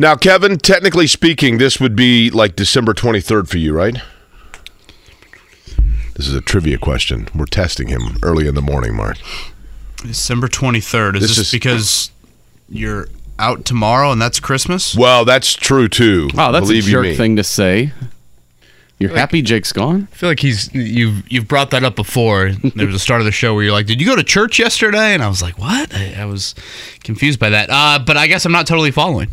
Now, Kevin, technically speaking, this would be like December 23rd for you, right? This is a trivia question. We're testing him early in the morning, Mark. December 23rd. Is This this, is- because you're out tomorrow and that's Christmas? Well, that's true too. Wow, that's Believe a you jerk thing to say. You're happy Jake's gone? I feel like he's you've you've brought that up before. There was a start of the show where you're like, "Did you go to church yesterday?" And I was like, "What?" I, I was confused by that. Uh, but I guess I'm not totally following.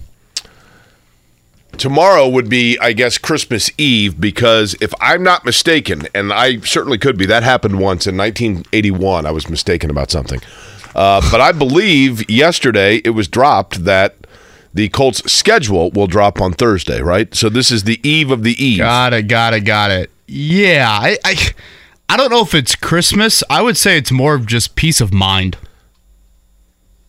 Tomorrow would be, I guess, Christmas Eve because if I'm not mistaken, and I certainly could be, that happened once in 1981. I was mistaken about something. Uh, but I believe yesterday it was dropped that the Colts' schedule will drop on Thursday, right? So this is the eve of the eve. Got it. Got it. Got it. Yeah. I, I I don't know if it's Christmas. I would say it's more of just peace of mind.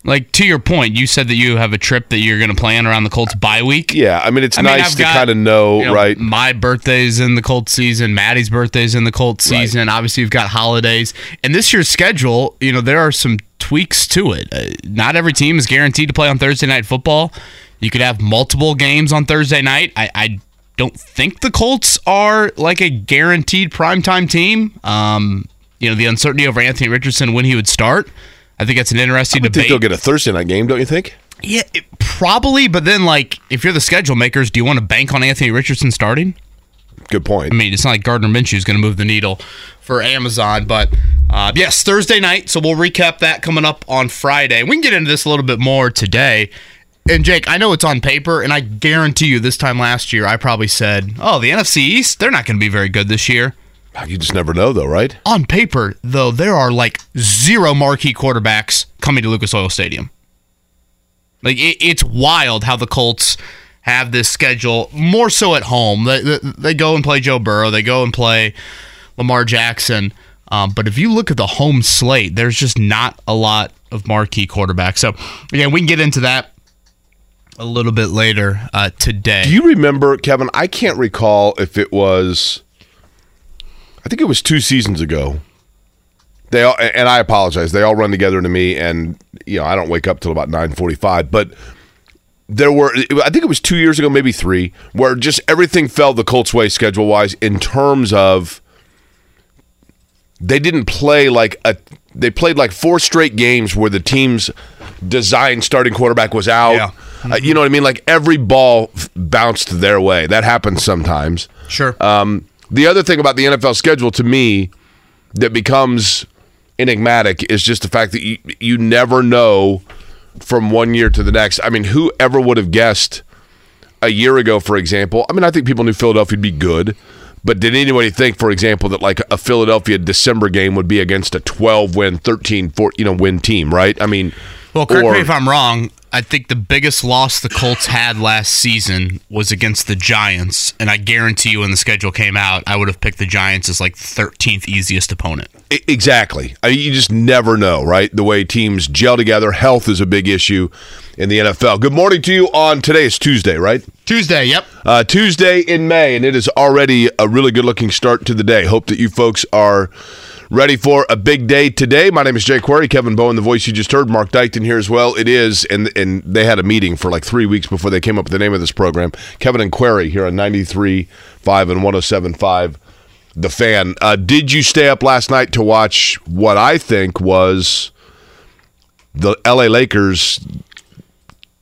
Like to your point, you said that you have a trip that you're going to plan around the Colts bye week. Yeah, I mean, it's I mean, nice I've to kind of know, you know, right? My birthday's in the Colts season. Maddie's birthday's in the Colts Right. season. Obviously, you've got holidays, and this year's schedule. You know, there are some tweaks to it. Uh, not every team is guaranteed to play on Thursday night football. You could have multiple games on Thursday night. I, I don't think the Colts are like a guaranteed primetime team. Um, you know, the uncertainty over Anthony Richardson when he would start. I think that's an interesting debate. I think debate. they'll get a Thursday night game, don't you think? Yeah, it, probably. But then, like, if you're the schedule makers, do you want to bank on Anthony Richardson starting? Good point. I mean, it's not like Gardner Minshew is going to move the needle for Amazon, but uh, yes, Thursday night. So we'll recap that coming up on Friday. We can get into this a little bit more today. And Jake, I know it's on paper, and I guarantee you, this time last year, I probably said, "Oh, the NFC East, they're not going to be very good this year." You just never know, though, right? On paper, though, there are like zero marquee quarterbacks coming to Lucas Oil Stadium. Like it, it's wild how the Colts have this schedule more so at home. They, they, they go and play Joe Burrow. They go and play Lamar Jackson. Um, but if you look at the home slate, there's just not a lot of marquee quarterbacks. So again, we can get into that a little bit later uh, today. Do you remember, Kevin? I can't recall if it was. I think it was two seasons ago. They all, and I apologize. They all run together to me, and you know I don't wake up till about nine forty-five. But there were, I think it was two years ago, maybe three, where just everything fell the Colts' way schedule-wise in terms of they didn't play like a. They played like four straight games where the team's design starting quarterback was out. Yeah. Uh, you know what I mean? Like every ball f- bounced their way. That happens sometimes. sure. Um, the other thing about the NFL schedule to me that becomes enigmatic is just the fact that you, you never know from one year to the next. I mean, whoever would have guessed a year ago, for example? I mean, I think people knew Philadelphia would be good, but did anybody think, for example, that like a Philadelphia December game would be against a 12 win, 13 4, you know, win team, right? I mean, Well, correct or- me if I'm wrong. I think the biggest loss the Colts had last season was against the Giants, and I guarantee you, when the schedule came out, I would have picked the Giants as like 13th easiest opponent. I- Exactly. I mean, you just never know, right? The way teams gel together. Health is a big issue in the NFL. Good morning to you on today is Tuesday, right? Tuesday, yep. Uh, Tuesday in May, and it is already a really good looking start to the day. Hope that you folks are ready for a big day today. My name is Jake Query, Kevin Bowen, the voice you just heard, Mark Dykton here as well. It is, and and they had a meeting for like three weeks before they came up with the name of this program. Kevin and Query here on 93.5 and 107.5 the fan. Uh, did you stay up last night to watch what I think was the LA Lakers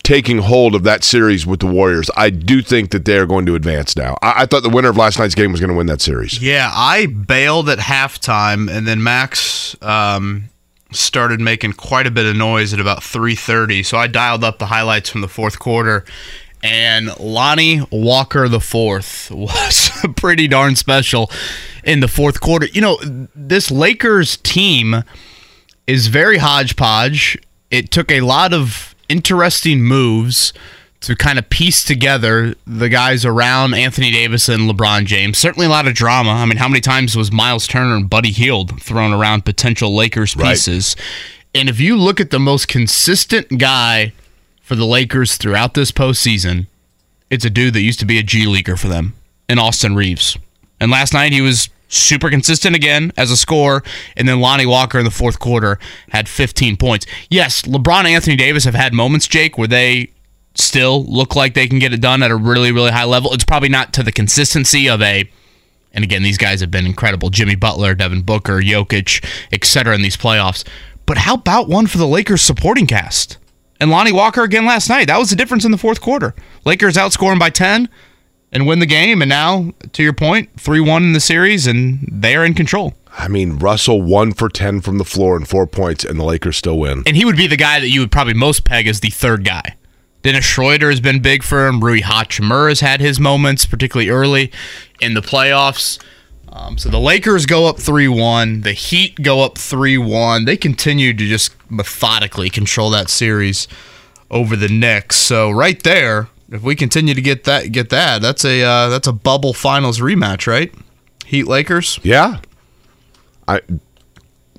taking hold of that series with the Warriors? I do think that they are going to advance now. I, I thought the winner of last night's game was going to win that series. Yeah, I bailed at halftime, and then Max um, started making quite a bit of noise at about 3:30. So I dialed up the highlights from the fourth quarter, and Lonnie Walker the fourth was pretty darn special in the fourth quarter. You know, this Lakers team is very hodgepodge. It took a lot of interesting moves to kind of piece together the guys around Anthony Davis and LeBron James. Certainly a lot of drama. I mean, how many times was Miles Turner and Buddy Hield thrown around potential Lakers Right. pieces? And if you look at the most consistent guy for the Lakers throughout this postseason, it's a dude that used to be a G leaguer for them, in Austin Reaves. And last night he was super consistent again as a scorer, and then Lonnie Walker in the fourth quarter had 15 points. Yes, LeBron and Anthony Davis have had moments, Jake, where they still look like they can get it done at a really, really high level. It's probably not to the consistency of a and again, these guys have been incredible. Jimmy Butler, Devin Booker, Jokic, etc. in these playoffs. But how about one for the Lakers supporting cast? And Lonnie Walker again last night. That was the difference in the fourth quarter. Lakers outscoring by 10 and win the game. And now, to your point, 3 1 in the series, and they are in control. I mean, Russell one for ten from the floor and four points, and the Lakers still win. And he would be the guy that you would probably most peg as the third guy. Dennis Schroeder has been big for him. Rui Hachimura has had his moments, particularly early in the playoffs. Um, so the Lakers go up 3 1. The Heat go up 3 1. They continue to just methodically control that series over the Knicks. So right there, if we continue to get that, get that, that's a uh, that's a bubble finals rematch, right? Heat Lakers. Yeah, I.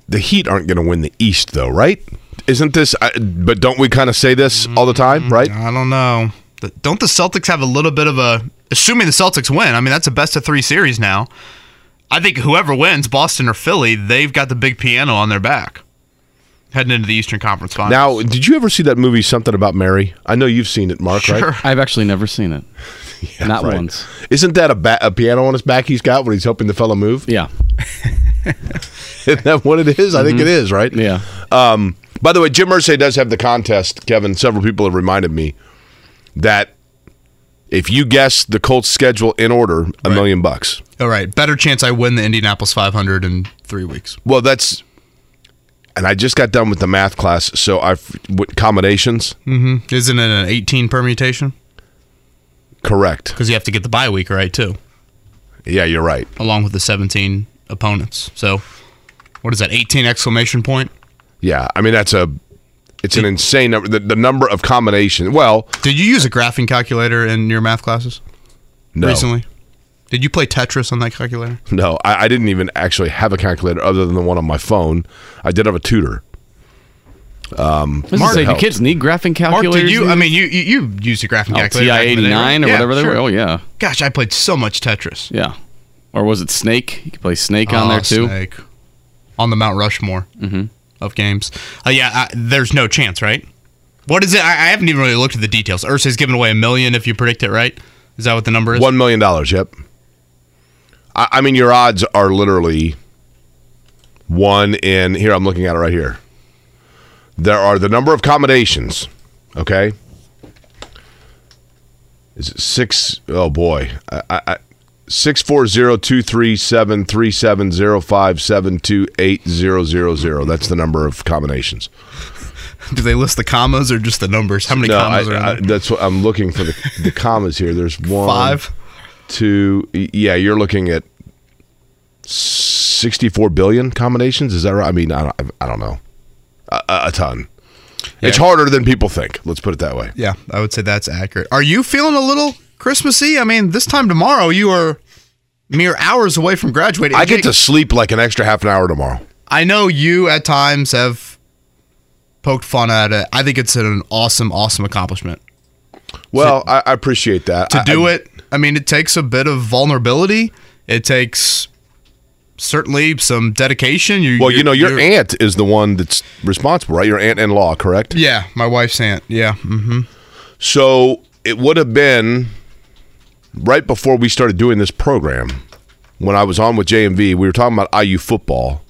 The Heat aren't going to win the East, though, right? Isn't this? I, but don't we kind of say this all the time, right? I don't know. Don't the Celtics have a little bit of a assuming the Celtics win? I mean, that's a best of 3 series now. I think whoever wins, Boston or Philly, they've got the big piano on their back heading into the Eastern Conference Finals. Now, did you ever see that movie, Something About Mary? I know you've seen it, Mark, sure. right? I've actually never seen it. Not Right. once. Isn't that a, ba- a piano on his back he's got when he's helping the fellow move? Yeah. Isn't that what it is? I think it is, right? Yeah. Um, by the way, Jim Irsay does have the contest. Kevin, several people have reminded me that if you guess the Colts schedule in order, a Right. million bucks. All right, better chance I win the Indianapolis 500 in 3 weeks. Well, that's, and I just got done with the math class, so I've with combinations. Mm-hmm. Isn't it an 18 permutation? Correct. Cuz you have to get the bye week right too, Yeah, you're right. along with the 17 opponents. So, what is that? 18 exclamation point? Yeah, I mean that's a, it's an insane number. The, the number of combinations. Well, Did you use a graphing calculator in your math classes no, recently? Did you play Tetris on that calculator? no, I, I didn't even actually have a calculator other than the one on my phone. I did have a tutor. Um, I Mark say, do helped. kids need graphing Mark, calculators? did you? I mean, you you, you used a graphing Oh, calculator. TI in the day, eighty nine right? or Yeah, whatever they sure. were. Oh yeah, Gosh, I played so much Tetris. yeah. Or was it Snake? You could play Snake on Oh, there too. Snake. On the Mount Rushmore mm-hmm. of games. Uh, yeah, I, there's no chance, right? What is it? I, I haven't even really looked at the details. Irsay's giving away a million if you predict it right. Is that what the number is? One million dollars. Yep. I, I mean, your odds are literally one in here. I'm looking at it right here. There are the number of combinations. Okay. Is it six? Oh boy. I, I, I six four zero two three seven three seven zero five seven two eight zero zero zero. That's the number of combinations. Do they list the commas or just the numbers? How many No, I, commas are in I, there? that's what I'm looking for the the commas here. There's one, Five. Two. Yeah, you're looking at 64 billion combinations. Is that right? I mean, I don't, I don't know. A, a ton. It's harder than people think. Let's put it that way. Yeah, I would say that's accurate. Are you feeling a little Christmassy? I mean, this time tomorrow you are mere hours away from graduating. I get to sleep like an extra half an hour tomorrow. I know you at times have poked fun at it. I think it's an awesome, awesome accomplishment. Well, I, I appreciate that. To do I- it, I mean, it takes a bit of vulnerability. It takes certainly some dedication. You, Well, you know, your aunt is the one that's responsible, right? Your aunt in law, correct? Yeah, my wife's aunt. Yeah. hmm So it would have been right before we started doing this program when I was on with JMV. We were talking about IU football,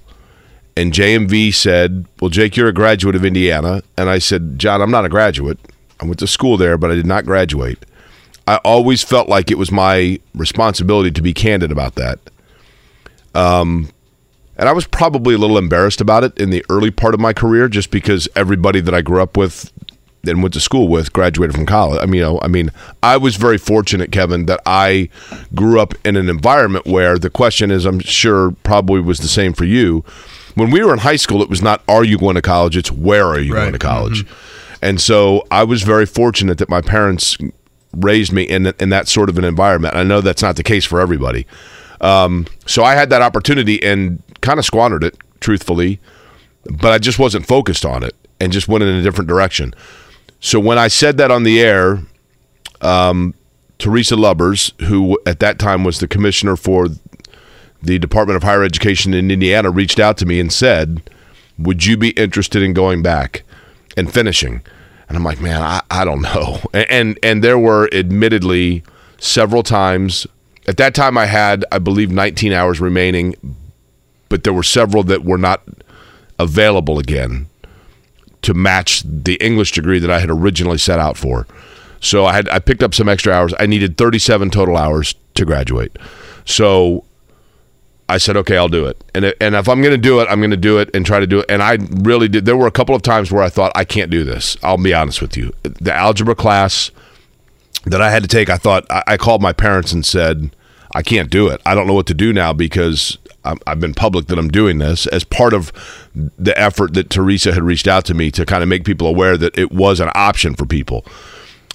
and JMV said, "Well, Jake, you're a graduate of Indiana," and I said, "John, I'm not a graduate. I went to school there, but I did not graduate." I always felt like it was my responsibility to be candid about that. Um, and I was probably a little embarrassed about it in the early part of my career, just because everybody that I grew up with and went to school with graduated from college. I mean, you know, I mean, I was very fortunate, Kevin, that I grew up in an environment where the question is, I'm sure, probably was the same for you. When we were in high school, it was not "Are you going to college?" It's "Where are you Right. going to college?" And so I was very fortunate that my parents raised me in in that sort of an environment. I know that's not the case for everybody. Um, so I had that opportunity and kind of squandered it, truthfully, but I just wasn't focused on it and just went in a different direction. So when I said that on the air, um, Teresa Lubbers, who at that time was the commissioner for the Department of Higher Education in Indiana, reached out to me and said, Would you be interested in going back and finishing? And I'm like, man, I, I don't know. And, and there were admittedly several times at that time I had, I believe, 19 hours remaining, but there were several that were not available again to match the English degree that I had originally set out for. So I had I picked up some extra hours. I needed 37 total hours to graduate. So I said, okay, I'll do it. And and if I'm going to do it, I'm going to do it and try to do it. And I really did. There were a couple of times where I thought I can't do this. I'll be honest with you. The algebra class that I had to take, I thought I, I called my parents and said, I can't do it. I don't know what to do now because I'm, I've been public that I'm doing this as part of the effort that Teresa had reached out to me to kind of make people aware that it was an option for people.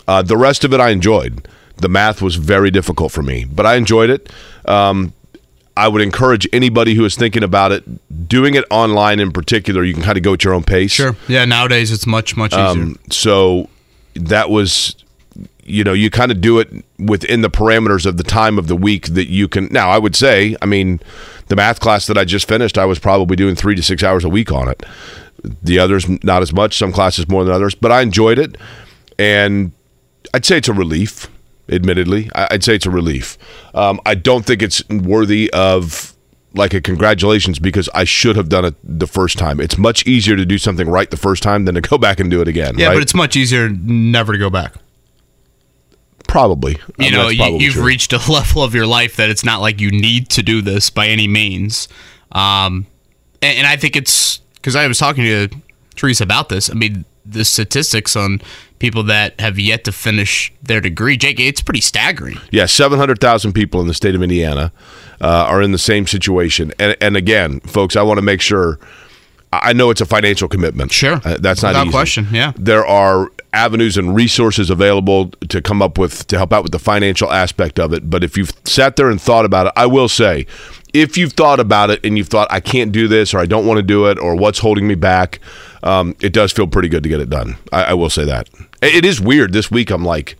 Uh, the rest of it I enjoyed. The math was very difficult for me, but I enjoyed it. Um, I would encourage anybody who is thinking about it, doing it online in particular. You can kind of go at your own pace. Sure. Yeah. Nowadays, it's much much easier. Um, so that was, you know, you kind of do it within the parameters of the time of the week that you can. Now, I would say, I mean, the math class that I just finished, I was probably doing three to six hours a week on it. The others, not as much. Some classes more than others, but I enjoyed it, and I'd say it's a relief. Admittedly, I'd say it's a relief. Um, I don't think it's worthy of like a congratulations because I should have done it the first time. It's much easier to do something right the first time than to go back and do it again. yeah, right? but it's much easier never to go back. probably You I mean, know, that's you, probably you've true. reached a level of your life that it's not like you need to do this by any means. Um, and, and I think it's because I was talking to Teresa about this. I mean, the statistics on people that have yet to finish their degree, Jake, it's pretty staggering. Yeah, seven hundred thousand people in the state of Indiana uh, are in the same situation. And and again, folks, I want to make sure. I know it's a financial commitment. Sure. Uh, that's not Without easy. question, yeah. There are avenues and resources available to come up with to help out with the financial aspect of it. But if you've sat there and thought about it, I will say, if you've thought about it and you've thought I can't do this or I don't want to do it or what's holding me back, um, it does feel pretty good to get it done. I, I will say that. It it is weird. This week, I'm like.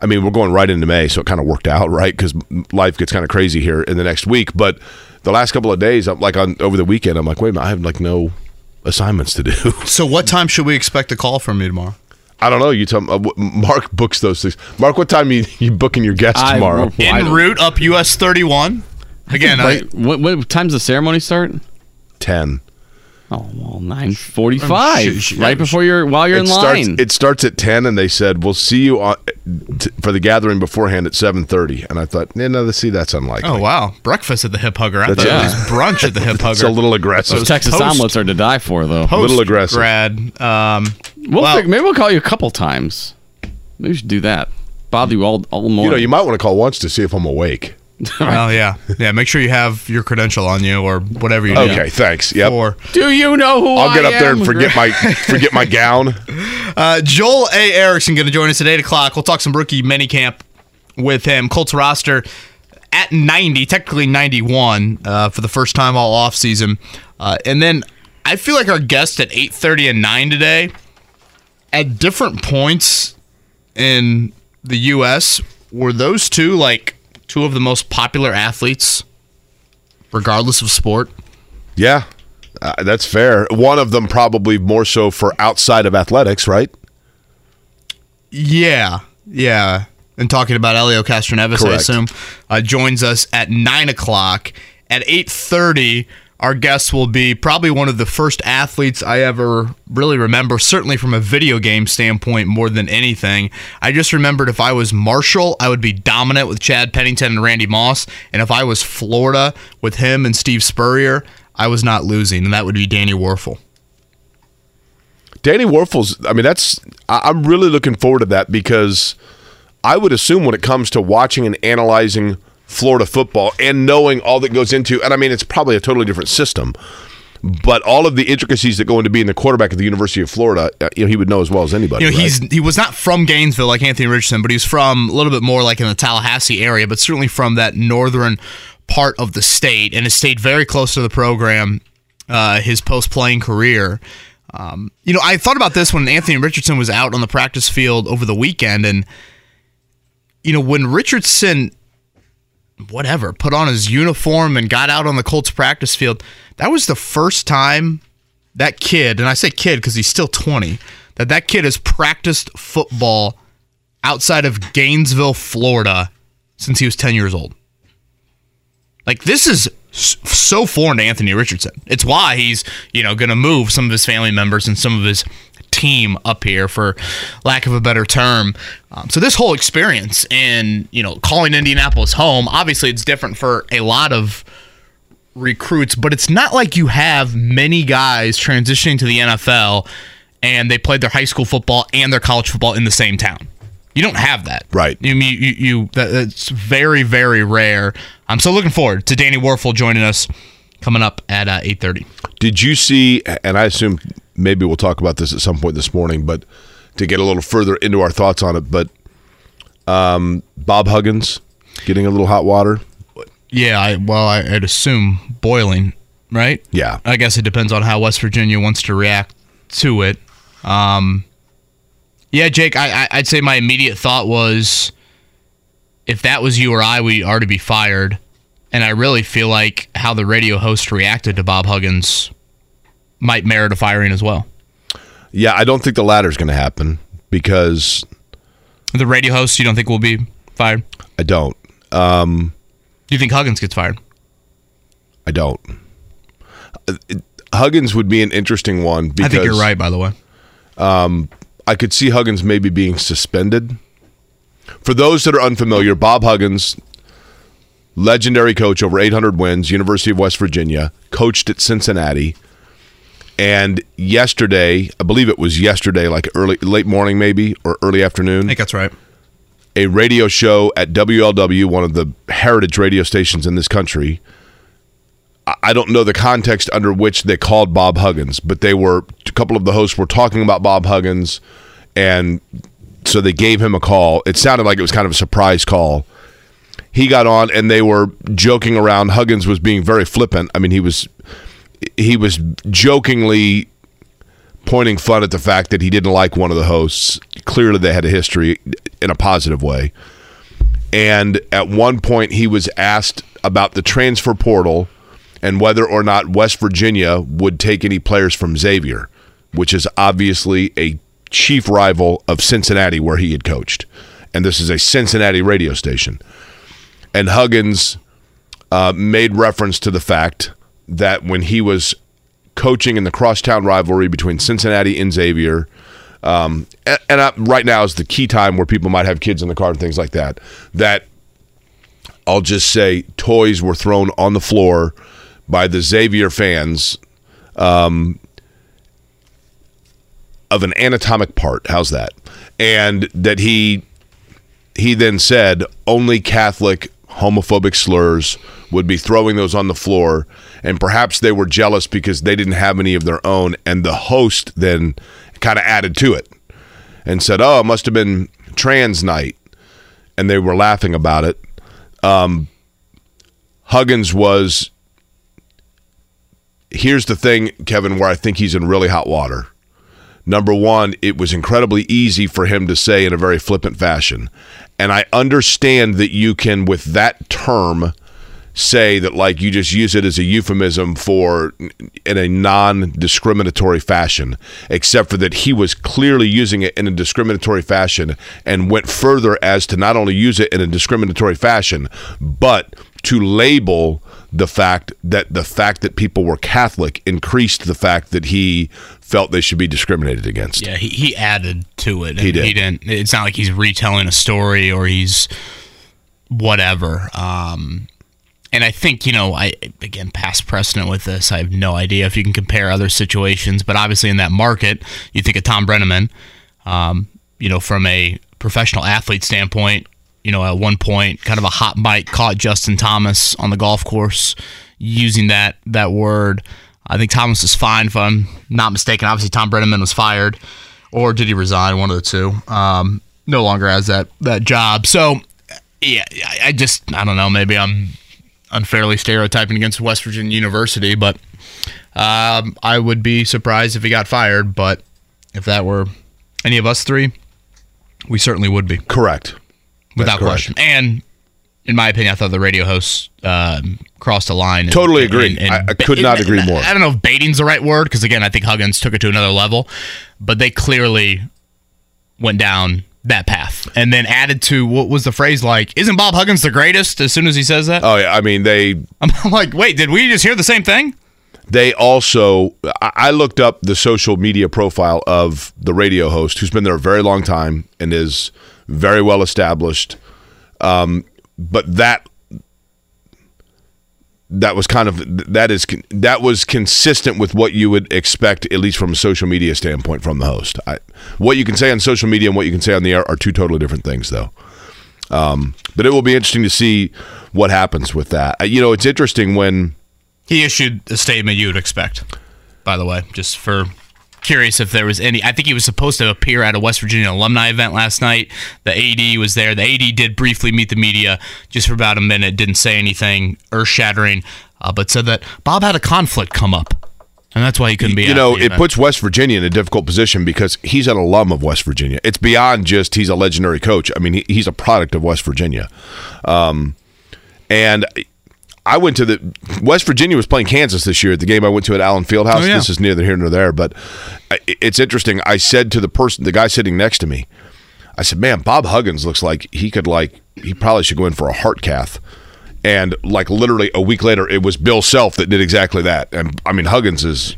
I mean, we're going right into May, so it kind of worked out, right? Because life gets kind of crazy here in the next week. But the last couple of days, I'm like on over the weekend, I'm like, wait a minute, I have like no assignments to do. So, what time should we expect a call from you tomorrow? I don't know. You tell uh, Mark books those things. Mark, what time you you booking your guest I- tomorrow? well, I En don't- route up US 31. Again, I, What, what time's the ceremony start? Ten. Oh well, nine forty-five. sh- sh- right before you're while you're It in starts. line. It starts at ten, and they said we'll see you on, t- for the gathering beforehand at seven thirty. And I thought, yeah, no, see, that's unlikely. oh, wow. Breakfast at the Hip Hugger. I thought That's- it was brunch at the Hip Hugger. It's a little aggressive. Those Texas post- omelets are to die for, though. a little aggressive. Grad. Um, We'll well, fig- maybe we'll call you a couple times. Maybe we should do that. Bother you all all morning. You know, you might want to call once to see if I'm awake. well, yeah. Yeah, make sure you have your credential on you or whatever you Okay, need. thanks. Yep. Or do you know who I'll get I up there and forget my forget my gown. Uh, Joel A. Erickson going to join us at 8 o'clock. We'll talk some rookie minicamp with him. Colts roster at 90, technically 91 uh, for the first time all offseason. Uh, and then I feel like our guest at 8.30 and 9 today, at different points in the U.S., were those two like two of the most popular athletes, regardless of sport? Yeah, uh, that's fair. One of them probably more so for outside of athletics, right? Yeah, yeah. And talking about Helio Castroneves, I assume, uh, joins us at nine o'clock. At eight thirty, our guest will be probably one of the first athletes I ever really remember. Certainly from a video game standpoint, more than anything. I just remembered if I was Marshall, I would be dominant with Chad Pennington and Randy Moss, and if I was Florida with him and Steve Spurrier, I was not losing, and that would be Danny Wuerffel. Danny Wuerffel's. I mean, that's. I'm really looking forward to that because I would assume when it comes to watching and analyzing Florida football and knowing all that goes into, and I mean, it's probably a totally different system, but all of the intricacies that go into being the quarterback at the University of Florida, uh, you know, he would know as well as anybody. You know, right? he's he was not from Gainesville like Anthony Richardson, but he's from a little bit more like in the Tallahassee area, but certainly from that northern part of the state, and has stayed very close to the program uh, his post playing career. Um, you know, I thought about this when Anthony Richardson was out on the practice field over the weekend, and you know when Richardson, whatever, put on his uniform and got out on the Colts practice field, that was the first time that kid, and I say kid because he's still 20, that that kid has practiced football outside of Gainesville, Florida since he was 10 years old. Like this is so foreign to Anthony Richardson. It's why he's, you know, going to move some of his family members and some of his team up here for lack of a better term. Um, so this whole experience and, you know, calling Indianapolis home, obviously it's different for a lot of recruits, but it's not like you have many guys transitioning to the NFL and they played their high school football and their college football in the same town. You don't have that, Right. You mean you, you that, that's very very rare. I'm so looking forward to Danny Wuerffel joining us coming up at uh, 8:30. Did you see? And I assume maybe we'll talk about this at some point this morning, but to get a little further into our thoughts on it, but um, Bob Huggins getting a little hot water. Yeah, I, well, I, I'd assume boiling, right? Yeah. I guess it depends on how West Virginia wants to react to it. Um, yeah, Jake, I, I, I'd say my immediate thought was if that was you or I, we are to be fired. And I really feel like how the radio host reacted to Bob Huggins might merit a firing as well. Yeah, I don't think the latter's going to happen because The radio host, you don't think will be fired? I don't. Do you think Huggins gets fired? I don't. Huggins would be an interesting one because I think you're right, by the way. Um, I could see Huggins maybe being suspended. For those that are unfamiliar, Bob Huggins, legendary coach, over 800 wins, University of West Virginia, coached at Cincinnati. And yesterday, I believe it was yesterday, like early, late morning maybe, or early afternoon, I think that's right. a radio show at WLW, one of the heritage radio stations in this country. I- don't know the context under which they called Bob Huggins, but they were a couple of the hosts were talking about Bob Huggins, and so they gave him a call. It sounded like it was kind of a surprise call. He got on, and they were joking around. Huggins was being very flippant. I mean, he was he was jokingly pointing fun at the fact that he didn't like one of the hosts. Clearly, they had a history in a positive way. And at one point, he was asked about the transfer portal and whether or not West Virginia would take any players from Xavier, which is obviously a chief rival of Cincinnati, where he had coached. And this is a Cincinnati radio station. And Huggins uh, made reference to the fact that when he was coaching in the crosstown rivalry between Cincinnati and Xavier, um, and, and uh, right now is the key time where people might have kids in the car and things like that. That I'll just say toys were thrown on the floor by the Xavier fans um, of an anatomic part. How's that? And that he he then said only Catholic homophobic slurs would be throwing those on the floor and perhaps they were jealous because they didn't have any of their own and the host then kind of added to it and said oh it must have been trans night and they were laughing about it um, huggins was here's the thing kevin where i think he's in really hot water Number one, it was incredibly easy for him to say in a very flippant fashion. And I understand that you can, with that term, say that like you just use it as a euphemism for in a non-discriminatory fashion except for that he was clearly using it in a discriminatory fashion and went further as to not only use it in a discriminatory fashion but to label the fact that the fact that people were catholic increased the fact that he felt they should be discriminated against Yeah, he, he added to it. He did. He didn't. It's not like he's retelling a story or he's whatever. Um, and I think you know, I again past precedent with this. I have no idea if you can compare other situations, but obviously in that market, you think of Thom Brennaman. Um, you know, from a professional athlete standpoint, you know, at one point, kind of a hot bite caught Justin Thomas on the golf course using that that word. I think Thomas is fine, if I'm not mistaken. Obviously, Thom Brennaman was fired, or did he resign? One of the two. Um, no longer has that that job. So, yeah, I, I just I don't know. Maybe I'm unfairly stereotyping against West Virginia University, but um, I would be surprised if he got fired. But if that were any of us three, we certainly would be Correct. Without question. And in my opinion, I thought the radio hosts um, crossed a line. and- Totally agree. I- I could not and- agree more. I don't know if baiting's the right word because again, I think Huggins took it to another level, but they clearly went down that path and then added to what was the phrase like? Isn't Bob Huggins the greatest? As soon as he says that, Oh yeah, I mean they I'm like, wait, did we just hear the same thing? they also I looked up the social media profile of the radio host who's been there a very long time and is very well established. Um, but that that was kind of that is that was consistent with what you would expect at least from a social media standpoint from the host. I, what you can say on social media and what you can say on the air are two totally different things though. Um, but it will be interesting to see what happens with that. Uh, You know, it's interesting when He issued a statement you would expect, by the way, just for curious if there was any. I think he was supposed to appear at a West Virginia alumni event last night. The AD was there. The AD did briefly meet the media just for about a minute, didn't say anything earth shattering, uh, but said that Bob had a conflict come up. And that's why he couldn't be you know, it puts West Virginia in a difficult position because he's an alum of West Virginia. It's beyond just he's a legendary coach. I mean, he, he's a product of West Virginia. Um, and I went to the West Virginia was playing Kansas this year at the game I went to at Allen Fieldhouse. Oh, yeah. This is neither here nor there, but it's interesting. I said to the person, the guy sitting next to me, I said, "Man, Bob Huggins looks like he could like he probably should go in for a heart cath." And like literally a week later, it was Bill Self that did exactly that. And I mean, Huggins is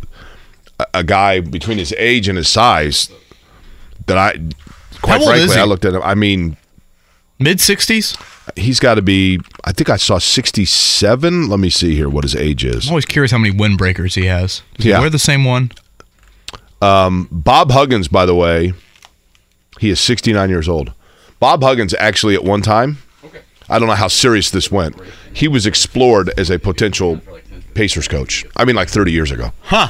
a, a guy between his age and his size that I, quite How old is frankly. I looked at him. I mean, mid 60s. He's got to be. I think I saw sixty-seven. Let me see here what his age is. I'm always curious how many windbreakers he has. Does Yeah. he wear the same one? Um, Bob Huggins, by the way, he is 69 years old. Bob Huggins actually at one time, I don't know how serious this went. He was explored as a potential Pacers coach. I mean, like 30 years ago. Huh.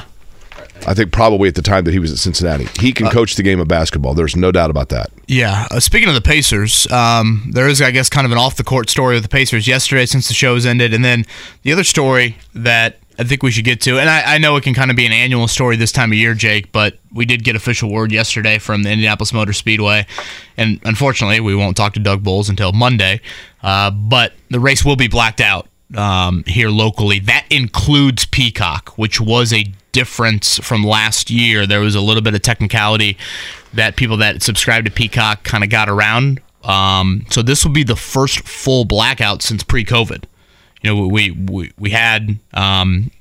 I think probably at the time that he was at Cincinnati. He can coach the game of basketball. There's no doubt about that. Yeah. Uh, speaking of the Pacers, um, there is, I guess, kind of an off the court story with the Pacers yesterday since the show's ended. And then the other story that I think we should get to, and I, I know it can kind of be an annual story this time of year, Jake, but we did get official word yesterday from the Indianapolis Motor Speedway. And unfortunately, we won't talk to Doug Boles until Monday. Uh, but the race will be blacked out um, here locally. That includes Peacock, which was a difference from last year. There was a little bit of technicality that people that subscribe to Peacock kind of got around. Um, so this will be the first full blackout since pre-COVID. You know, we we, we had um,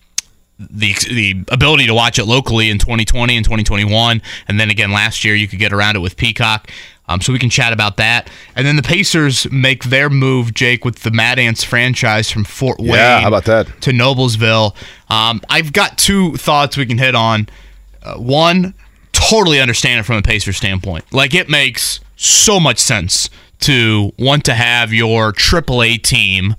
the the ability to watch it locally in 2020 and 2021, and then again last year you could get around it with Peacock. Um, so we can chat about that, and then the Pacers make their move, Jake, with the Mad Ants franchise from Fort Wayne. Yeah, how about that? To Noblesville. Um, I've got two thoughts we can hit on. Uh, one, totally understand it from a Pacer standpoint. Like it makes so much sense to want to have your AAA team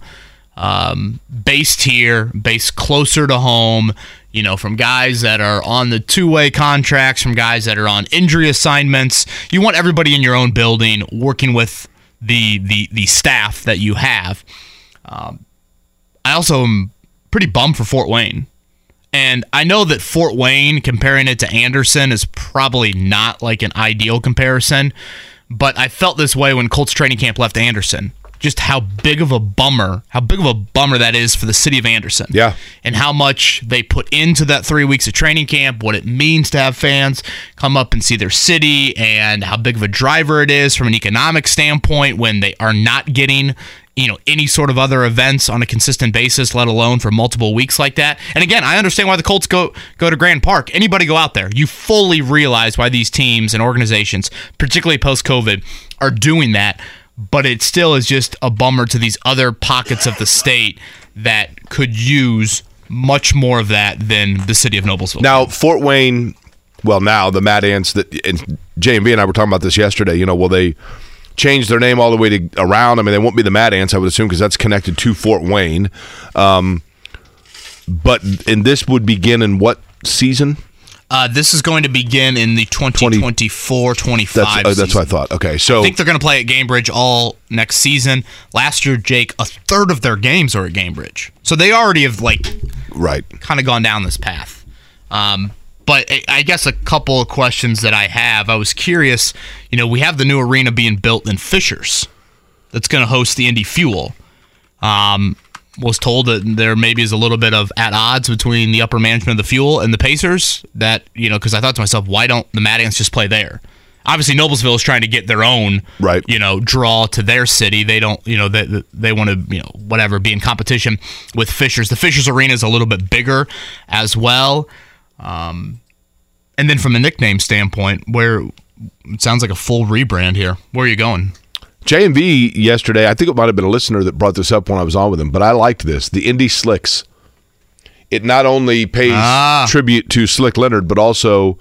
um, based here, based closer to home. You know, from guys that are on the two-way contracts, from guys that are on injury assignments. You want everybody in your own building working with the the the staff that you have. Um, I also am pretty bummed for Fort Wayne. And I know that Fort Wayne, comparing it to Anderson, is probably not like an ideal comparison. But I felt this way when Colts training camp left Anderson. Just how big of a bummer, how big of a bummer that is for the city of Anderson. Yeah. And how much they put into that three weeks of training camp, what it means to have fans come up and see their city, and how big of a driver it is from an economic standpoint when they are not getting you know any sort of other events on a consistent basis let alone for multiple weeks like that and again i understand why the colts go go to grand park anybody go out there you fully realize why these teams and organizations particularly post covid are doing that but it still is just a bummer to these other pockets of the state that could use much more of that than the city of noblesville Now, Fort Wayne, well, now the Mad Ants that and JMV and I were talking about this yesterday. You know, will they change their name all the way to around? I mean, they won't be the Mad Ants, I would assume, because that's connected to Fort Wayne. Um, but and this would begin in what season? Uh, this is going to begin in the 2024-25 That's uh, that's what I thought. Okay, so I think they're going to play at Gainbridge all next season. Last year, Jake, a third of their games are at Gainbridge, so they already have like right. kind of gone down this path. Um, but I- I guess a couple of questions that I have. I was curious. You know, we have the new arena being built in Fishers, that's going to host the Indy Fuel. Um, was told that there maybe is a little bit of at odds between the upper management of the Fuel and the Pacers. That you know, because I thought to myself, why don't the Mad Ants just play there? Obviously, Noblesville is trying to get their own, Right. You know, draw to their city. They don't, you know, they they want to, you know, whatever, be in competition with Fishers. The Fishers Arena is a little bit bigger as well. Um, and then from a nickname standpoint, where it sounds like a full rebrand here. Where are you going? JMV yesterday, I think it might have been a listener that brought this up when I was on with him, but I liked this. The Indy Slicks. It not only pays Ah. tribute to Slick Leonard, but also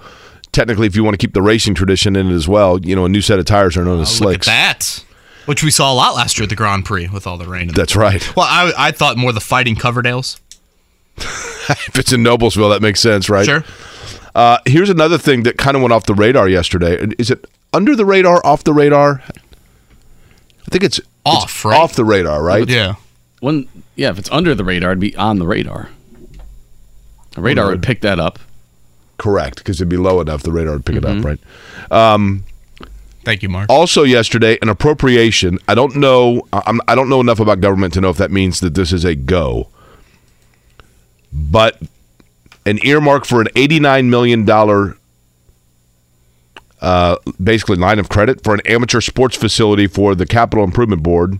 technically, if you want to keep the racing tradition in it as well, you know, a new set of tires are known as Oh, Look at slicks. that. Which we saw a lot last year at the Grand Prix with all the rain. That's right. well, I, I thought more the fighting Coverdales. if it's in Noblesville, that makes sense, right? Sure. Uh, here's another thing that kind of went off the radar yesterday. Is it under the radar, off the radar? I think it's Off, it's right? Off the radar, right? Yeah. When yeah, if it's under the radar, it'd be on the radar. The radar would pick that up. Correct, because it'd be low enough the radar would pick it up, right? Um, Thank you, Mark. Also, yesterday, an appropriation. I don't know. I'm, I don't know enough about government to know if that means that this is a go. But an earmark for an 89 million dollar, uh, basically line of credit for an amateur sports facility for the Capital Improvement Board.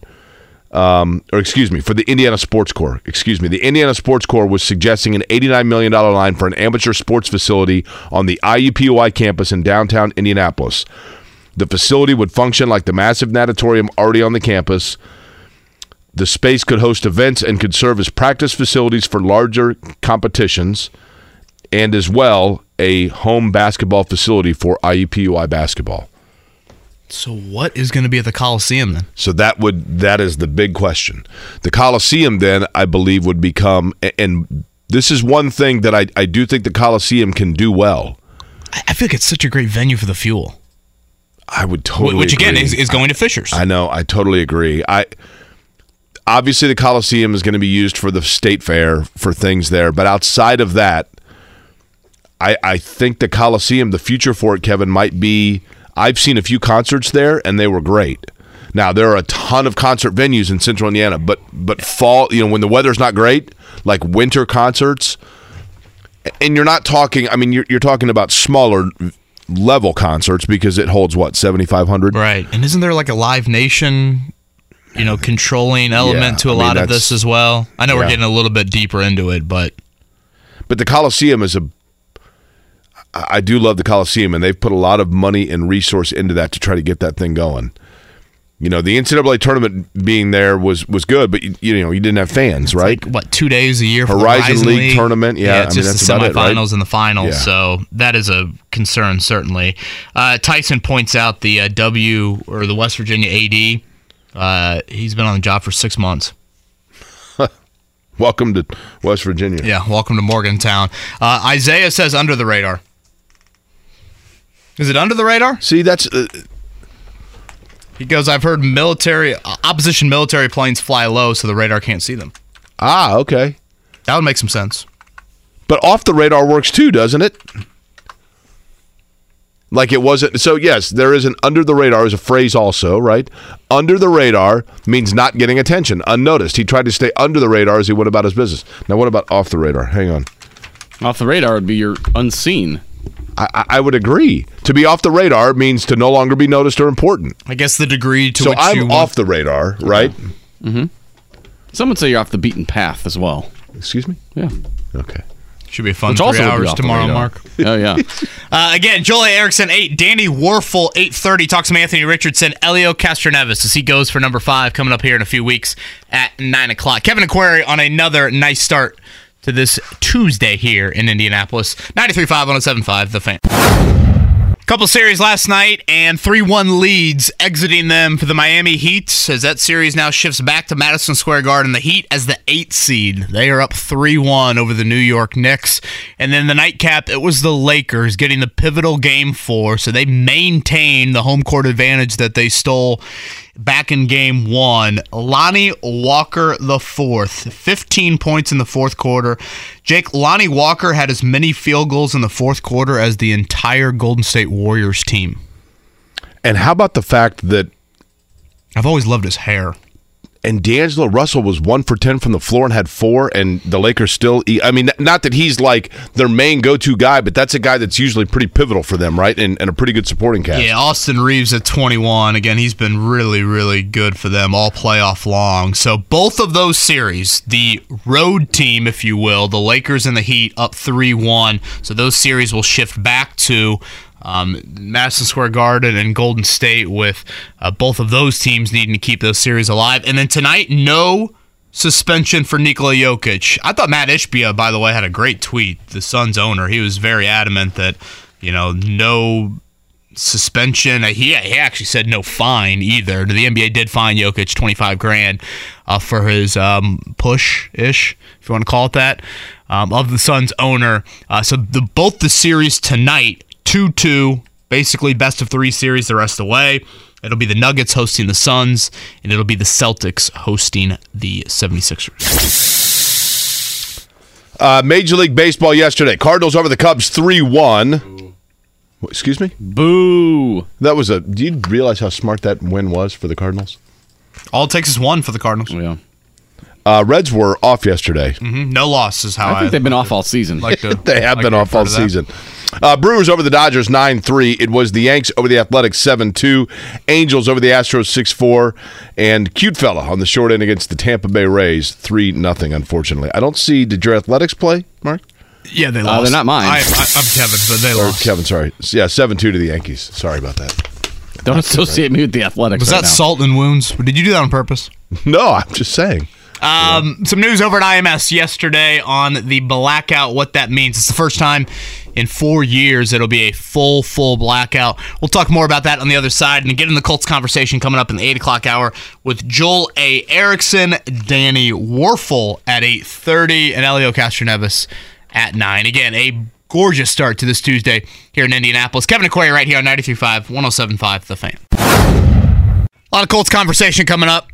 Um, or excuse me, for the Indiana Sports Corps. Excuse me, the Indiana Sports Corps was suggesting an $89 million line for an amateur sports facility on the IUPUI campus in downtown Indianapolis. The facility would function like the massive natatorium already on the campus. The space could host events and could serve as practice facilities for larger competitions and as well a home basketball facility for IUPUI basketball. So what is going to be at the Coliseum then? So that would that is the big question. The Coliseum then I believe would become and this is one thing that I, I do think the Coliseum can do well. I I feel like it's such a great venue for the fuel, I would totally which again is, is going to Fishers. I know. I totally agree. I obviously the Coliseum is going to be used for the state fair for things there, but outside of that, I I think the Coliseum, the future for it, Kevin, might be. I've seen a few concerts there, and they were great. Now there are a ton of concert venues in Central Indiana, but but fall, you know, when the weather's not great, like winter concerts, and you're not talking. I mean, you're you're talking about smaller level concerts because it holds what seventy five hundred. right. And isn't there like a Live Nation, you know, controlling element Yeah, to a I mean, lot of this as well? I know we're getting a little bit deeper into it, but But the Coliseum is a. I do love the Coliseum, and they've put a lot of money and resource into that to try to get that thing going. You know, the NCAA tournament being there was was good, but you, you know you didn't have fans, right? like what two days a year for Horizon the Horizon League tournament, yeah, it's I mean, just that's the about it, right? semifinals and the finals. Yeah. So that is a concern certainly. Uh, Tyson points out the uh, W or the West Virginia AD. Uh, he's been on the job for six months. Welcome to West Virginia. Yeah, welcome to Morgantown. Uh, Isaiah says under the radar. Is it under the radar? See, that's uh, He goes, I've heard military uh, opposition military planes fly low, so the radar can't see them. ah okay, That would make some sense. but off the radar works too, doesn't it? Like it wasn't. So yes, there is an under the radar is a phrase also, right? Under the radar means not getting attention, unnoticed. He tried to stay under the radar as he went about his business. Now, what about off the radar? Hang on. Off the radar would be you're unseen. I, I- I would agree. To be off the radar means to no longer be noticed or important. I guess the degree to so which I'm you off the radar, right? Some would say you're off the beaten path as well. Excuse me. Yeah. Okay. should be a fun Which three also would be hours tomorrow. Mark. Oh yeah. Uh, again, Joel Erickson, 8. Danny Wuerffel, 8.30. Talks to Anthony Richardson. Helio Castroneves as he goes for number 5 coming up here in a few weeks at 9 o'clock. Kevin Aquari on another nice start to this Tuesday here in Indianapolis. 93.5, 107.5, The Fan. Couple series last night and 3 1 leads exiting them for the Miami Heat as that series now shifts back to Madison Square Garden. The Heat as the eight seed. They are up 3 1 over the New York Knicks. And then the nightcap, it was the Lakers getting the pivotal game four. So they maintain the home court advantage that they stole back in game one. Lonnie Walker the fourth, 15 points in the fourth quarter. Jake, Lonnie Walker had as many field goals in the fourth quarter as the entire Golden State Warriors team. And how about the fact that I've always loved his hair. And D'Angelo Russell was one for ten from the floor and had four, and the Lakers still. I mean, not that he's like their main go-to guy, but that's a guy that's usually pretty pivotal for them, right? And, and a pretty good supporting cast. Yeah, Austin Reaves at 21. Again, he's been really, really good for them all playoff long. So both of those series, the road team, if you will, the Lakers and the Heat up 3 1. So those series will shift back to um, Madison Square Garden and Golden State with uh, both of those teams needing to keep those series alive. And then tonight, no suspension for Nikola Jokic. I thought Matt Ishbia, by the way, had a great tweet. The Suns owner, he was very adamant that you know no suspension. Uh, He, he actually said no fine either. The NBA did fine Jokic twenty five grand uh, for his um, push ish, if you want to call it that, um, of the Suns owner. Uh, so the both the series tonight two two, basically best of three series the rest of the way. It'll be the Nuggets hosting the Suns, and it'll be the Celtics hosting the 76ers. Uh, Major League Baseball yesterday. Cardinals over the Cubs 3 1. Excuse me? Boo. That was a. Do you realize how smart that win was for the Cardinals? All it takes is one for the Cardinals. Yeah. Uh, Reds were off yesterday. Mhm, No loss is how I think they've been off all season. like to. They have like been off all refer to that. Season. Uh, Brewers over the Dodgers 9 3. It was the Yanks over the Athletics 7 2. Angels over the Astros 6 4. And Cute Fella on the short end against the Tampa Bay Rays 3 nothing. unfortunately. I don't see. Did your Athletics play, Mark? Yeah, they Uh, lost. they're not mine. I, I, I'm Kevin, but they Or lost. Kevin, sorry. Yeah, 7 2 to the Yankees. Sorry about that. Don't associate me with the Athletics. Was right that now. salt and wounds? Did you do that on purpose? No, I'm just saying. Um, some news over at IMS yesterday on the blackout. What that means? It's the first time in four years it'll be a full, full blackout. We'll talk more about that on the other side and get in the Colts conversation coming up in the eight o'clock hour with Joel A. Erickson, Danny Wuerffel at eight thirty, and Helio Castroneves at nine. Again, a gorgeous start to this Tuesday here in Indianapolis. Kevin Aquari right here on 93.5, 107.5 The Fan. A lot of Colts conversation coming up.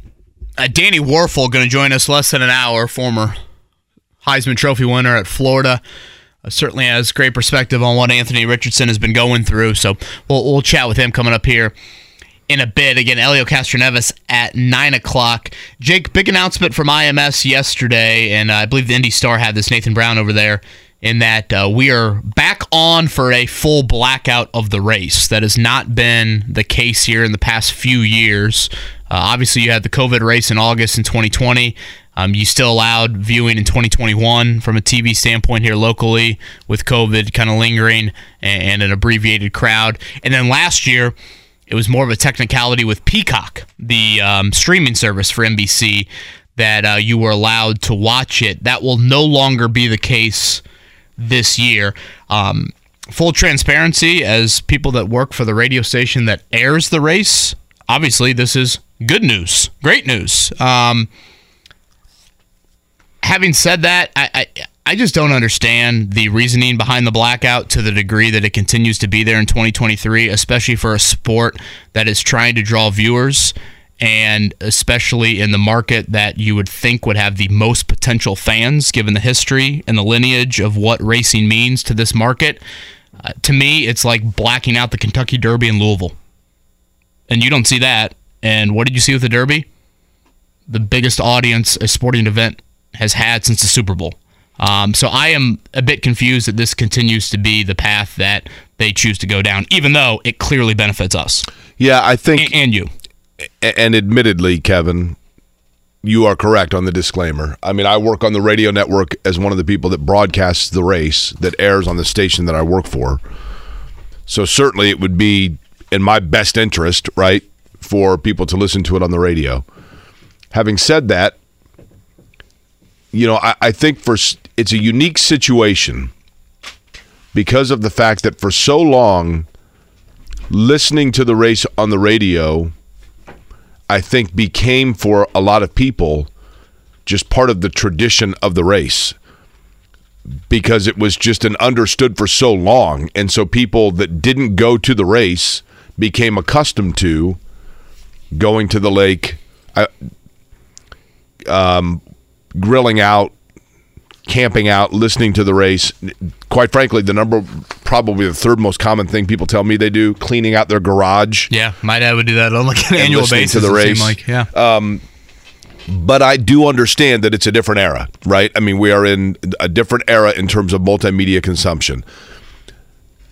Uh, Danny Wuerffel going to join us less than an hour. Former Heisman Trophy winner at Florida. Uh, certainly has great perspective on what Anthony Richardson has been going through. So we'll, we'll chat with him coming up here in a bit. Again, Helio Castroneves at 9 o'clock. Jake, big announcement from IMS yesterday, and I believe the Indy Star had this, Nathan Brown over there, in that uh, we are back on for a full blackout of the race. That has not been the case here in the past few years. Uh, obviously, you had the COVID race in August in 2020. Um, you still allowed viewing in 2021 from a TV standpoint here locally with COVID kind of lingering and, and an abbreviated crowd. And then last year, it was more of a technicality with Peacock, the um, streaming service for NBC, that uh, you were allowed to watch it. That will no longer be the case this year. Um, full transparency, as people that work for the radio station that airs the race, obviously this is good news, great news. Um, having said that, I, I I just don't understand the reasoning behind the blackout to the degree that it continues to be there in 2023, especially for a sport that is trying to draw viewers and especially in the market that you would think would have the most potential fans given the history and the lineage of what racing means to this market. Uh, to me, it's like blacking out the Kentucky Derby in Louisville. And you don't see that. And what did you see with the Derby? The biggest audience a sporting event has had since the Super Bowl. Um, so I am a bit confused that this continues to be the path that they choose to go down, even though it clearly benefits us Yeah, I think. and, and you. and admittedly, Kevin, you are correct on the disclaimer. I mean, I work on the radio network as one of the people that broadcasts the race that airs on the station that I work for. So certainly it would be in my best interest, right, for people to listen to it on the radio. Having said that, you know, I, I think for it's a unique situation because of the fact that for so long listening to the race on the radio, I think became for a lot of people just part of the tradition of the race because it was just an understood for so long. And so people that didn't go to the race became accustomed to going to the lake, uh, um, grilling out, camping out, listening to the race. Quite frankly, the number, probably the third most common thing people tell me they do, cleaning out their garage. Yeah, my dad would do that on like an annual listening basis. to the race. Like, yeah. Um, but I do understand that it's a different era, right? I mean, we are in a different era in terms of multimedia consumption.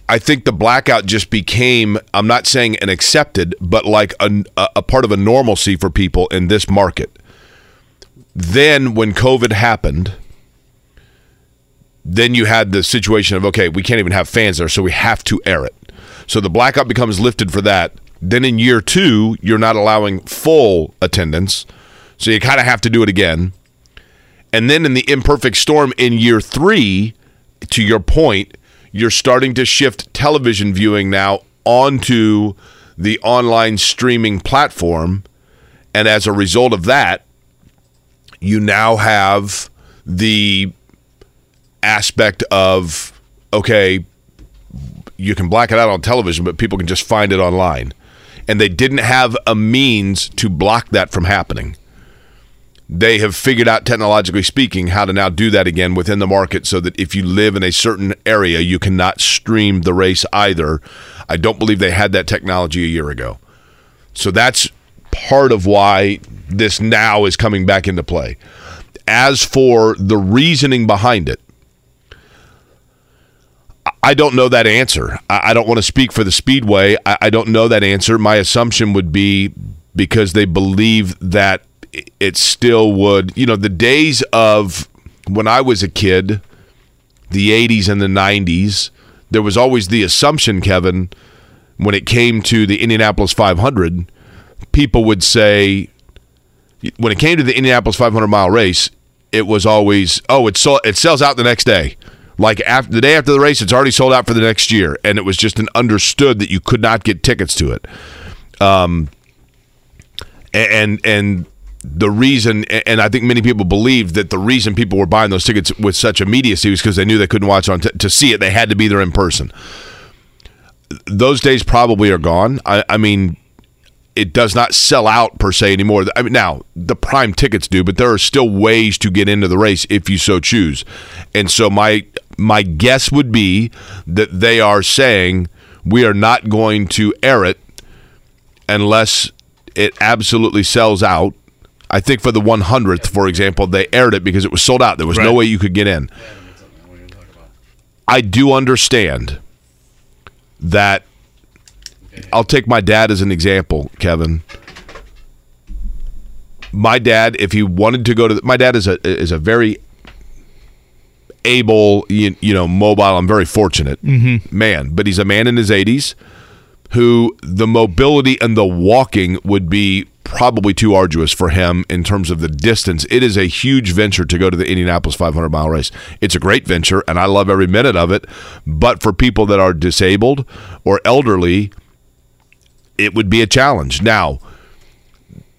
I think the blackout just became, I'm not saying an accepted, but like a, a part of a normalcy for people in this market. Then when COVID happened, then you had the situation of, okay, we can't even have fans there, so we have to air it. So the blackout becomes lifted for that. Then in year two, you're not allowing full attendance. So you kind of have to do it again. And then in the imperfect storm in year three, to your point, you're starting to shift television viewing now onto the online streaming platform. And as a result of that, you now have the aspect of, okay, you can black it out on television, but people can just find it online. And they didn't have a means to block that from happening. They have figured out technologically speaking how to now do that again within the market so that if you live in a certain area you cannot stream the race either. I don't believe they had that technology a year ago. So that's part of why this now is coming back into play as for the reasoning behind it I don't know that answer. I don't want to speak for the Speedway. I don't know that answer. My assumption would be because they believe that it still would, you know, the days of when I was a kid, the 80s and the 90s, there was always the assumption, Kevin, when it came to the Indianapolis 500, people would say, when it came to the Indianapolis 500 mile race, it was always, oh, it, sold, it sells out the next day. Like after the day after the race, it's already sold out for the next year, and it was just an understood that you could not get tickets to it. Um, and and the reason, and I think many people believed that the reason people were buying those tickets with such immediacy was because they knew they couldn't watch on t- to see it. They had to be there in person. Those days probably are gone. I, I mean, it does not sell out per se anymore. I mean, now the prime tickets do, but there are still ways to get into the race if you so choose. And so my my guess would be that they are saying we are not going to air it unless it absolutely sells out. I think for the 100th, for example, they aired it because it was sold out. There was no way you could get in. I do understand that I'll take my dad as an example, Kevin. My dad, if he wanted to go to, the, my dad is a is a very able, you, you know, mobile. I'm very fortunate mm-hmm. man, but he's a man in his 80s who the mobility and the walking would be probably too arduous for him in terms of the distance. It is a huge venture to go to the Indianapolis 500 mile race. It's a great venture, and I love every minute of it. But for people that are disabled or elderly, it would be a challenge. Now,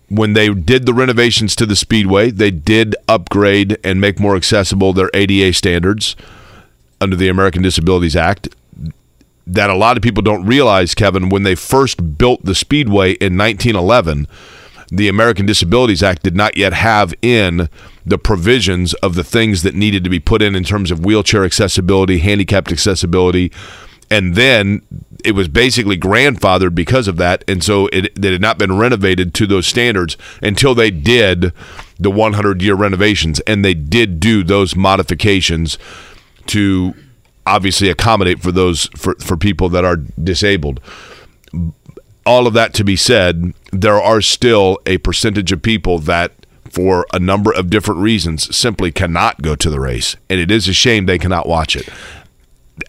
when they did the renovations to the speedway, they did upgrade and make more accessible their ADA standards under the American Disabilities Act. That a lot of people don't realize, Kevin, when they first built the speedway in 1911, the American Disabilities Act did not yet have in the provisions of the things that needed to be put in in terms of wheelchair accessibility, handicapped accessibility, and then it was basically grandfathered because of that, and so it, it had not been renovated to those standards until they did the 100 year renovations, and they did do those modifications to obviously accommodate for those for, for people that are disabled all of that to be said, there are still a percentage of people that, for a number of different reasons, simply cannot go to the race. And it is a shame they cannot watch it.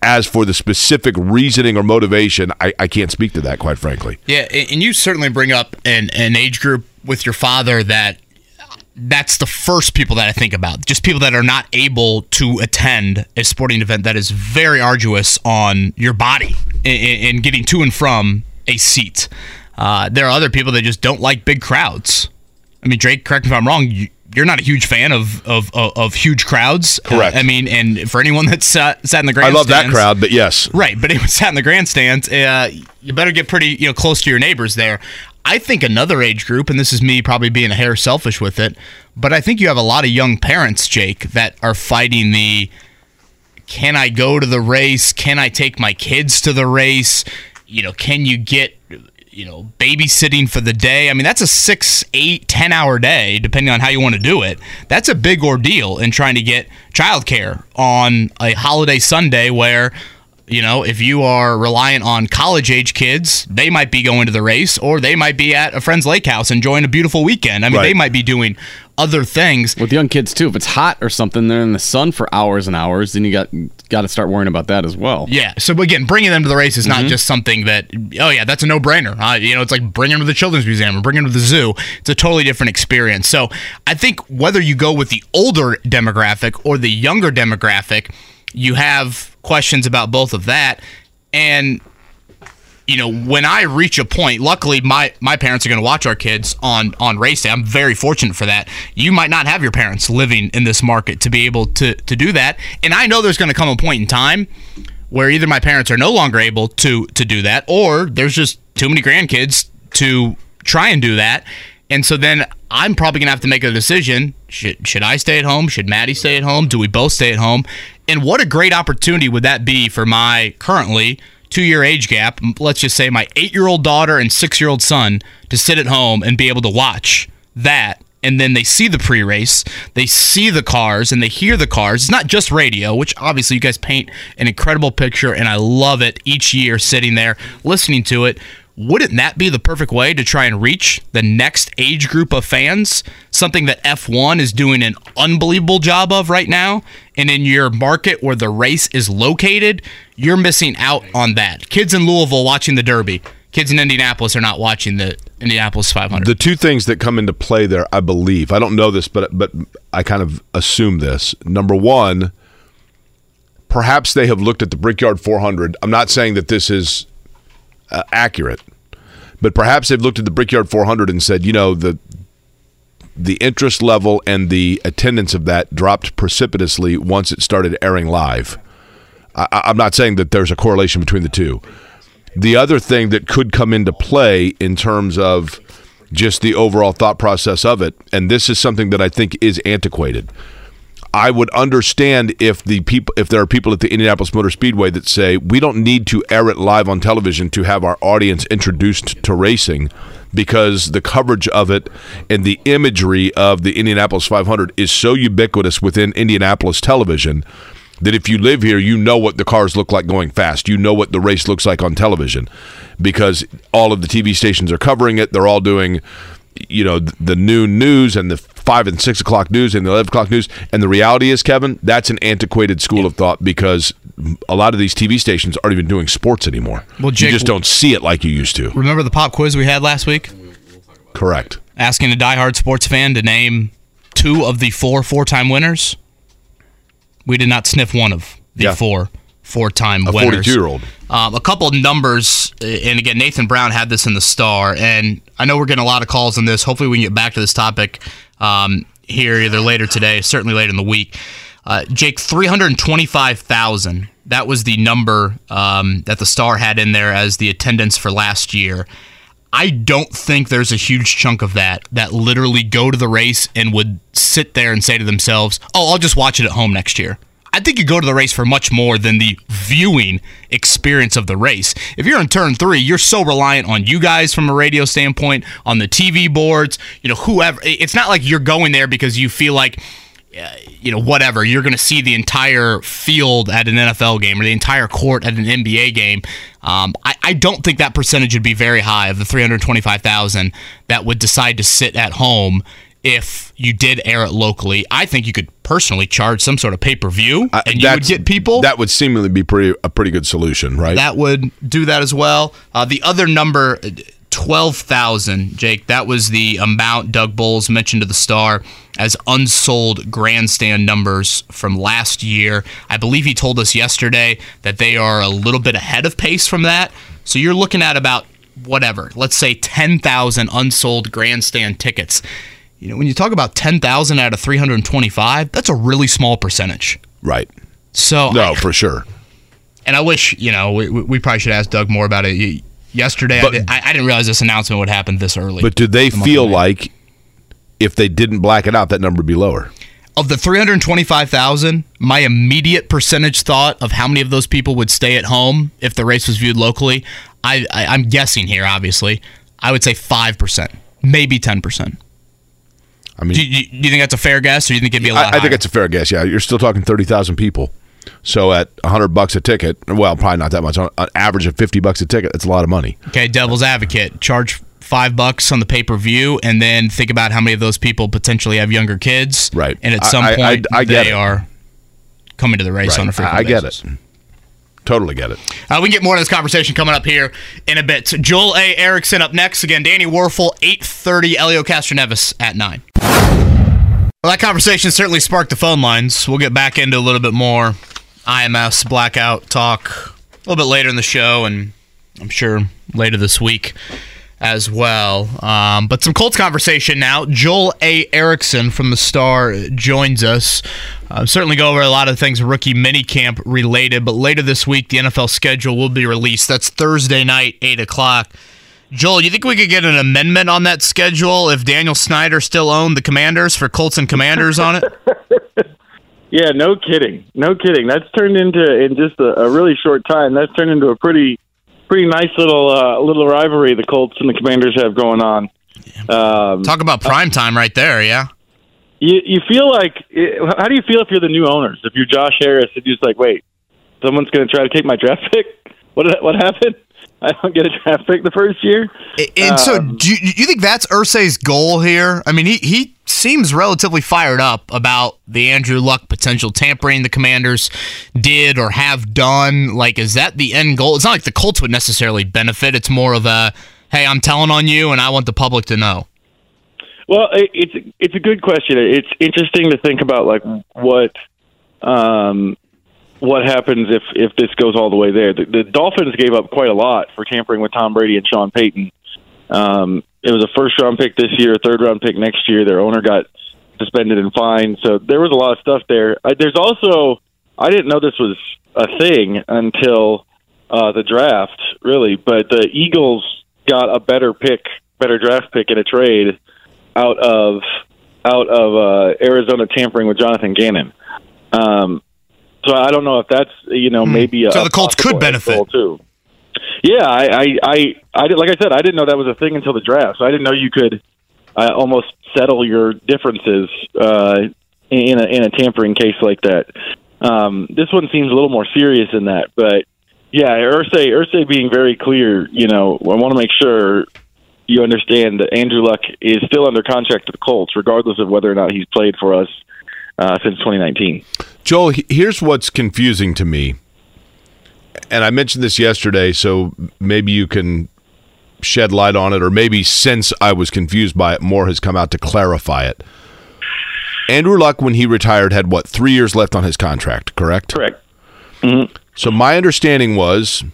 As for the specific reasoning or motivation, I, I can't speak to that, quite frankly. Yeah, and you certainly bring up an, an age group with your father that that's the first people that I think about. Just people that are not able to attend a sporting event that is very arduous on your body in, in getting to and from a, a seat. Uh, there are other people that just don't like big crowds. I mean, Drake, correct me if I'm wrong. You, you're not a huge fan of of, of, of huge crowds. Correct. Uh, I mean, and for anyone that sat, sat in the grandstand. I love that crowd, but yes, Right, but anyone sat in the grandstands, uh, you better get pretty you know close to your neighbors there. I think another age group, and this is me probably being a hair selfish with it, but I think you have a lot of young parents, Jake, that are fighting the can I go to the race? Can I take my kids to the race? You know, can you get you know babysitting for the day? I mean, that's a six, eight, ten hour day, depending on how you want to do it. That's a big ordeal in trying to get childcare on a holiday Sunday where. You know, if you are reliant on college age kids, they might be going to the race or they might be at a friend's lake house enjoying a beautiful weekend. I mean, Right. they might be doing other things. With young kids too, if it's hot or something, they're in the sun for hours and hours. Then you got got to start worrying about that as well. Yeah. So again, bringing them to the race is not just something that oh yeah, that's a no brainer. Uh, you know, it's like bringing them to the children's museum or bringing them to the zoo. It's a totally different experience. So I think whether you go with the older demographic or the younger demographic, you have questions about both of that. And you know, when I reach a point, luckily my my parents are going to watch our kids on on race day. I'm very fortunate for that. You might not have your parents living in this market to be able to to do that, and I know there's going to come a point in time where either my parents are no longer able to to do that, or there's just too many grandkids to try and do that. And so then I'm probably gonna have to make a decision. Should should I stay at home? Should Maddie stay at home? Do we both stay at home? And what a great opportunity would that be for my currently two year age gap, let's just say my eight year old daughter and six year old son, to sit at home and be able to watch that. And then they see the pre race, they see the cars, and they hear the cars. It's not just radio, which obviously you guys paint an incredible picture, and I love it each year sitting there listening to it. Wouldn't that be the perfect way to try and reach the next age group of fans? Something that F1 is doing an unbelievable job of right now. And in your market where the race is located, you're missing out on that. Kids in Louisville watching the Derby, kids in Indianapolis are not watching the Indianapolis 500. the two things that come into play there, I believe, I don't know this, but but I kind of assume this. Number one, perhaps they have looked at the Brickyard 400. I'm not saying that this is uh, accurate, but perhaps they've looked at the Brickyard 400 and said, you know, the the interest level and the attendance of that dropped precipitously once it started airing live. I, I'm not saying that there's a correlation between the two. The other thing that could come into play in terms of just the overall thought process of it, and this is something that I think is antiquated. I would understand if the people if there are people at the Indianapolis Motor Speedway that say we don't need to air it live on television to have our audience introduced to racing because the coverage of it and the imagery of the Indianapolis 500 is so ubiquitous within Indianapolis television that if you live here, you know what the cars look like going fast. You know what the race looks like on television because all of the TV stations are covering it. They're all doing, you know, the noon news and the five and six o'clock news and the 11 o'clock news. And the reality is, Kevin, that's an antiquated school of thought because a lot of these TV stations aren't even doing sports anymore. Well, Jake- you just don't see it like you used to. Remember the pop quiz we had last week? Correct. Asking a diehard sports fan to name two of the four four time winners. We did not sniff one of the Yeah. four four time A winners. 42 year old. Um, a couple of numbers, and again, Nathan Brown had this in the star, and I know we're getting a lot of calls on this. Hopefully, we can get back to this topic um, here either later today, certainly later in the week. Uh, Jake, three hundred twenty-five thousand. That was the number um, that the star had in there as the attendance for last year. I don't think there's a huge chunk of that that literally go to the race and would sit there and say to themselves, "Oh, I'll just watch it at home next year." I think you go to the race for much more than the viewing experience of the race. If you're in turn three, you're so reliant on you guys from a radio standpoint, on the TV boards, you know, whoever. It's not like you're going there because you feel like uh, you know, whatever, you're going to see the entire field at an NFL game or the entire court at an NBA game. Um, I, I don't think that percentage would be very high of the 325,000 that would decide to sit at home if you did air it locally. I think you could personally charge some sort of pay per view and you would get people That would seemingly be pretty a pretty good solution, right? that would do that as well. Uh, the other number, twelve thousand, Jake. That was the amount Doug Boles mentioned to the Star as unsold grandstand numbers from last year. I believe he told us yesterday that they are a little bit ahead of pace from that. So you're looking at about whatever, let's say 10,000 unsold grandstand tickets. You know, when you talk about 10,000 out of 325, that's a really small percentage. Right. So No, I- for sure. and I wish you know we, we probably should ask Doug more about it. Yesterday, I, But- I, I didn't realize this announcement would happen this early. But do they feel like if they didn't black it out, that number would be lower? of the 325,000, my immediate percentage thought of how many of those people would stay at home if the race was viewed locally, I, I I'm guessing here, obviously, I would say five percent, maybe ten percent. I mean, Do you, do you think that's a fair guess, or do you think it'd be a lot I, I think it's a fair guess. Yeah, you're still talking thirty thousand people. So at hundred bucks a ticket, well, probably not that much. On an average of fifty bucks a ticket, that's a lot of money. Okay, devil's advocate. Charge five bucks on the pay per view, and then think about how many of those people potentially have younger kids. Right. And at some I- point, I they it. are coming to the race on a frequent I, I get basis. it. Totally get it. Uh, we can get more of this conversation coming up here in a bit. Joel A. Erickson up next. Again, Danny Wuerffel, 8.30. Helio Castroneves at 9. Well, that conversation certainly sparked the phone lines. We'll get back into a little bit more IMS blackout talk a little bit later in the show, and I'm sure later this week as well. Um, but some Colts conversation now. Joel A. Erickson from the Star joins us. Uh, certainly go over a lot of things rookie minicamp related, but later this week the NFL schedule will be released. That's Thursday night, eight o'clock. Joel, you think we could get an amendment on that schedule if Daniel Snyder still owned the Commanders for Colts and Commanders on it? Yeah, no kidding, no kidding. That's turned into in just a, a really short time. That's turned into a pretty, pretty nice little uh, little rivalry the Colts and the Commanders have going on. Um, Talk about prime time right there, yeah. you you feel like how do you feel if you're the new owners? If you're Josh Harris and you're just like, wait, someone's going to try to take my draft pick? What did- what happened? I don't get a draft pick the first year. And so, Um, do you, you think that's Irsay's goal here? I mean, he, he seems relatively fired up about the Andrew Luck potential tampering the Commanders did or have done. Like, is that the end goal? It's not like the Colts would necessarily benefit. It's more of a, hey, I'm telling on you, and I want the public to know. Well, it, it's it's a good question. It's interesting to think about like what um, what happens if if this goes all the way there. The, the Dolphins gave up quite a lot for tampering with Tom Brady and Sean Payton. Um, it was a first round pick this year, a third round pick next year. Their owner got suspended and fined, so there was a lot of stuff there. Uh, there's also I didn't know this was a thing until uh, the draft, really. But the Eagles got a better pick, better draft pick in a trade out of out of uh, Arizona tampering with Jonathan Gannon. Um, so I don't know if that's you know maybe a, Hmm. So the Colts could benefit. too. Yeah, I, I, I, I like I said, I didn't know that was a thing until the draft. So I didn't know you could uh, almost settle your differences uh, in a in a tampering case like that. Um, this one seems a little more serious than that, but yeah, Irsay, Irsay being very clear. You know, I want to make sure you understand that Andrew Luck is still under contract to the Colts, regardless of whether or not he's played for us uh, since 2019. Joel, here's what's confusing to me. And I mentioned this yesterday, so maybe you can shed light on it, or maybe since I was confused by it, more has come out to clarify it. Andrew Luck, when he retired, had what, three years left on his contract, correct? Correct. Mm-hmm. So my understanding was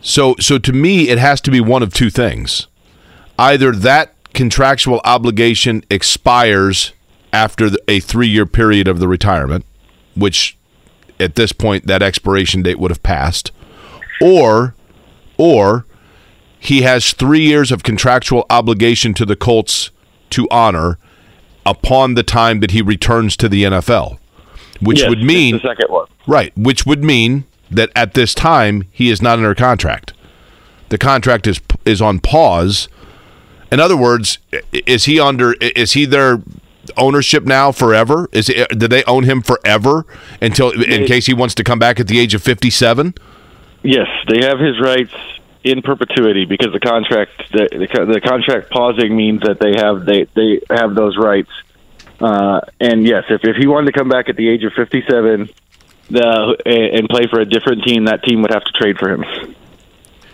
so so to me it has to be one of two things. Either that contractual obligation expires after the, a 3-year period of the retirement, which at this point that expiration date would have passed, or or he has 3 years of contractual obligation to the Colts to honor upon the time that he returns to the NFL, which Yes, would mean the second one. Right, which would mean that at this time he is not under contract. The contract is is on pause. In other words, is he under is he their ownership now forever? Is it, do they own him forever until in case he wants to come back at the age of 57? Yes, they have his rights in perpetuity because the contract the, the, the contract pausing means that they have they they have those rights. Uh, and yes, if if he wanted to come back at the age of fifty seven, the and play for a different team, that team would have to trade for him.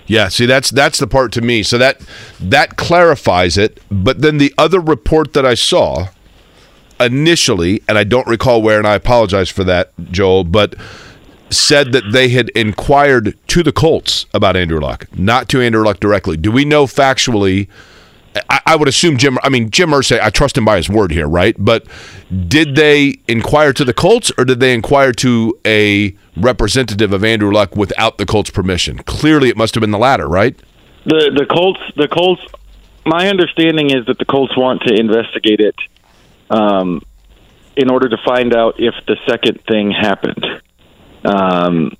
Yeah, see that's that's the part to me. So that that clarifies it, but then the other report that I saw initially, and I don't recall where and I apologize for that, Joel, but said that they had inquired to the Colts about Andrew Luck, not to Andrew Luck directly. Do we know factually? I, I would assume Jim. I mean, Jim Irsay. I trust him by his word here, right? But did they inquire to the Colts, or did they inquire to a representative of Andrew Luck without the Colts' permission? Clearly, it must have been the latter, right? The the Colts the Colts. My understanding is that the Colts want to investigate it, um, in order to find out if the second thing happened. Um,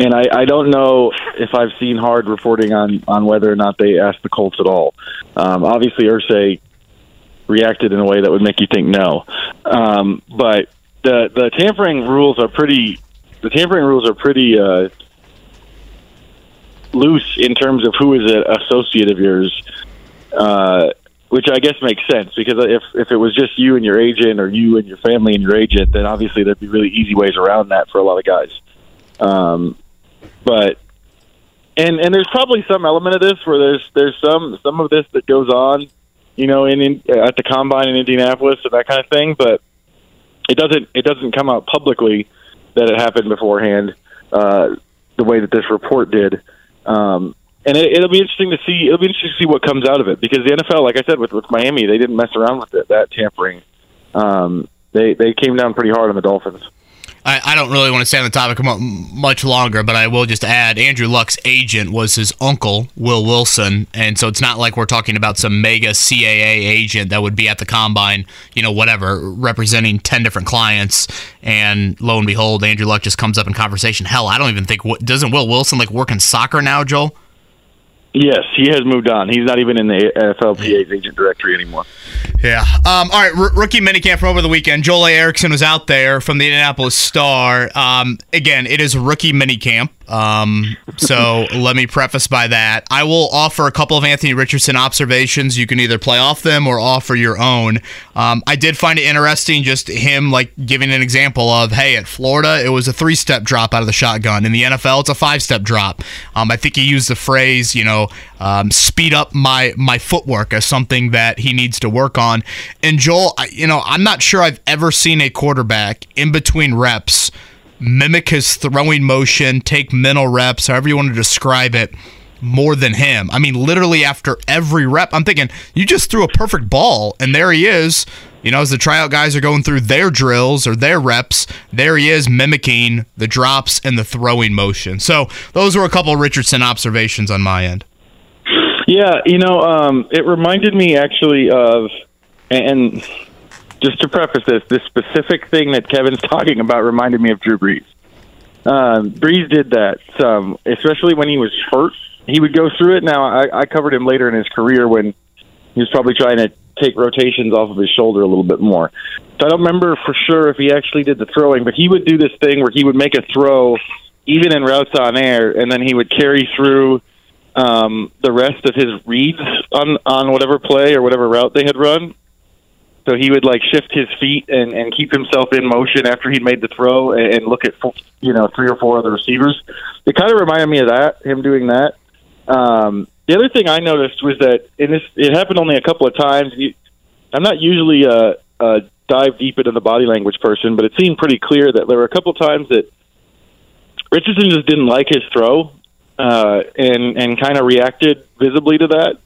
and I, I don't know if I've seen hard reporting on on whether or not they asked the Colts at all. Um, obviously, Irsay reacted in a way that would make you think no. Um, but the the tampering rules are pretty. The tampering rules are pretty uh, loose in terms of who is an associate of yours, uh, which I guess makes sense because if if it was just you and your agent, or you and your family and your agent, then obviously there'd be really easy ways around that for a lot of guys. Um, but and and there's probably some element of this where there's there's some some of this that goes on, you know, in, in at the combine in Indianapolis and that kind of thing, but it doesn't it doesn't come out publicly that it happened beforehand uh, the way that this report did. Um, and it, it'll be interesting to see. It'll be interesting to see what comes out of it because the NFL, like I said, with with Miami, they didn't mess around with it. That tampering, um, they they came down pretty hard on the Dolphins. I, I don't really want to stay on the topic much longer, but I will just add Andrew Luck's agent was his uncle, Will Wilson. And so it's not like we're talking about some mega CAA agent that would be at the combine, you know, whatever, representing 10 different clients. And lo and behold, Andrew Luck just comes up in conversation. Hell, I don't even think, doesn't Will Wilson like work in soccer now, Joel? Yes, he has moved on. He's not even in the NFLPA's agent directory anymore. Yeah. Um, all right. R- rookie minicamp from over the weekend. Joel A. Erickson was out there from the Indianapolis Star. Um, again, it is rookie minicamp. Um, so let me preface by that. I will offer a couple of Anthony Richardson observations. You can either play off them or offer your own. Um, I did find it interesting just him like giving an example of, hey, at Florida, it was a three step drop out of the shotgun. In the NFL, it's a five step drop. Um, I think he used the phrase, you know, um, speed up my my footwork as something that he needs to work on. And Joel, I, you know, I'm not sure I've ever seen a quarterback in between reps mimic his throwing motion, take mental reps, however you want to describe it, more than him. I mean, literally after every rep, I'm thinking, you just threw a perfect ball, and there he is. You know, as the tryout guys are going through their drills or their reps, there he is mimicking the drops and the throwing motion. So those were a couple Richardson observations on my end. Yeah, you know, um, it reminded me actually of, and just to preface this, this specific thing that Kevin's talking about reminded me of Drew Brees. Um, Brees did that some, especially when he was hurt. He would go through it. Now, I, I covered him later in his career when he was probably trying to take rotations off of his shoulder a little bit more. So I don't remember for sure if he actually did the throwing, but he would do this thing where he would make a throw even in routes on air, and then he would carry through um, the rest of his reads on on whatever play or whatever route they had run. So he would like shift his feet and, and keep himself in motion after he'd made the throw and, and look at you know three or four other receivers. It kind of reminded me of that, him doing that. Um, the other thing I noticed was that in this, it happened only a couple of times. I'm not usually a, a dive deep into the body language person, but it seemed pretty clear that there were a couple of times that Richardson just didn't like his throw uh, and and kind of reacted visibly to that.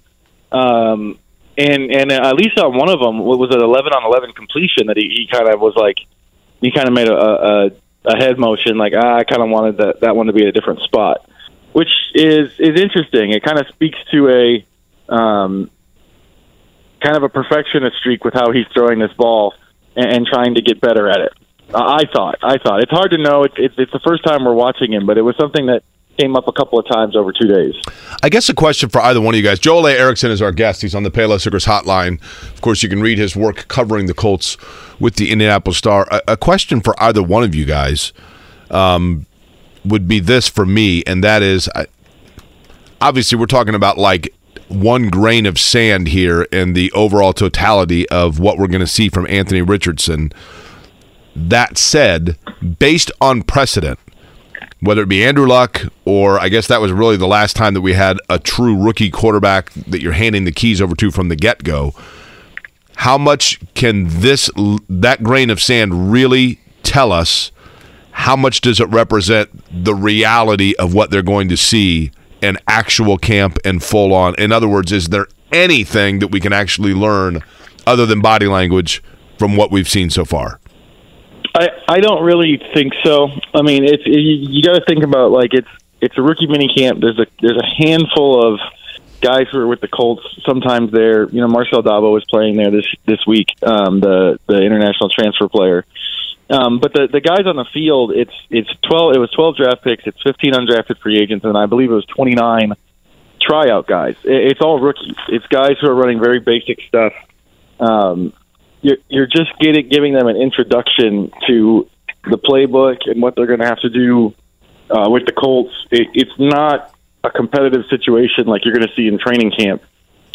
Um, and and at least on one of them was an eleven on eleven completion that he, he kind of was like he kind of made a, a a head motion like ah, I kind of wanted that that one to be a different spot, which is is interesting. It kind of speaks to a um, kind of a perfectionist streak with how he's throwing this ball and, and trying to get better at it. I thought I thought it's hard to know. It's, it's it's the first time we're watching him, but it was something that came up a couple of times over two days. I guess a question for either one of you guys. Joel A. Erickson is our guest. He's on the Payless Liquors hotline. Of course, you can read his work covering the Colts with the Indianapolis Star. A, a question for either one of you guys um, would be this for me, and that is I, obviously we're talking about like one grain of sand here in the overall totality of what we're going to see from Anthony Richardson. That said, based on precedent, whether it be Andrew Luck or I guess that was really the last time that we had a true rookie quarterback that you're handing the keys over to from the get go. How much can this that grain of sand really tell us how much does it represent the reality of what they're going to see in actual camp and full on? In other words, is there anything that we can actually learn other than body language from what we've seen so far? I I don't really think so. I mean, it's it, you, got to think about like it's it's a rookie mini camp. There's a there's a handful of guys who are with the Colts. Sometimes they're you know Marcel Dabo is playing there this this week. Um, the the international transfer player. Um, but the the guys on the field, it's it's twelve. It was twelve draft picks. It's fifteen undrafted free agents, and I believe it was twenty nine tryout guys. It, it's all rookies. It's guys who are running very basic stuff. Um, you're you're just getting giving them an introduction to the playbook and what they're going to have to do uh, with the Colts. It, it's not a competitive situation like you're going to see in training camp.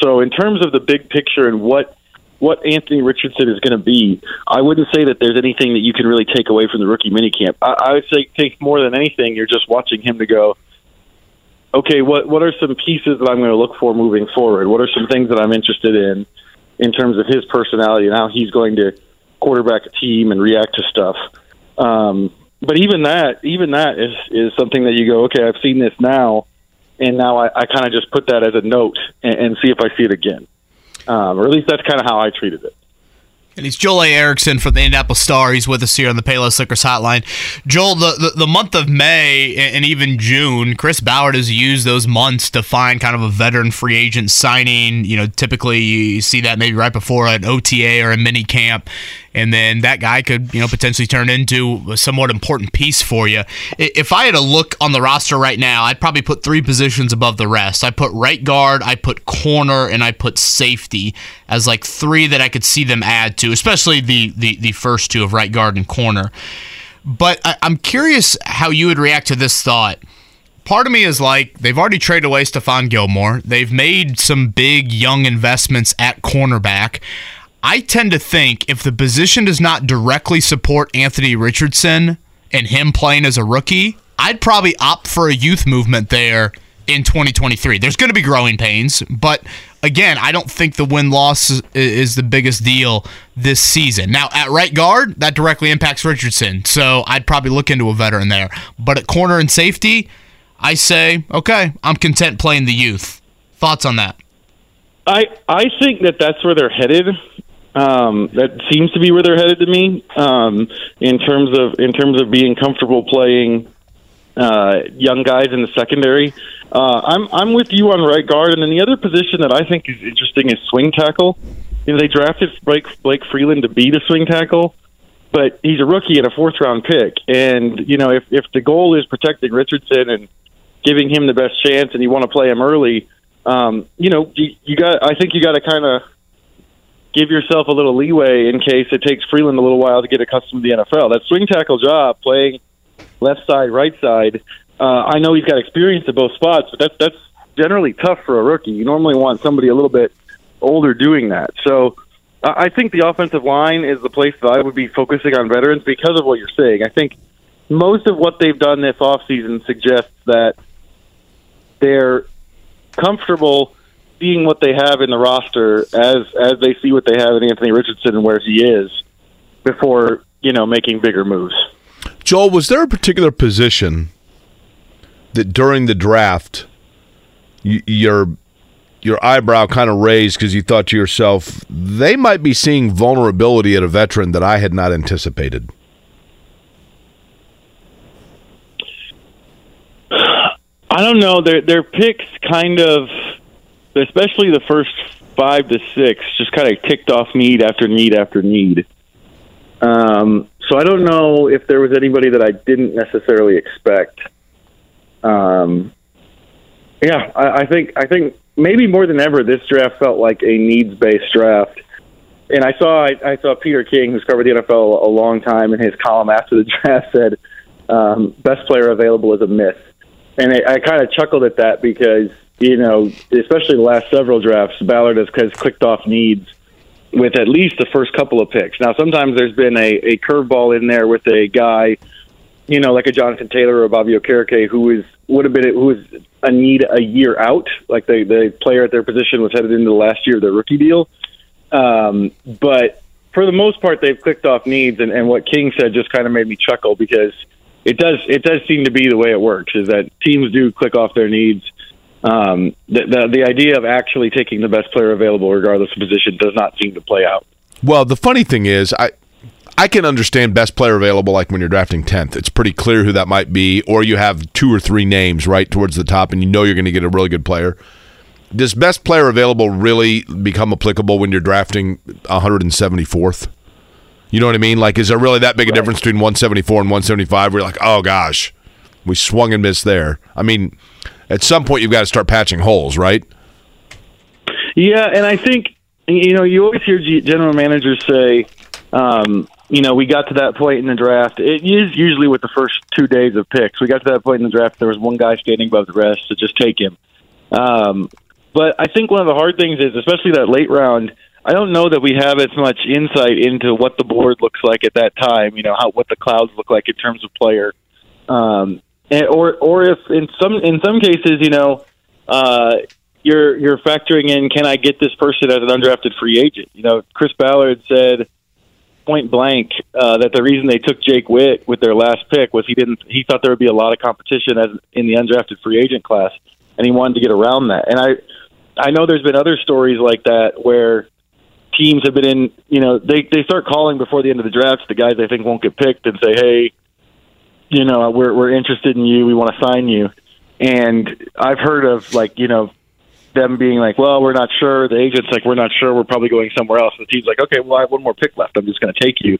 So, in terms of the big picture and what what Anthony Richardson is going to be, I wouldn't say that there's anything that you can really take away from the rookie minicamp. I, I would say, take more than anything, you're just watching him to go. Okay, what what are some pieces that I'm going to look for moving forward? What are some things that I'm interested in in terms of his personality and how he's going to quarterback a team and react to stuff? Um, but even that, even that is is something that you go, okay, I've seen this now, and now I, I kind of just put that as a note and, and see if I see it again, um, or at least that's kind of how I treated it. And he's Joel A. Erickson from the Indianapolis Star. He's with us here on the Payless Liquors Hotline. Joel, the, the, the month of May and even June, Chris Ballard has used those months to find kind of a veteran free agent signing. You know, typically you see that maybe right before an OTA or a mini camp and then that guy could you know potentially turn into a somewhat important piece for you. If I had a look on the roster right now, I'd probably put three positions above the rest. I put right guard, I put corner, and I put safety as like three that I could see them add to, especially the the, the first two of right guard and corner. But I, I'm curious how you would react to this thought part of me is like they've already traded away Stephon Gilmore. They've made some big young investments at cornerback. I tend to think if the position does not directly support Anthony Richardson and him playing as a rookie, I'd probably opt for a youth movement there in 2023. There's going to be growing pains, but again, I don't think the win loss is, the biggest deal this season. Now, at right guard, that directly impacts Richardson, so I'd probably look into a veteran there. But at corner and safety, I say, okay, I'm content playing the youth. Thoughts on that? I I think that that's where they're headed. Um, that seems to be where they're headed to me um, in terms of in terms of being comfortable playing uh, young guys in the secondary. Uh, I'm I'm with you on right guard, and then the other position that I think is interesting is swing tackle. You know, they drafted Blake Blake Freeland to be the swing tackle, but he's a rookie and a fourth round pick. And you know, if if the goal is protecting Richardson and giving him the best chance, and you want to play him early, um, you know, you, you got. I think you got to kind of give yourself a little leeway in case it takes Freeland a little while to get accustomed to the NFL. That swing tackle job, playing left side, right side. Uh, I know he's got experience at both spots, but that's that's generally tough for a rookie. You normally want somebody a little bit older doing that. So I think the offensive line is the place that I would be focusing on veterans because of what you're saying. I think most of what they've done this offseason suggests that they're comfortable seeing what they have in the roster as as they see what they have in Anthony Richardson and where he is before you know making bigger moves. Joel, was there a particular position that during the draft y- your your eyebrow kind of raised because you thought to yourself they might be seeing vulnerability at a veteran that I had not anticipated? I don't know. Their their picks kind of especially the first five to six, just kind of kicked off need after need after need. Um, so I don't know if there was anybody that I didn't necessarily expect. Um, yeah, I, I think I think maybe more than ever, this draft felt like a needs based draft. And I saw I, I saw Peter King, who's covered the NFL a long time, in his column after the draft said, um, "Best player available is a myth." And I, I kind of chuckled at that because you know, especially the last several drafts, Ballard has, has clicked off needs with at least the first couple of picks. Now, sometimes there's been a, a curveball in there with a guy, you know, like a Jonathan Taylor or Bobby Okereke, who is would have been who was a need a year out, like the the player at their position was headed into the last year of their rookie deal. Um, but for the most part, they've clicked off needs, and, and what King said just kind of made me chuckle because it does it does seem to be the way it works. Is that teams do click off their needs. Um, the, the the idea of actually taking the best player available, regardless of position, does not seem to play out. Well, the funny thing is, I I can understand best player available like when you're drafting 10th. It's pretty clear who that might be, or you have two or three names right towards the top and you know you're going to get a really good player. Does best player available really become applicable when you're drafting 174th? You know what I mean? Like, is there really that big a difference between 174 and 175 where you're like, oh gosh, we swung and missed there? I mean, at some point you've got to start patching holes, right? Yeah, and I think you know you always hear general managers say, um, you know, we got to that point in the draft. It is usually with the first two days of picks. We got to that point in the draft. There was one guy standing above the rest, so just take him. Um, but I think one of the hard things is, especially that late round. I don't know that we have as much insight into what the board looks like at that time. You know, how what the clouds look like in terms of player, um, or or if in some in some cases, you know, uh, you're you're factoring in, can I get this person as an undrafted free agent? You know, Chris Ballard said point blank uh, that the reason they took Jake Witt with their last pick was he didn't he thought there would be a lot of competition as in the undrafted free agent class, and he wanted to get around that. And I I know there's been other stories like that where teams have been in you know they they start calling before the end of the draft the guys they think won't get picked and say hey you know we're we're interested in you we want to sign you and I've heard of like you know them being like, well, we're not sure. The agent's like, we're not sure. We're probably going somewhere else. And the team's like, okay, well, I have one more pick left. I'm just going to take you,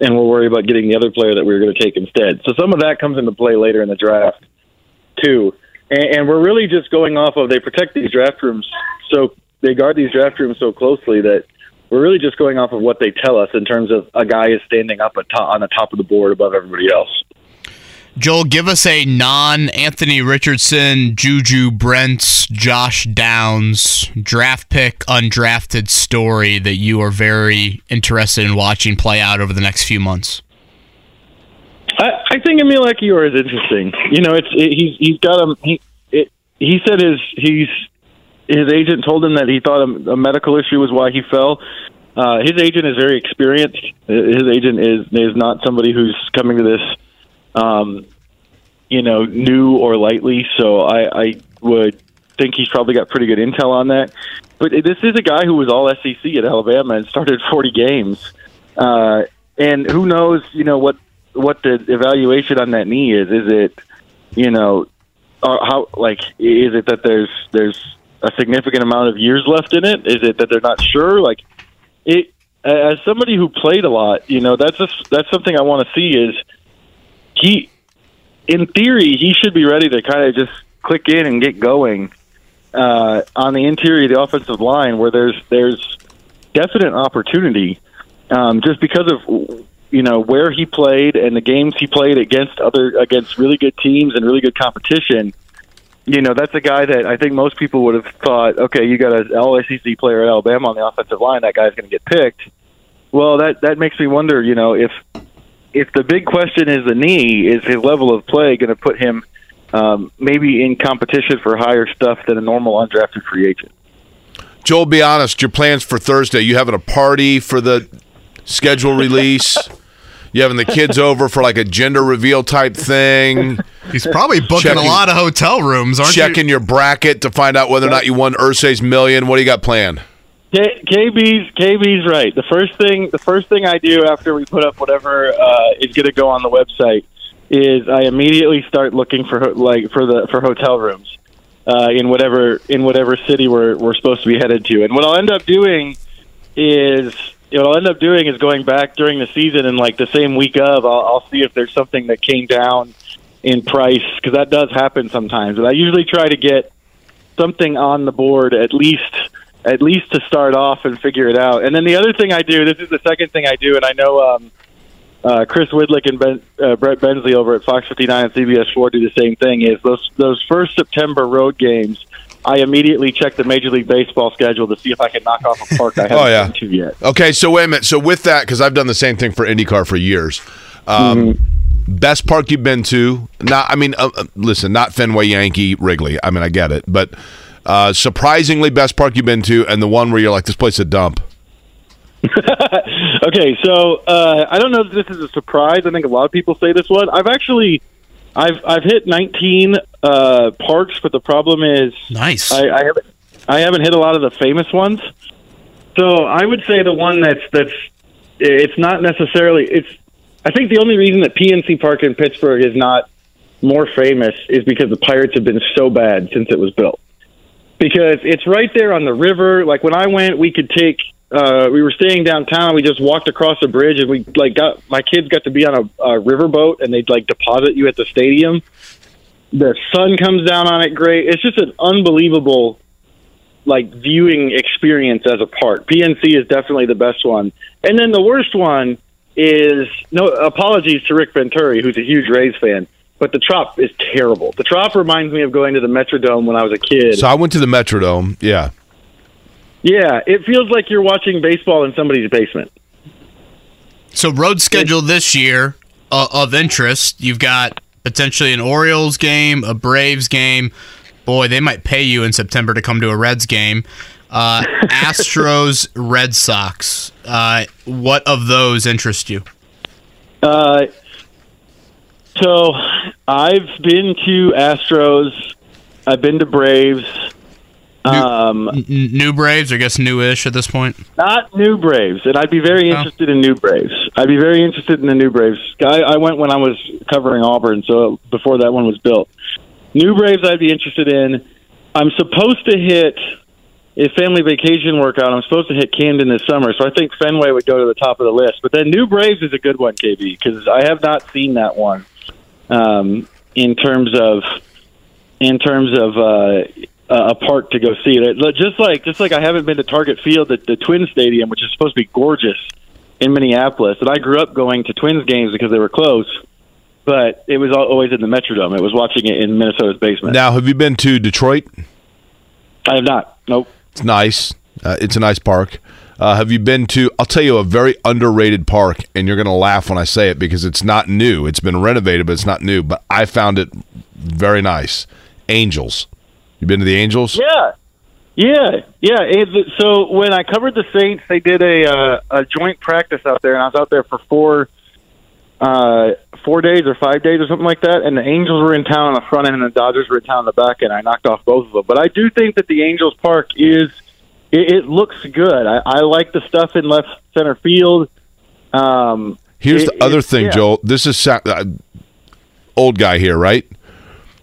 and we'll worry about getting the other player that we were going to take instead. So some of that comes into play later in the draft, too. And, and we're really just going off of they protect these draft rooms so they guard these draft rooms so closely that we're really just going off of what they tell us in terms of a guy is standing up atop, on the top of the board above everybody else. Joel, give us a non Anthony Richardson, Juju Brents, Josh Downs draft pick, undrafted story that you are very interested in watching play out over the next few months. I, I think Emil is interesting. You know, it's it, he's he's got a he it, he said his he's his agent told him that he thought a, a medical issue was why he fell. Uh, his agent is very experienced. His agent is is not somebody who's coming to this um, you know, new or lightly. So I, I would think he's probably got pretty good intel on that. But this is a guy who was all SEC at Alabama and started 40 games. Uh, and who knows, you know, what what the evaluation on that knee is. Is it, you know, uh, how like is it that there's there's a significant amount of years left in it? Is it that they're not sure? Like it as somebody who played a lot, you know, that's a, that's something I want to see is he, in theory, he should be ready to kind of just click in and get going uh, on the interior of the offensive line, where there's there's definite opportunity, um, just because of you know where he played and the games he played against other against really good teams and really good competition. You know, that's a guy that I think most people would have thought, okay, you got an All SEC player at Alabama on the offensive line, that guy's going to get picked. Well, that that makes me wonder, you know, if if the big question is the knee, is his level of play going to put him um, maybe in competition for higher stuff than a normal undrafted free agent? Joel, be honest. Your plans for Thursday? You having a party for the schedule release? You having the kids over for like a gender reveal type thing? He's probably booking Checking- a lot of hotel rooms, aren't Checking you? your bracket to find out whether or not you won Irsay's million. What do you got planned? K- KB's KB's right. The first thing the first thing I do after we put up whatever uh, is going to go on the website is I immediately start looking for ho- like for the for hotel rooms uh, in whatever in whatever city we're we're supposed to be headed to. And what I'll end up doing is what I'll end up doing is going back during the season and like the same week of I'll, I'll see if there's something that came down in price because that does happen sometimes. And I usually try to get something on the board at least at least to start off and figure it out. And then the other thing I do, this is the second thing I do, and I know um, uh, Chris Widlic and ben, uh, Brett Bensley over at Fox 59 and CBS 4 do the same thing. Is those those first September road games? I immediately check the Major League Baseball schedule to see if I can knock off a park I haven't Oh, yeah. been to yet. Okay, so wait a minute. So with that, because I've done the same thing for IndyCar for years. Um, Best park you've been to? Not, I mean, uh, uh, listen, not Fenway, Yankee, Wrigley. I mean, I get it, but uh, surprisingly, best park you've been to, and the one where you're like, this place is a dump. okay, so uh, I don't know if this is a surprise. I think a lot of people say this one. I've actually, I've I've hit 19 uh, parks, but the problem is Nice. I, I haven't I haven't hit a lot of the famous ones. So I would say the one that's that's it's not necessarily it's. I think the only reason that PNC Park in Pittsburgh is not more famous is because the Pirates have been so bad since it was built. Because it's right there on the river. Like when I went, we could take. Uh, we were staying downtown. We just walked across the bridge, and we like got my kids got to be on a, a riverboat, and they'd like deposit you at the stadium. The sun comes down on it. Great. It's just an unbelievable like viewing experience as a park. PNC is definitely the best one. And then the worst one is no apologies to Rick Venturi, who's a huge Rays fan, but the Trop is terrible. The Trop reminds me of going to the Metrodome when I was a kid. So I went to the Metrodome. Yeah. yeah, it feels like you're watching baseball in somebody's basement. So road schedule this year uh, of interest. You've got potentially an Orioles game, a Braves game. Boy, they might pay you in September to come to a Reds game. Uh, Astros, Red Sox. Uh, what of those interest you? So I've been to Astros. I've been to Braves. Um, N- new Braves, I guess newish at this point. Not new Braves, and I'd be very Oh. interested in new Braves. I'd be very interested in the new Braves. I, I went when I was covering Auburn, so before that one was built. New Braves, I'd be interested in. I'm supposed to hit a family vacation workout. I'm supposed to hit Camden this summer, so I think Fenway would go to the top of the list. But then New Braves is a good one, KB, because I have not seen that one um, in terms of in terms of uh, a park to go see it. Just like just like I haven't been to Target Field, the, the Twin Stadium, which is supposed to be gorgeous in Minneapolis. And I grew up going to Twins games because they were close, but it was al- always in the Metrodome. It was watching it in Minnesota's basement. Now, have you been to Detroit? I have not. Nope. It's nice. Uh, it's a nice park. Uh, have you been to? I'll tell you a very underrated park, and you're going to laugh when I say it because it's not new. It's been renovated, but it's not new. But I found it very nice. Angels. You been to the Angels? Yeah. Yeah, yeah. So when I covered the Saints, they did a uh, a joint practice out there, and I was out there for four uh, four days or five days or something like that. And the Angels were in town on the front end, and the Dodgers were in town on the back end. I knocked off both of them, but I do think that the Angels Park is it, it looks good. I, I like the stuff in left center field. Um, Here's it- the other thing, yeah. Joel. This is sa- uh, old guy here, right?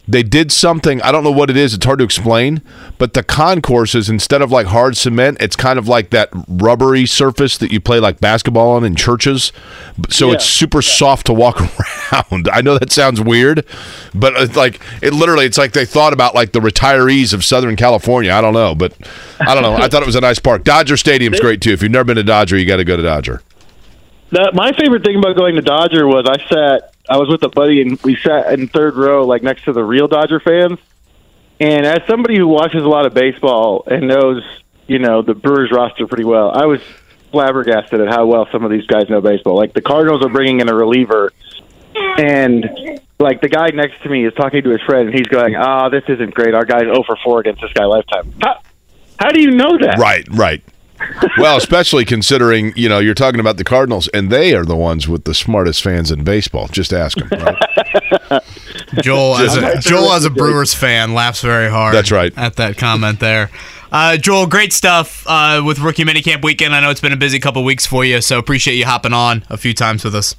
They did something. I don't know what it is. It's hard to explain. But the concourses, instead of like hard cement, it's kind of like that rubbery surface that you play like basketball on in churches. So it's Yeah. super soft to walk around. I know that sounds weird, but it's like it literally. It's like they thought about like the retirees of Southern California. I don't know, but I don't know. I thought it was a nice park. Dodger Stadium's great too. If you've never been to Dodger, you got to go to Dodger. That, my favorite thing about going to Dodger was I sat, I was with a buddy, and we sat in third row, like next to the real Dodger fans. And as somebody who watches a lot of baseball and knows, you know, the Brewers roster pretty well, I was flabbergasted at how well some of these guys know baseball. Like the Cardinals are bringing in a reliever, and like the guy next to me is talking to his friend, and he's going, "Ah, this isn't great. Our guy's 0 for 4 against this guy lifetime." How, how do you know that? Right, right. Well, especially considering you know you're talking about the Cardinals, and they are the ones with the smartest fans in baseball. Just ask them. Right? Joel, as a, Joel, as a Brewers fan, laughs very hard. That's right. At that comment there. Uh, Joel, great stuff uh, with rookie minicamp weekend. I know it's been a busy couple weeks for you, so appreciate you hopping on a few times with us.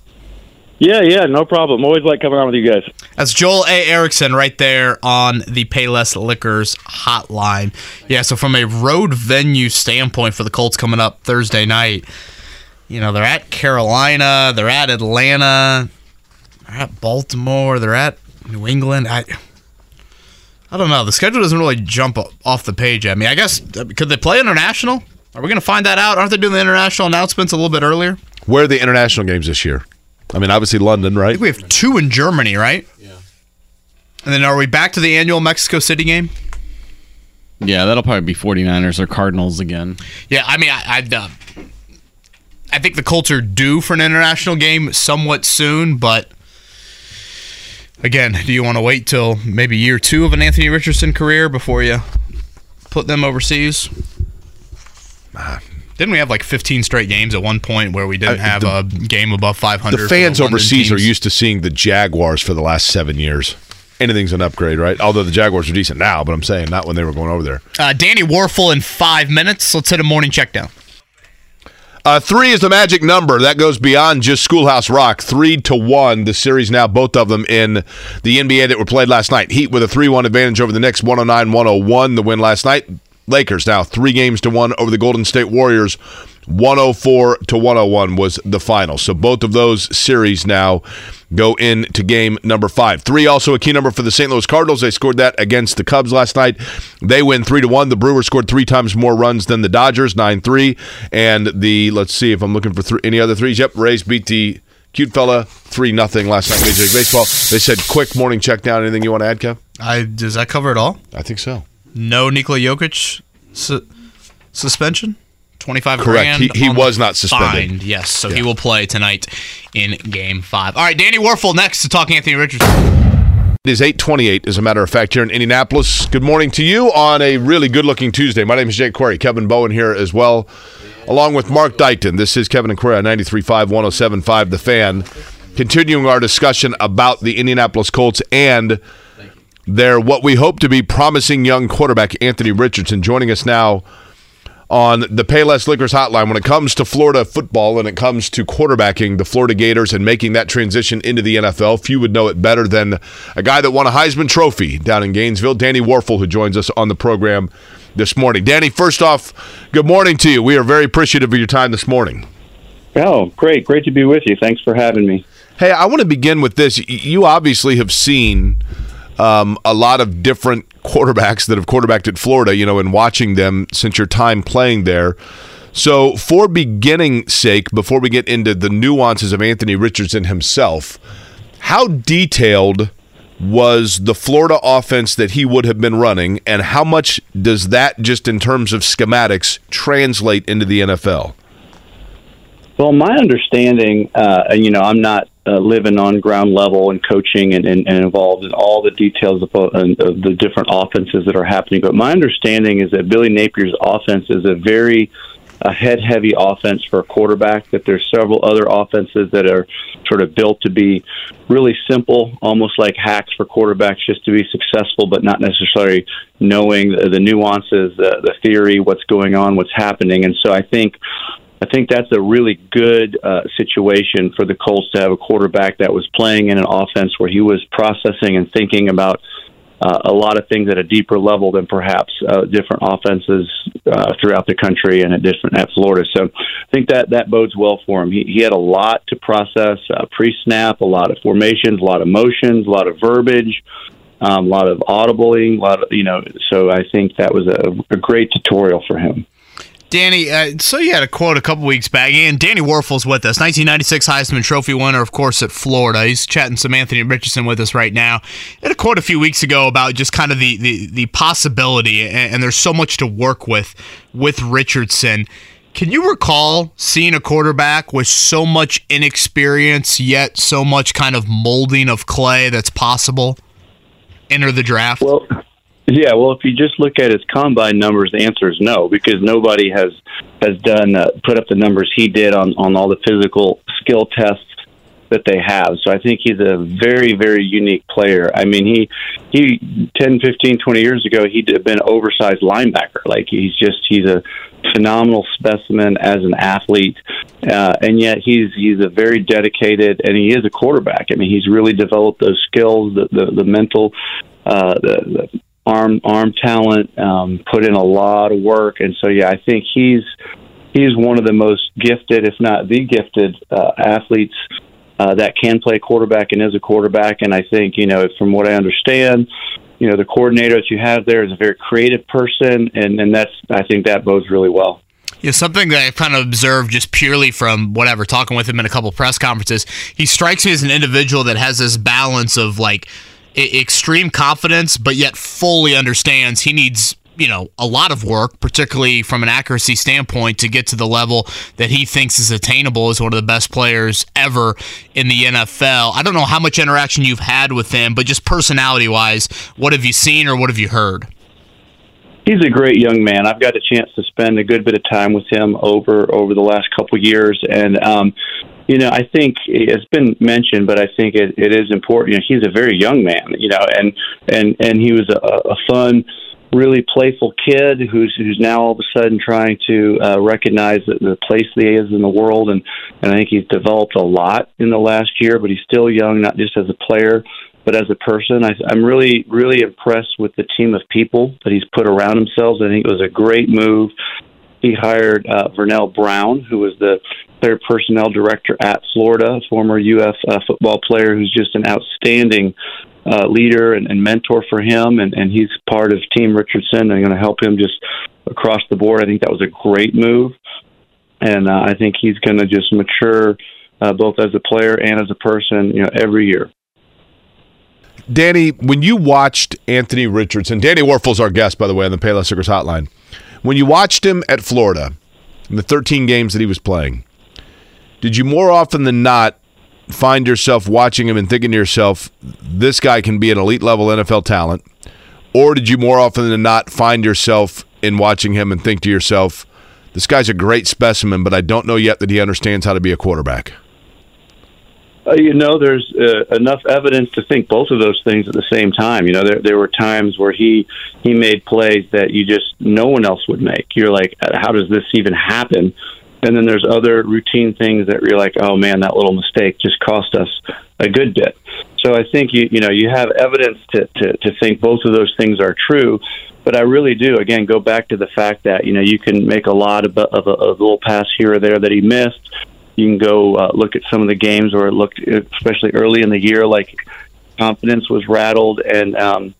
Yeah, yeah, no problem. Always like coming on with you guys. That's Joel A. Erickson right there on the Payless Liquors hotline. Yeah, so from a road venue standpoint for the Colts coming up Thursday night, you know, they're at Carolina, they're at Atlanta, they're at Baltimore, they're at New England. I I don't know. The schedule doesn't really jump off the page at me. I guess uh, could they play international? Are we going to find that out? Aren't they doing the international announcements a little bit earlier? Where are the international games this year? I mean, obviously London, I right? think we have two in Germany, right? Yeah. And then are we back to the annual Mexico City game? Yeah, that'll probably be 49ers or Cardinals again. Yeah, I mean, I, I'd, uh, I think the Colts are due for an international game somewhat soon, but again, do you want to wait till maybe year two of an Anthony Richardson career before you put them overseas? Didn't we have like 15 straight games at one point where we didn't have the- a game above 500? The fans London overseas are used to seeing the Jaguars for the last seven years. Anything's an upgrade, right? Although the Jaguars are decent now, but I'm saying not when they were going over there. Uh, Danny Wuerffel in five minutes. Let's hit a morning check down. Uh, three is the magic number. That goes beyond just Schoolhouse Rock. Three to one. The series now, both of them in the NBA that were played last night. Heat with a 3 1 advantage over the Knicks, 109 101. The win last night. Lakers now three games to one over the Golden State Warriors. 104 to 101 was the final. So both of those series now go into game number five. Three also a key number for the St. Louis Cardinals. They scored that against the Cubs last night. They win three to one. The Brewers scored three times more runs than the Dodgers, nine three. And the let's see if I'm looking for three, any other threes. Yep, Rays beat the cute fella three nothing last night. Major League Baseball. They said quick morning check down. Anything you want to add, Kev? I does that cover it all? I think so. No Nikola Jokic su- suspension. 25 Correct. grand He- he was not suspended. fine. Yes, so he will play tonight in game five. All right, Danny Wuerffel next to talk Anthony Richardson. It is 828, as a matter of fact, here in Indianapolis. Good morning to you on a really good looking Tuesday. My name is Jake Query. Kevin Bowen here as well, along with Mark Dykton. This is Kevin and Query on 93.5, 107.5, The Fan. Continuing our discussion about the Indianapolis Colts and their what we hope to be promising young quarterback, Anthony Richardson, joining us now on the Payless Liquors hotline when it comes to Florida football and it comes to quarterbacking the Florida Gators and making that transition into the NFL. Few would know it better than a guy that won a Heisman Trophy down in Gainesville, Danny Wuerffel, who joins us on the program this morning. Danny, first off, good morning to you. We are very appreciative of your time this morning. Oh, great. Great to be with you. Thanks for having me. Hey, I want to begin with this. You obviously have seen um, a lot of different quarterbacks that have quarterbacked at Florida, you know, and watching them since your time playing there. So, for beginning sake, before we get into the nuances of Anthony Richardson himself, how detailed was the Florida offense that he would have been running, and how much does that, just in terms of schematics, translate into the NFL? Well, my understanding, uh, and you know, I'm not uh, living on ground level and coaching and, and, and involved in all the details of, of the different offenses that are happening. But my understanding is that Billy Napier's offense is a very a head heavy offense for a quarterback, that there's several other offenses that are sort of built to be really simple, almost like hacks for quarterbacks just to be successful, but not necessarily knowing the, the nuances, the, the theory, what's going on, what's happening. And so I think I think that's a really good uh, situation for the Colts to have a quarterback that was playing in an offense where he was processing and thinking about uh, a lot of things at a deeper level than perhaps uh, different offenses uh, throughout the country and at different at Florida. So I think that that bodes well for him. He, he had a lot to process uh, pre-snap, a lot of formations, a lot of motions, a lot of verbiage. Um, a lot of audibling, a lot of you know. So I think that was a, a great tutorial for him. Danny, uh, so you had a quote a couple weeks back, and Danny Wuerffel's with us, 1996 Heisman Trophy winner, of course, at Florida. He's chatting some Anthony Richardson with us right now. He had a quote a few weeks ago about just kind of the the, the possibility, and, and there's so much to work with with Richardson. Can you recall seeing a quarterback with so much inexperience, yet so much kind of molding of clay that's possible enter the draft? Well, yeah. Well, if you just look at his combine numbers, the answer is no, because nobody has has done uh, put up the numbers he did on on all the physical skill tests that they have. So I think he's a very very unique player. I mean, he he 10, 15, 20 years ago he'd have been an oversized linebacker. Like he's just he's a phenomenal specimen as an athlete, uh, and yet he's he's a very dedicated and he is a quarterback. I mean, he's really developed those skills, the the, the mental, uh, the, the arm arm talent, um, put in a lot of work, and so yeah, I think he's he's one of the most gifted, if not the gifted, uh, athletes. Uh, that can play quarterback and is a quarterback, and I think you know from what I understand, you know the coordinator that you have there is a very creative person, and and that's I think that bodes really well. Yeah, something that I've kind of observed just purely from whatever, talking with him in a couple press conferences. He strikes me as an individual that has this balance of like extreme confidence, but yet fully understands he needs, you know, a lot of work, particularly from an accuracy standpoint, to get to the level that he thinks is attainable as one of the best players ever in the NFL. I don't know how much interaction you've had with him, but just personality wise, what have you seen or what have you heard? he's a great young man. I've got a chance to spend a good bit of time with him over over the last couple years, and um, you know, I think it's been mentioned, but I think it, it is important. You know, he's a very young man, you know, and and and he was a, a fun, really playful kid who's who's now all of a sudden trying to uh, recognize the, the place that he is in the world, and and I think he's developed a lot in the last year. But he's still young, not just as a player, but as a person. I, I'm really really impressed with the team of people that he's put around himself. I think it was a great move he hired uh, Vernell Brown, who was the player personnel director at Florida, former UF uh, football player who's just an outstanding uh, leader and, and mentor for him. And, and he's part of Team Richardson and going to help him just across the board. I think that was a great move. And uh, I think he's going to just mature uh, both as a player and as a person, you know, every year. Danny, when you watched Anthony Richardson, Danny Wuerffel's our guest, by the way, on the Payless Liquors Hotline. When you watched him at Florida in the 13 games that he was playing, did you more often than not find yourself watching him and thinking to yourself, this guy can be an elite level NFL talent? Or did you more often than not find yourself in watching him and think to yourself, this guy's a great specimen, but I don't know yet that he understands how to be a quarterback? Uh, you know, there's uh, enough evidence to think both of those things at the same time. You know, there there were times where he he made plays that you just no one else would make. You're like, how does this even happen? And then there's other routine things that you're like, oh man, that little mistake just cost us a good bit. So I think you you know you have evidence to to, to think both of those things are true. But I really do again go back to the fact that you know you can make a lot of, of a, a little pass here or there that he missed. You can go uh, look at some of the games where it looked, especially early in the year, like confidence was rattled and. um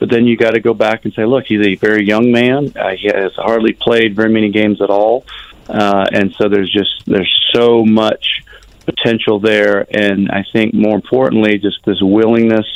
but then you got to go back and say, look, he's a very young man. Uh, he has hardly played very many games at all. Uh, and so there's just there's so much potential there, and I think more importantly, just this willingness,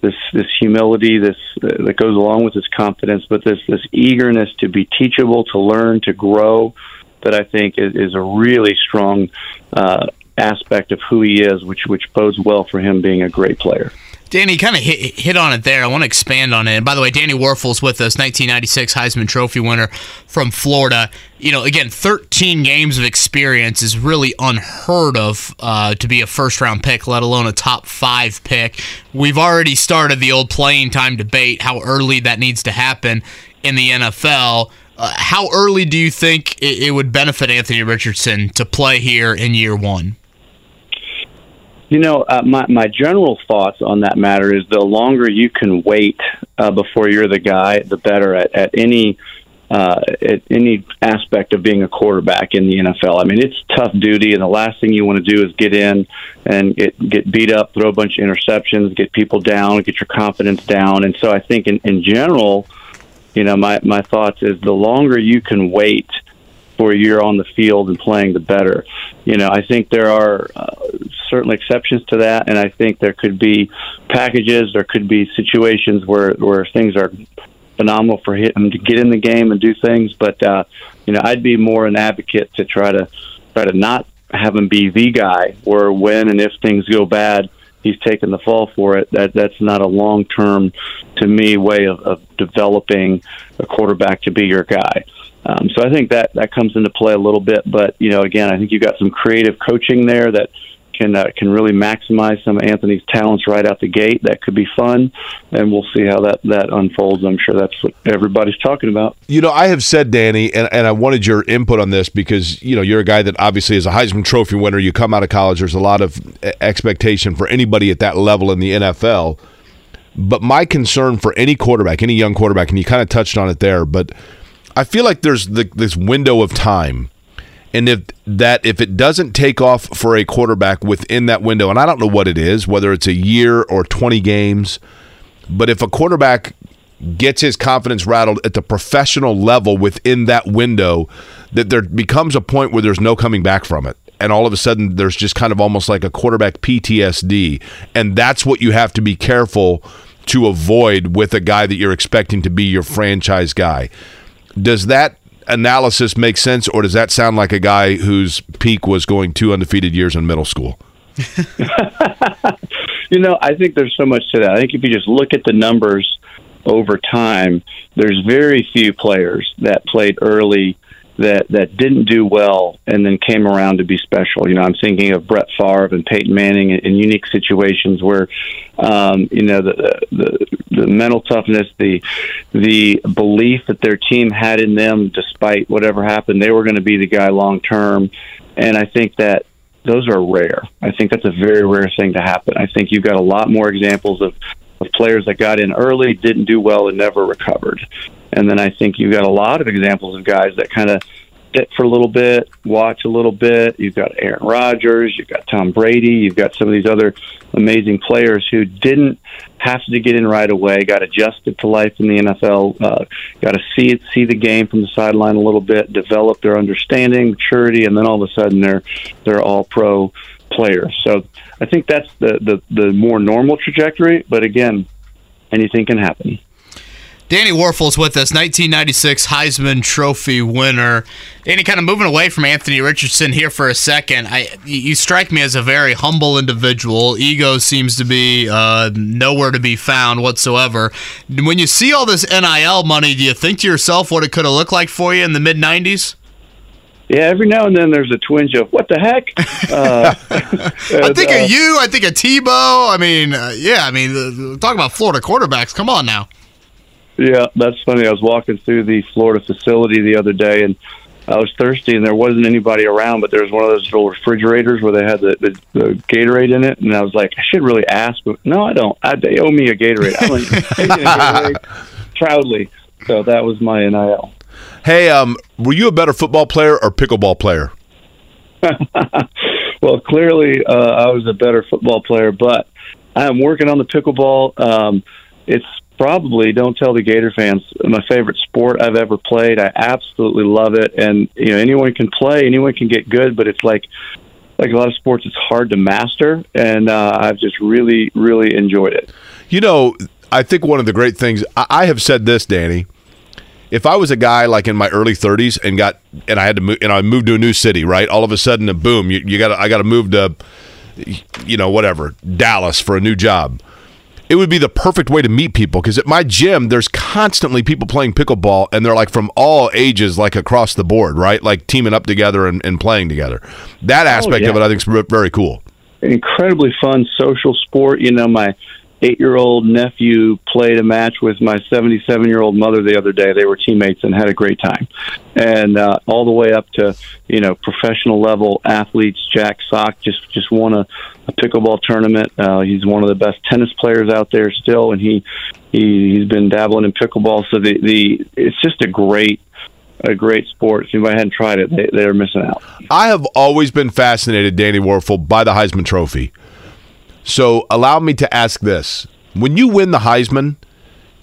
this this humility, this uh, that goes along with this confidence, but this this eagerness to be teachable, to learn, to grow, that I think is, is a really strong uh, aspect of who he is, which which bodes well for him being a great player. Danny kind of hit, hit on it there. I want to expand on it. And by the way, Danny Wuerffel's with us, 1996 Heisman Trophy winner from Florida. You know, again, 13 games of experience is really unheard of uh, to be a first round pick, let alone a top five pick. We've already started the old playing time debate, how early that needs to happen in the NFL. Uh, how early do you think it, it would benefit Anthony Richardson to play here in year one? You know, uh, my my general thoughts on that matter is the longer you can wait uh, before you're the guy, the better at, at any uh, at any aspect of being a quarterback in the NFL. I mean, it's tough duty, and the last thing you want to do is get in and get get beat up, throw a bunch of interceptions, get people down, get your confidence down. And so, I think in, in general, you know, my my thoughts is the longer you can wait for a year on the field and playing, the better. You know, I think there are uh, certain exceptions to that, and I think there could be packages, there could be situations where where things are phenomenal for him to get in the game and do things. But uh, you know, I'd be more an advocate to try to try to not have him be the guy, where when and if things go bad, he's taking the fall for it. That that's not a long term, to me, way of, of developing a quarterback to be your guy. Um, so I think that that comes into play a little bit, but you know, again, I think you've got some creative coaching there that can uh, can really maximize some of Anthony's talents right out the gate. That could be fun, and we'll see how that that unfolds. I'm sure that's what everybody's talking about. You know, I have said, Danny, and, and I wanted your input on this because you know you're a guy that obviously is a Heisman Trophy winner. You come out of college, there's a lot of expectation for anybody at that level in the NFL. But my concern for any quarterback, any young quarterback, and you kind of touched on it there, but I feel like there's the, this window of time, and if that if it doesn't take off for a quarterback within that window, and I don't know what it is, whether it's a year or 20 games, but if a quarterback gets his confidence rattled at the professional level within that window, that there becomes a point where there's no coming back from it. And all of a sudden, there's just kind of almost like a quarterback PTSD. And that's what you have to be careful to avoid with a guy that you're expecting to be your franchise guy. Does that analysis make sense, or does that sound like a guy whose peak was going two undefeated years in middle school? you know, I think there's so much to that. I think if you just look at the numbers over time, there's very few players that played early that that didn't do well and then came around to be special. You know, I'm thinking of Brett Favre and Peyton Manning in, in unique situations where, um, you know, the, the the mental toughness, the the belief that their team had in them, despite whatever happened, they were going to be the guy long term. And I think that those are rare. I think that's a very rare thing to happen. I think you've got a lot more examples of, of players that got in early, didn't do well, and never recovered. And then I think you've got a lot of examples of guys that kind of sit for a little bit, watch a little bit. You've got Aaron Rodgers, you've got Tom Brady, you've got some of these other amazing players who didn't have to get in right away, got adjusted to life in the NFL, uh, got to see it, see the game from the sideline a little bit, develop their understanding, maturity, and then all of a sudden they're they're all pro players. So I think that's the the, the more normal trajectory. But again, anything can happen. Danny Wuerffel's with us, 1996 Heisman Trophy winner. Danny, kind of moving away from Anthony Richardson here for a second. I, you strike me as a very humble individual. Ego seems to be uh, nowhere to be found whatsoever. When you see all this NIL money, do you think to yourself what it could have looked like for you in the mid 90s? Yeah, every now and then there's a twinge of what the heck. Uh, I think uh, of you. I think of Tebow. I mean, uh, yeah. I mean, uh, talk about Florida quarterbacks. Come on now. Yeah, that's funny. I was walking through the Florida facility the other day, and I was thirsty, and there wasn't anybody around, but there was one of those little refrigerators where they had the, the, the Gatorade in it, and I was like, I should really ask, but no, I don't. I, they owe me a Gatorade. I'm like, taking a Gatorade proudly. So that was my NIL. Hey, um, were you a better football player or pickleball player? well, clearly, uh, I was a better football player, but I am working on the pickleball. Um, it's probably don't tell the Gator fans my favorite sport I've ever played. I absolutely love it, and you know anyone can play, anyone can get good, but it's like like a lot of sports, it's hard to master, and uh, I've just really really enjoyed it. You know, I think one of the great things I, I have said this, Danny. If I was a guy like in my early 30s and got and I had to move and I moved to a new city, right? All of a sudden, boom, you, you got I got to move to, you know, whatever Dallas for a new job it would be the perfect way to meet people because at my gym there's constantly people playing pickleball and they're like from all ages like across the board right like teaming up together and, and playing together that oh, aspect yeah. of it i think is very cool Incredibly fun social sport. You know, my eight year old nephew played a match with my 77 year old mother the other day. They were teammates and had a great time. And uh, all the way up to, you know, professional level athletes. Jack Sock just, just won a, a pickleball tournament. Uh, he's one of the best tennis players out there still, and he, he he's been dabbling in pickleball. So the, the it's just a great a great sport. If anybody hadn't tried it, they, they're missing out. I have always been fascinated, Danny Wuerffel, by the Heisman Trophy. So allow me to ask this: When you win the Heisman,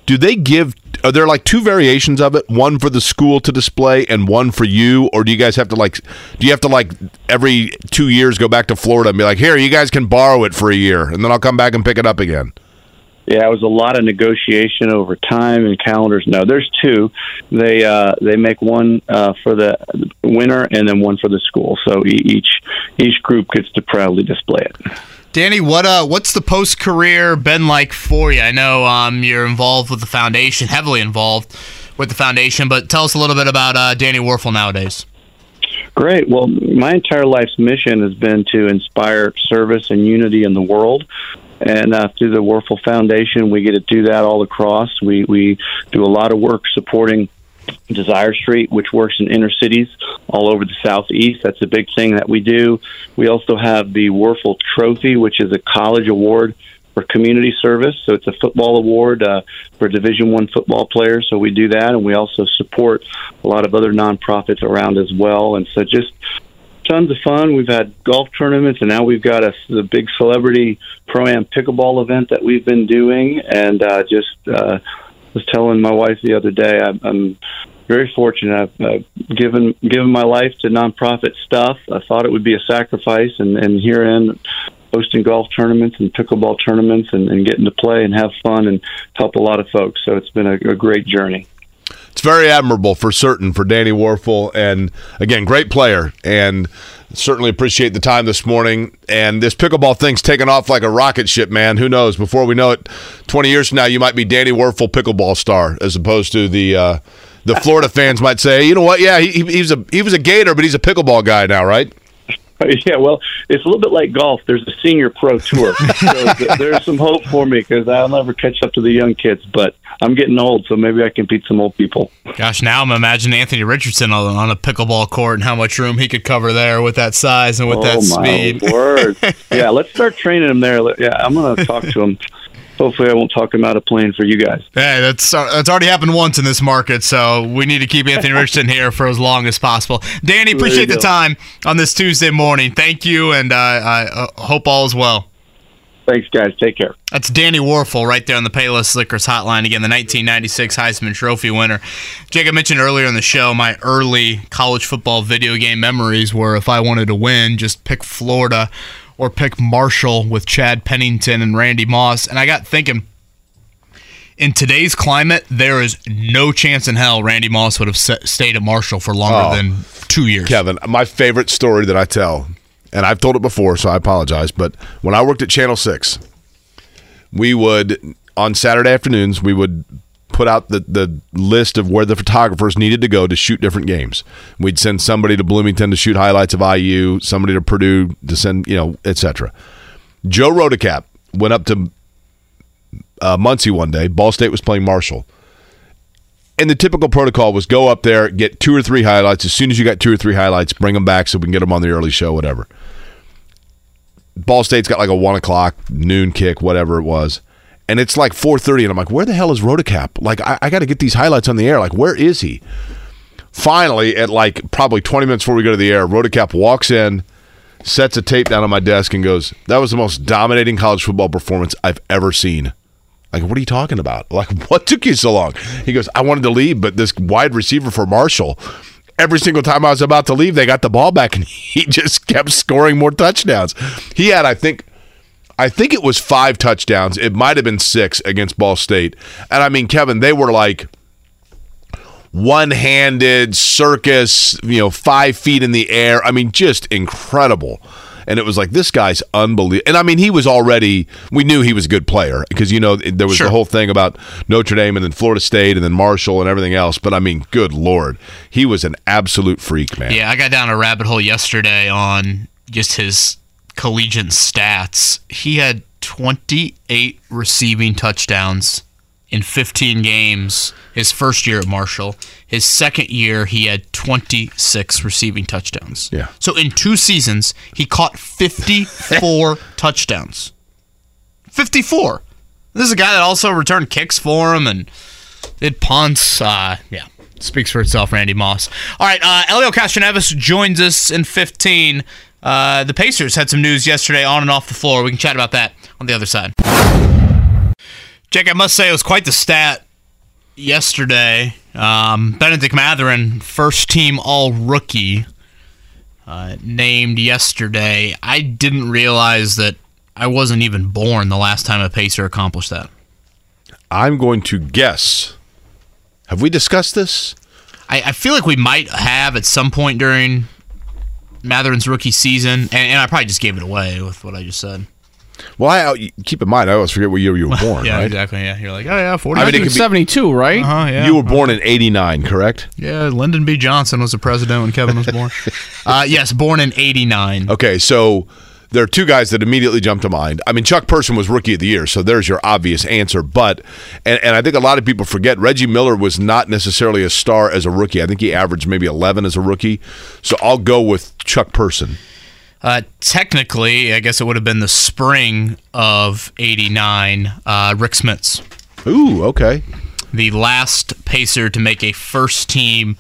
do they give? Are there like two variations of it? One for the school to display, and one for you, or do you guys have to like? Do you have to like every two years go back to Florida and be like, "Here, you guys can borrow it for a year, and then I'll come back and pick it up again"? Yeah, it was a lot of negotiation over time and calendars. No, there's two. They uh, they make one uh, for the winner and then one for the school. So each each group gets to proudly display it. Danny, what uh, what's the post career been like for you? I know um, you're involved with the foundation, heavily involved with the foundation, but tell us a little bit about uh, Danny Wuerffel nowadays. Great. Well, my entire life's mission has been to inspire service and unity in the world. And uh, through the Wuerffel Foundation, we get to do that all across. We we do a lot of work supporting Desire Street, which works in inner cities all over the southeast. That's a big thing that we do. We also have the Wuerffel Trophy, which is a college award for community service. So it's a football award uh, for Division One football players. So we do that, and we also support a lot of other nonprofits around as well. And so just tons of fun. We've had golf tournaments, and now we've got a the big celebrity pro am pickleball event that we've been doing, and uh, just uh, was telling my wife the other day, I'm, I'm very fortunate. I've uh, given given my life to nonprofit stuff. I thought it would be a sacrifice, and and herein hosting golf tournaments and pickleball tournaments and, and getting to play and have fun and help a lot of folks. So it's been a, a great journey. It's very admirable for certain for Danny Wuerffel, and again, great player. And Certainly appreciate the time this morning. And this pickleball thing's taken off like a rocket ship, man. Who knows? Before we know it, 20 years from now, you might be Danny Wuerffel pickleball star as opposed to the. Uh, the Florida fans might say, you know what? Yeah, he, he a he was a Gator, but he's a pickleball guy now, right? Yeah, well, it's a little bit like golf. There's a senior pro tour. so th- there's some hope for me because I'll never catch up to the young kids, but I'm getting old, so maybe I can beat some old people. Gosh, now I'm imagining Anthony Richardson on, on a pickleball court and how much room he could cover there with that size and with oh that my speed. word! yeah, let's start training him there. Yeah, I'm going to talk to him. Hopefully, I won't talk him out of playing for you guys. Hey, that's uh, that's already happened once in this market, so we need to keep Anthony Richardson here for as long as possible. Danny, appreciate the go. time on this Tuesday morning. Thank you, and uh, I uh, hope all is well. Thanks, guys. Take care. That's Danny Wuerffel right there on the Payless Liquors hotline. Again, the 1996 Heisman Trophy winner. Jake, I mentioned earlier in the show my early college football video game memories were if I wanted to win, just pick Florida or pick Marshall with Chad Pennington and Randy Moss. And I got thinking, in today's climate, there is no chance in hell Randy Moss would have stayed at Marshall for longer Oh. than two years. Kevin, my favorite story that I tell, and I've told it before, so I apologize, but when I worked at Channel 6, we would, on Saturday afternoons, we would put out the, the list of where the photographers needed to go to shoot different games. We'd send somebody to Bloomington to shoot highlights of IU, somebody to Purdue to send, you know, etc. Joe Rodicap went up to uh, Muncie one day. Ball State was playing Marshall and the typical protocol was go up there, get two or three highlights. As soon as you got two or three highlights, bring them back so we can get them on the early show, whatever. Ball State's got like a one o'clock noon kick, whatever it was, and it's like four thirty, and I'm like, where the hell is Rotocap? Like, I, I got to get these highlights on the air. Like, where is he? Finally, at like probably 20 minutes before we go to the air, Rotocap walks in, sets a tape down on my desk, and goes, "That was the most dominating college football performance I've ever seen." Like, what are you talking about? Like, what took you so long? He goes, I wanted to leave, but this wide receiver for Marshall, every single time I was about to leave, they got the ball back, and he just kept scoring more touchdowns. He had, I think, I think it was five touchdowns. It might have been six against Ball State. And I mean, Kevin, they were like one-handed circus, you know, five feet in the air. I mean, just incredible. And it was like this guy's unbelievable. And I mean, he was already. We knew he was a good player because you know there was Sure. the whole thing about Notre Dame and then Florida State and then Marshall and everything else. But I mean, good lord, he was an absolute freak, man. Yeah, I got down a rabbit hole yesterday on just his collegiate stats. He had 28 receiving touchdowns in 15 games his first year at Marshall. His second year, he had 26 receiving touchdowns. Yeah. So in two seasons, he caught 54 touchdowns. 54. This is a guy that also returned kicks for him and did punts. Uh, yeah, speaks for itself, Randy Moss. All right, uh, Helio Castroneves joins us in 15. Uh, the Pacers had some news yesterday on and off the floor. We can chat about that on the other side. Jake, I must say it was quite the stat yesterday. Um, Benedict Mathurin, first team All Rookie, uh, named yesterday. I didn't realize that I wasn't even born the last time a Pacer accomplished that. I'm going to guess. Have we discussed this? I, I feel like we might have at some point during Mathurin's rookie season, and, and I probably just gave it away with what I just said. Well, I, keep in mind, I always forget what year you were born, yeah, right? exactly. Yeah, you're like, oh yeah, forty. I mean, it could be- 72, right? uh-huh, yeah. You were born in '89, correct? yeah, Lyndon B. Johnson was the president when Kevin was born. uh, yes, born in '89. Okay, so there are two guys that immediately jump to mind. I mean, Chuck Person was rookie of the year, so there's your obvious answer. But, and, and I think a lot of people forget Reggie Miller was not necessarily a star as a rookie. I think he averaged maybe 11 as a rookie. So I'll go with Chuck Person. Uh, technically, I guess it would have been the spring of '89. Uh, Rick Smits, Ooh, okay. the last Pacer to make a first team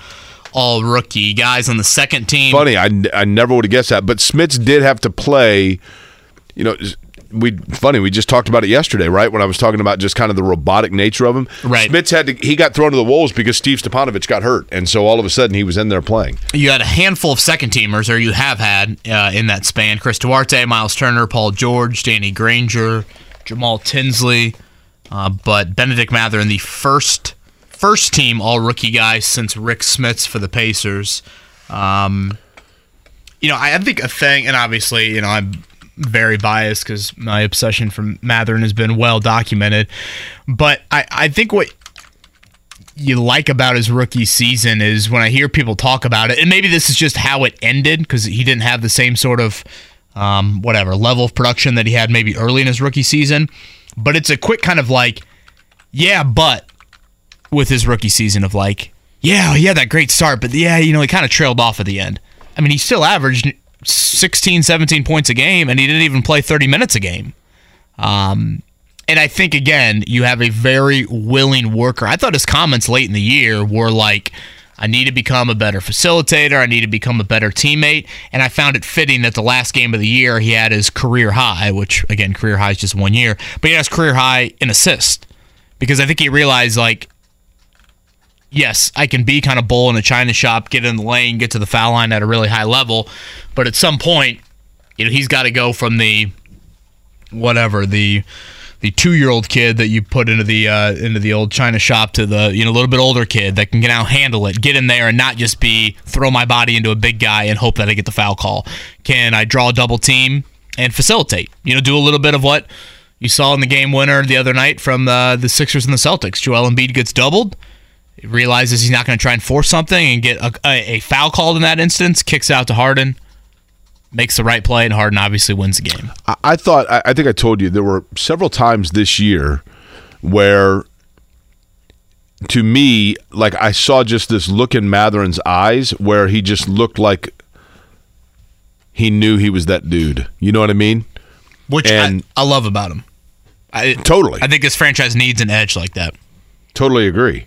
All Rookie. Guys on the second team. Funny, I, I never would have guessed that. But Smits did have to play, you know. We funny. We just talked about it yesterday, right? When I was talking about just kind of the robotic nature of him. Right. Smits had to. He got thrown to the wolves because Steve Stipanovich got hurt, and so all of a sudden he was in there playing. you had a handful of second teamers, or you have had uh, in that span: Chris Duarte, Myles Turner, Paul George, Danny Granger, Jamal Tinsley. Uh, but Benedict Mathurin the first first team All Rookie guy since Rick Smits for the Pacers. Um, you know, I, I think a thing, and obviously, you know, I'm very biased because my obsession for Mathurin has been well documented. But I, I think what you like about his rookie season is when I hear people talk about it, and maybe this is just how it ended because he didn't have the same sort of um, whatever level of production that he had maybe early in his rookie season. But it's a quick kind of like, yeah, but with his rookie season of like, yeah, he had that great start, but yeah, you know, he kind of trailed off at the end. I mean, he still averaged 16, 17 points a game, and he didn't even play 30 minutes a game. Um, and I think again, you have a very willing worker. I thought his comments late in the year were like, I need to become a better facilitator. I need to become a better teammate. And I found it fitting that the last game of the year he had his career high, which again, career high is just one year, but he has career high in assist because I think he realized like, yes, I can be kind of bull in a china shop, get in the lane, get to the foul line at a really high level, but at some point, you know, he's got to go from the whatever the the two year old kid that you put into the uh, into the old china shop to the you know a little bit older kid that can now handle it, get in there and not just be throw my body into a big guy and hope that I get the foul call. Can I draw a double team and facilitate? You know, do a little bit of what you saw in the game winner the other night from the the Sixers and the Celtics. Joel Embiid gets doubled. Realizes he's not going to try and force something and get a, a, a foul called in that instance. Kicks out to Harden makes the right play, and Harden obviously wins the game. I, I thought I, I think I told you there were several times this year where to me, like I saw just this look in Mathurin's eyes where he just looked like he knew he was that dude. You know what I mean? Which And- I, I love about him. I, Totally. I think this franchise needs an edge like that. Totally agree.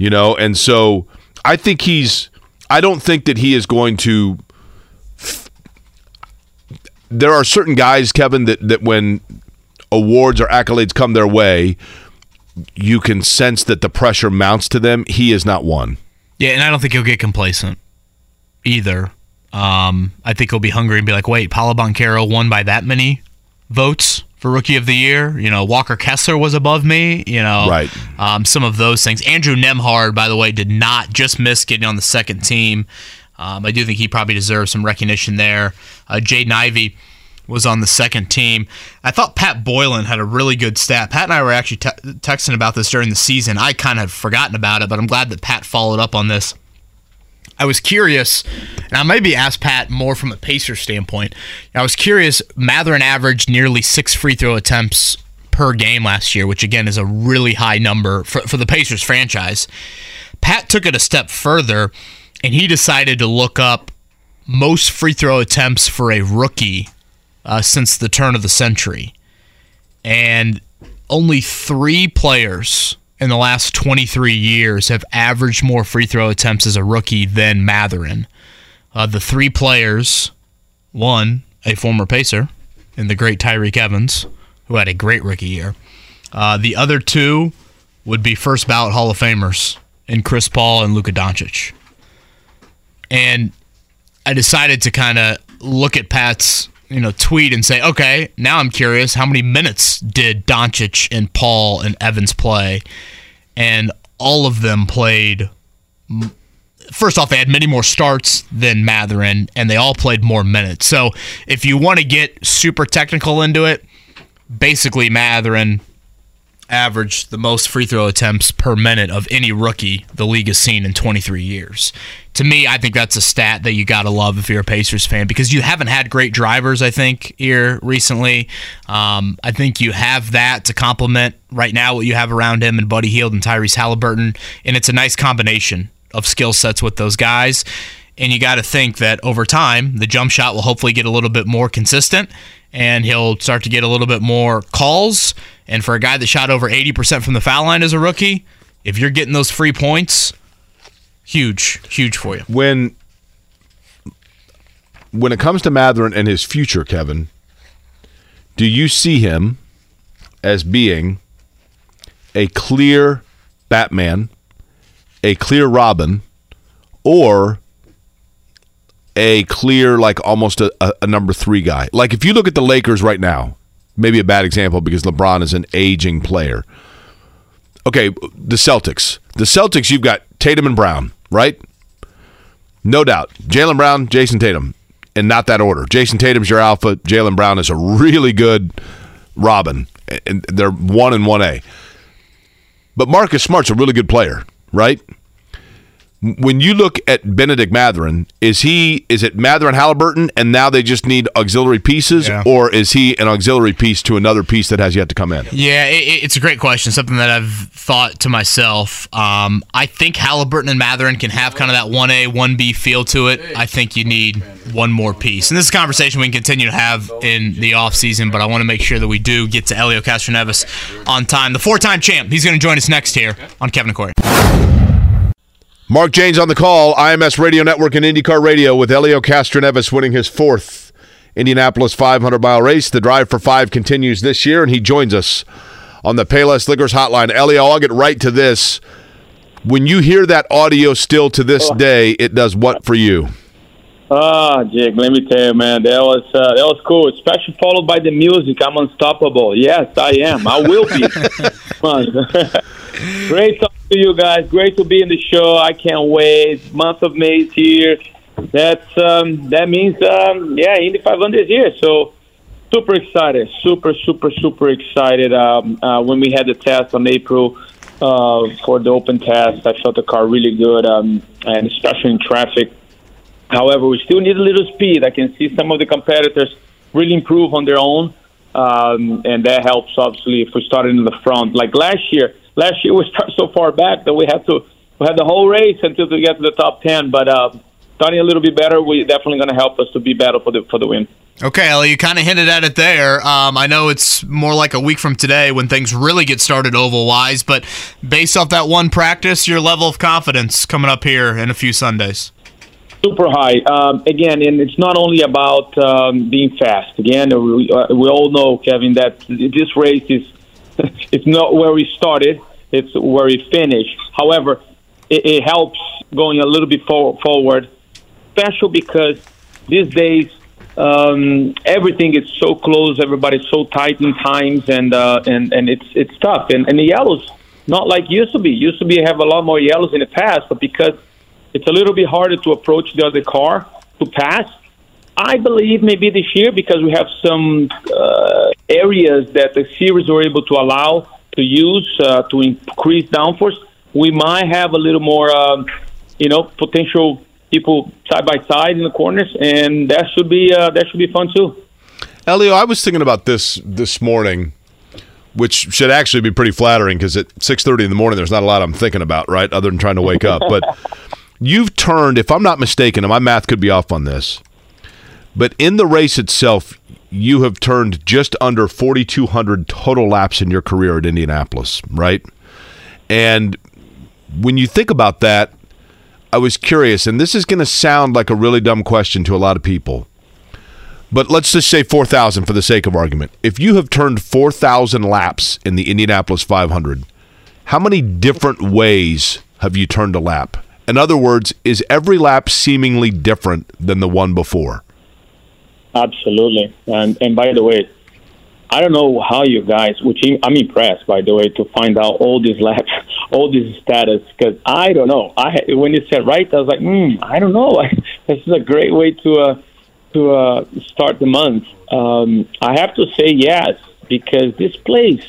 You know, and so I think he's I don't think that he is going to there are certain guys, Kevin, that, that when awards or accolades come their way, you can sense that the pressure mounts to them. He is not one. Yeah, and I don't think he'll get complacent either. Um, I think he'll be hungry and be like, wait, Paolo Banchero won by that many votes for Rookie of the Year. You know, Walker Kessler was above me. You know, Right. Um, some of those things. Andrew Nembhard, by the way, did not just miss getting on the second team. Um, I do think he probably deserves some recognition there. Uh, Jaden Ivey was on the second team. I thought Pat Boylan had a really good stat. Pat and I were actually te- texting about this during the season. I kind of forgotten about it, but I'm glad that Pat followed up on this. I was curious, and I maybe asked Pat more from a Pacer standpoint. I was curious. Mathurin averaged nearly six free throw attempts per game last year, which again is a really high number for, for the Pacers franchise. Pat took it a step further, and he decided to look up most free throw attempts for a rookie uh, since the turn of the century. And only three players in the last 23 years have averaged more free throw attempts as a rookie than Mathurin. Uh, the three players, one, a former Pacer, and the great Tyreke Evans, who had a great rookie year. Uh, the other two would be first ballot Hall of Famers in Chris Paul and Luka Doncic. And I decided to kind of look at Pat's you know tweet and say, okay, now I'm curious, how many minutes did Doncic and Paul and Evans play? And all of them played. First off, they had many more starts than Mathurin, and they all played more minutes. So if you want to get super technical into it, basically Mathurin averaged the most free throw attempts per minute of any rookie the league has seen in 23 years. To me, I think that's a stat that you got to love if you're a Pacers fan because you haven't had great drivers, I think, here recently. Um, I think you have that to complement right now what you have around him and Buddy Hield and Tyrese Halliburton, and it's a nice combination of skill sets with those guys. And you got to think that over time, the jump shot will hopefully get a little bit more consistent and he'll start to get a little bit more calls. And for a guy that shot over 80% from the foul line as a rookie, if you're getting those free points, huge, huge for you. When when it comes to Mathurin and his future, Kevin, do you see him as being a clear Batman, a clear Robin, or a clear, like almost a, a, a number three guy? Like if you look at the Lakers right now, maybe a bad example because LeBron is an aging player. Okay, the Celtics. The Celtics, you've got Tatum and Brown, right? No doubt. Jaylen Brown, Jayson Tatum. and not that order. Jayson Tatum's your alpha. Jaylen Brown is a really good Robin, and they're one and one A. But Marcus Smart's a really good player, right? When you look at Benedict Mathurin, is he is it Mathurin Halliburton, and now they just need auxiliary pieces, Yeah. or is he an auxiliary piece to another piece that has yet to come in? Yeah, it, it's a great question. Something that I've thought to myself. Um, I think Halliburton and Mathurin can have kind of that one A, one B feel to it. I think you need one more piece. And this is a conversation we can continue to have in the offseason, but I want to make sure that we do get to Helio Castroneves on time. The four-time champ. He's going to join us next here on Kevin and Query. Mark James on the call, IMS Radio Network and IndyCar Radio with Helio Castroneves winning his fourth Indianapolis 500 mile race. The drive for five continues this year, and he joins us on the Payless Liquors Hotline. Helio, I'll get right to this. When you hear that audio still to this oh. day, it does what for you? Ah, Jake, let me tell you, man, that was uh, that was cool. Especially followed by the music. I'm unstoppable. Yes, I am. I will be. Great talking to you guys. Great to be in the show. I can't wait. Month of May is here. That's um, that means um, yeah, Indy 500 is here. So super excited. Super, super, super excited. Um, uh, when we had the test on April uh, for the open test, I felt the car really good, um, and especially in traffic. However, we still need a little speed. I can see some of the competitors really improve on their own, um, and that helps obviously if we started in the front. Like last year, last year we started so far back that we had to we had the whole race until we get to the top ten. But uh, starting a little bit better, we definitely going to help us to be better for the for the win. Okay, Ellie, you kind of hinted at it there. Um, I know it's more like a week from today when things really get started oval wise, but based off that one practice, your level of confidence coming up here in a few Sundays. Super high. Um, again, and it's not only about um, being fast. Again, we, uh, we all know, Kevin, that this race is it's not where we started; it's where we finished. However, it, it helps going a little bit for, forward, special because these days um, everything is so close, everybody's so tight in times, and uh, and and it's it's tough. And, and the yellows, not like used to be. Used to be have a lot more yellows in the past, but because it's a little bit harder to approach the other car to pass. I believe maybe this year because we have some uh, areas that the series were able to allow to use uh, to increase downforce. We might have a little more, um, you know, potential people side by side in the corners, and that should be uh, that should be fun too. Helio, I was thinking about this this morning, which should actually be pretty flattering because at six thirty in the morning, there's not a lot I'm thinking about, right? Other than trying to wake up. But you've turned, if I'm not mistaken, and my math could be off on this, but in the race itself, you have turned just under 4,200 total laps in your career at Indianapolis, right? And when you think about that, I was curious, and this is going to sound like a really dumb question to a lot of people. But let's just say 4,000 for the sake of argument. If you have turned 4,000 laps in the Indianapolis 500, how many different ways have you turned a lap? In other words, is every lap seemingly different than the one before? Absolutely. And and by the way, I don't know how you guys, which I'm impressed by the way, to find out all these laps, all these status, because I don't know. I when you said right, I was like, hmm, I don't know. this is a great way to uh, to uh, start the month. Um, I have to say yes because this place,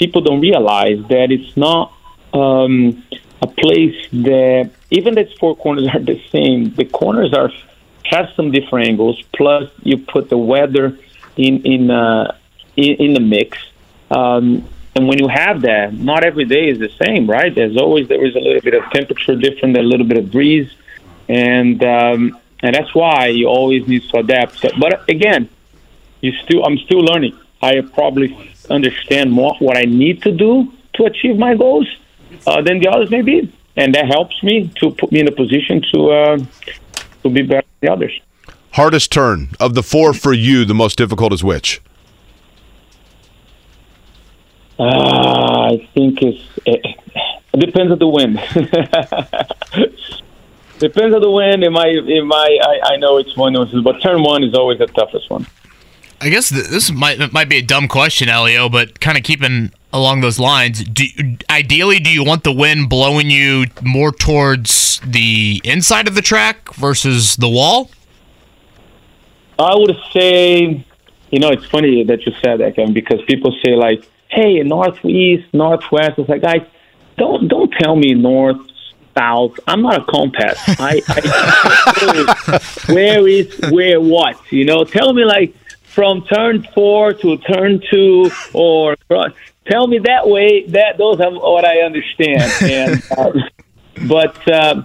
people don't realize that it's not um, a place that even that four corners are the same. The corners are have some different angles. Plus, you put the weather in in uh, in, in the mix. Um, and when you have that, not every day is the same, right? There's always there is a little bit of temperature different, a little bit of breeze, and um, and that's why you always need to adapt. So, but again, you still I'm still learning. I probably understand more what I need to do to achieve my goals uh, than the others maybe, and that helps me to put me in a position to uh, to be better than the others. Hardest turn of the four for you, the most difficult is which? Uh, I think it's it, it depends on the wind. depends on the wind. It might, it might. I, I know it's one of those, but turn one is always the toughest one. I guess th- this might might be a dumb question, Helio, but kind of keeping along those lines. Do ideally, do you want the wind blowing you more towards the inside of the track versus the wall? I would say, you know, it's funny that you said that, Kevin, because people say like, "Hey, northeast, northwest." It's like, guys, don't don't tell me north, south. I'm not a compass. I, I where is where what? You know, tell me like from turn four to turn two, or tell me that way. That those are what I understand. And uh, but uh,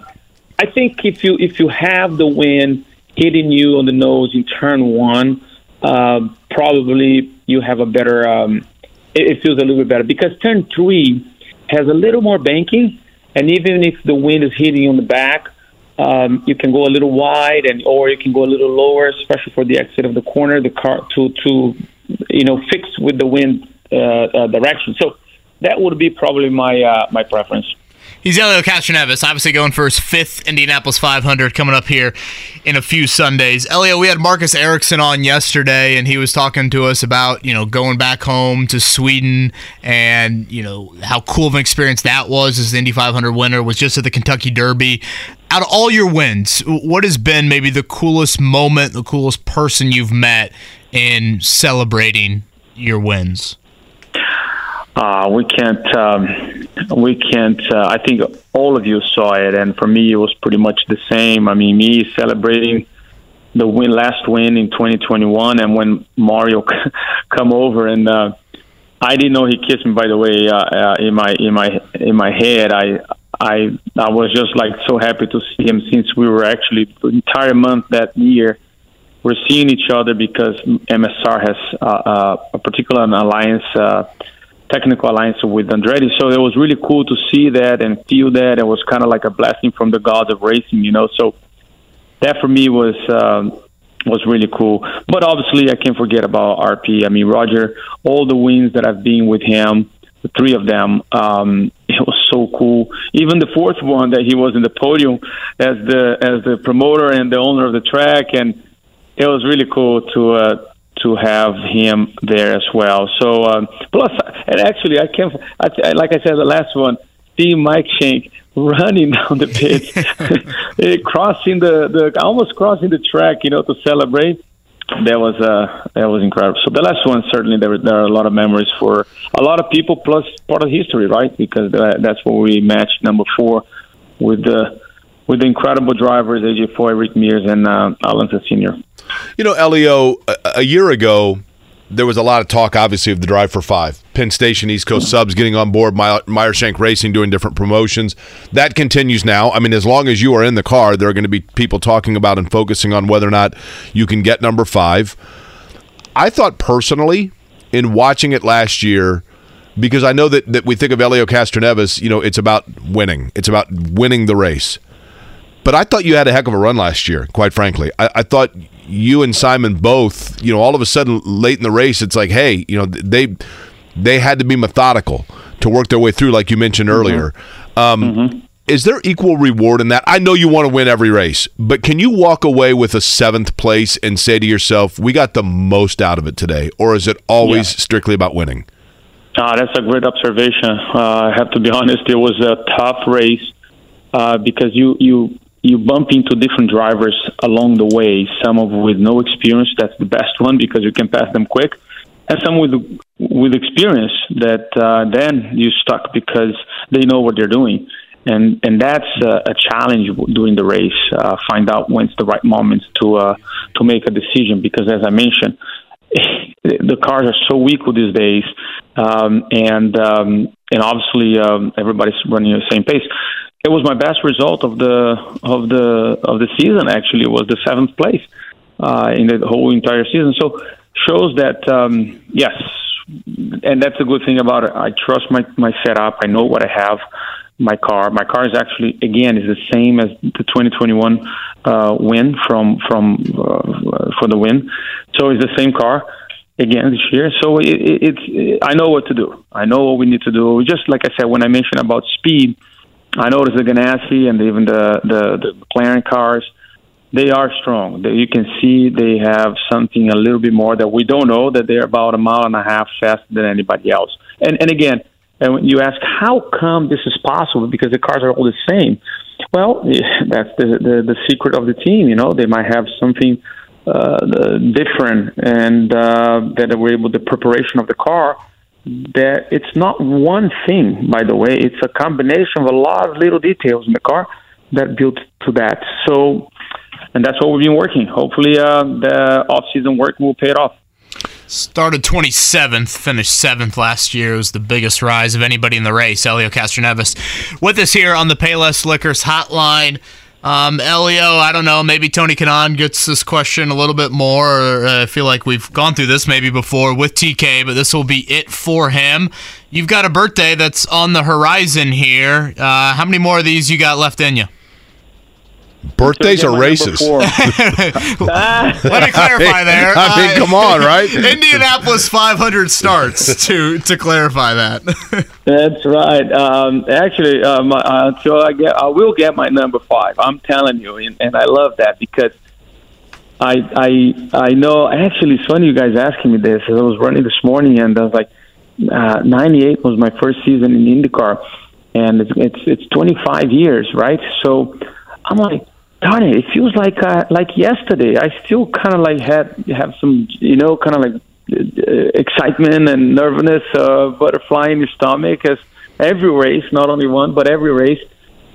I think if you if you have the wind hitting you on the nose in turn one, uh, probably you have a better. Um, it, it feels a little bit better because turn three has a little more banking, and even if the wind is hitting on the back, um, you can go a little wide, and or you can go a little lower, especially for the exit of the corner. The car to to you know fix with the wind uh, uh, direction. So that would be probably my uh, my preference. He's Helio Castroneves, obviously going for his fifth Indianapolis 500 coming up here in a few Sundays. Helio, we had Marcus Ericsson on yesterday, and he was talking to us about you know going back home to Sweden and you know how cool of an experience that was as the Indy 500 winner was just at the Kentucky Derby. Out of all your wins, what has been maybe the coolest moment, the coolest person you've met in celebrating your wins? Uh, we can't. Um, we can't. Uh, I think all of you saw it, and for me, it was pretty much the same. I mean, me celebrating the win, last win in 2021, and when Mario come over, and uh, I didn't know he kissed me. By the way, uh, uh, in my in my in my head, I I I was just like so happy to see him since we were actually the entire month that year we're seeing each other because MSR has uh, uh, a particular alliance. Uh, technical alliance with Andretti. So it was really cool to see that and feel that. It was kind of like a blessing from the gods of racing, you know. So that for me was um, was really cool. But obviously, I can't forget about RP. I mean, Roger, all the wins that I've been with him, three of them, um, it was so cool. Even the fourth one that he was in the podium as the as the promoter and the owner of the track, and it was really cool to. Uh, to have him there as well. So um, plus, and actually, I can't. I, like I said, the last one, see Mike Shank running down the pit, crossing the the almost crossing the track, you know, to celebrate. That was uh that was incredible. So the last one certainly there there are a lot of memories for a lot of people plus part of history, right? Because that's where we matched number four with the with the incredible drivers AJ Foyt, Rick Mears, and uh, Al Unser Senior. You know, Helio, a, a, year ago, there was a lot of talk, obviously, of the Drive for Five. Penn Station, East Coast subs getting on board, Meyer Shank Racing doing different promotions. That continues now. I mean, as long as you are in the car, there are going to be people talking about and focusing on whether or not you can get number five. I thought personally, in watching it last year, because I know that, that we think of Helio Castroneves, you know, it's about winning. It's about winning the race. But I thought you had a heck of a run last year, quite frankly. I, I, thought you and Simon both, you know, all of a sudden late in the race, it's like, hey, you know, they they had to be methodical to work their way through, like you mentioned mm-hmm. earlier. Um, mm-hmm. Is there equal reward in that? I know you want to win every race, but can you walk away with a seventh place and say to yourself, we got the most out of it today? Or is it always yeah. strictly about winning? Uh, that's a great observation. Uh, I have to be honest, it was a tough race uh, because you, you you bump into different drivers along the way. Some of with no experience, that's the best one because you can pass them quick, and some with with experience that uh, then you stuck because they know what they're doing, and and that's uh, a challenge during the race. Uh, find out when's the right moment to uh, to make a decision because, as I mentioned. the cars are so equal these days, um, and um, and obviously um, everybody's running at the same pace it was my best result of the of the of the season. Actually, was the seventh place uh, in the whole entire season. So shows that um, yes, and that's a good thing about it. I trust my my setup. I know what I have. My car. My car is actually again is the same as the 2021 uh, win from from uh, for the win. So it's the same car again this year. So it, it, it's it, I know what to do. I know what we need to do. Just like I said when I mentioned about speed I noticed the Ganassi and even the, the, the McLaren cars, they are strong. You can see they have something a little bit more that we don't know, that they're about a mile and a half faster than anybody else. And, and again, and when you ask how come this is possible, because the cars are all the same. Well, that's the, the, the secret of the team. You know, they might have something uh, different, and uh, that we're able the preparation of the car. That it's not one thing, by the way. It's a combination of a lot of little details in the car that built to that. So, and that's what we've been working. Hopefully, uh, the off-season work will pay it off. Started 27th, finished 7th last year. It was the biggest rise of anybody in the race. Helio Castroneves with us here on the Payless Liquors hotline. Um, Helio, I don't know. Maybe Tony Kanaan gets this question a little bit more. Or, uh, I feel like we've gone through this maybe before with TK, but this will be it for him. You've got a birthday that's on the horizon here. Uh, how many more of these you got left in you? Birthdays are racist. Let me clarify there. I mean, come on, right? Indianapolis 500 starts to to clarify that. That's right. Um, actually, uh, my, uh, so I get, I will get my number five. I'm telling you, and, and I love that because I, I, I know. Actually, it's funny you guys asking me this. I was running this morning, and I was like, uh, '98 was my first season in IndyCar, and it's it's, it's 25 years, right? So I'm like, darn it, it feels like uh, like yesterday. I still kind of like had have some, you know, kind of like uh, excitement and nervousness, uh, butterfly in your stomach as every race, not only one, but every race.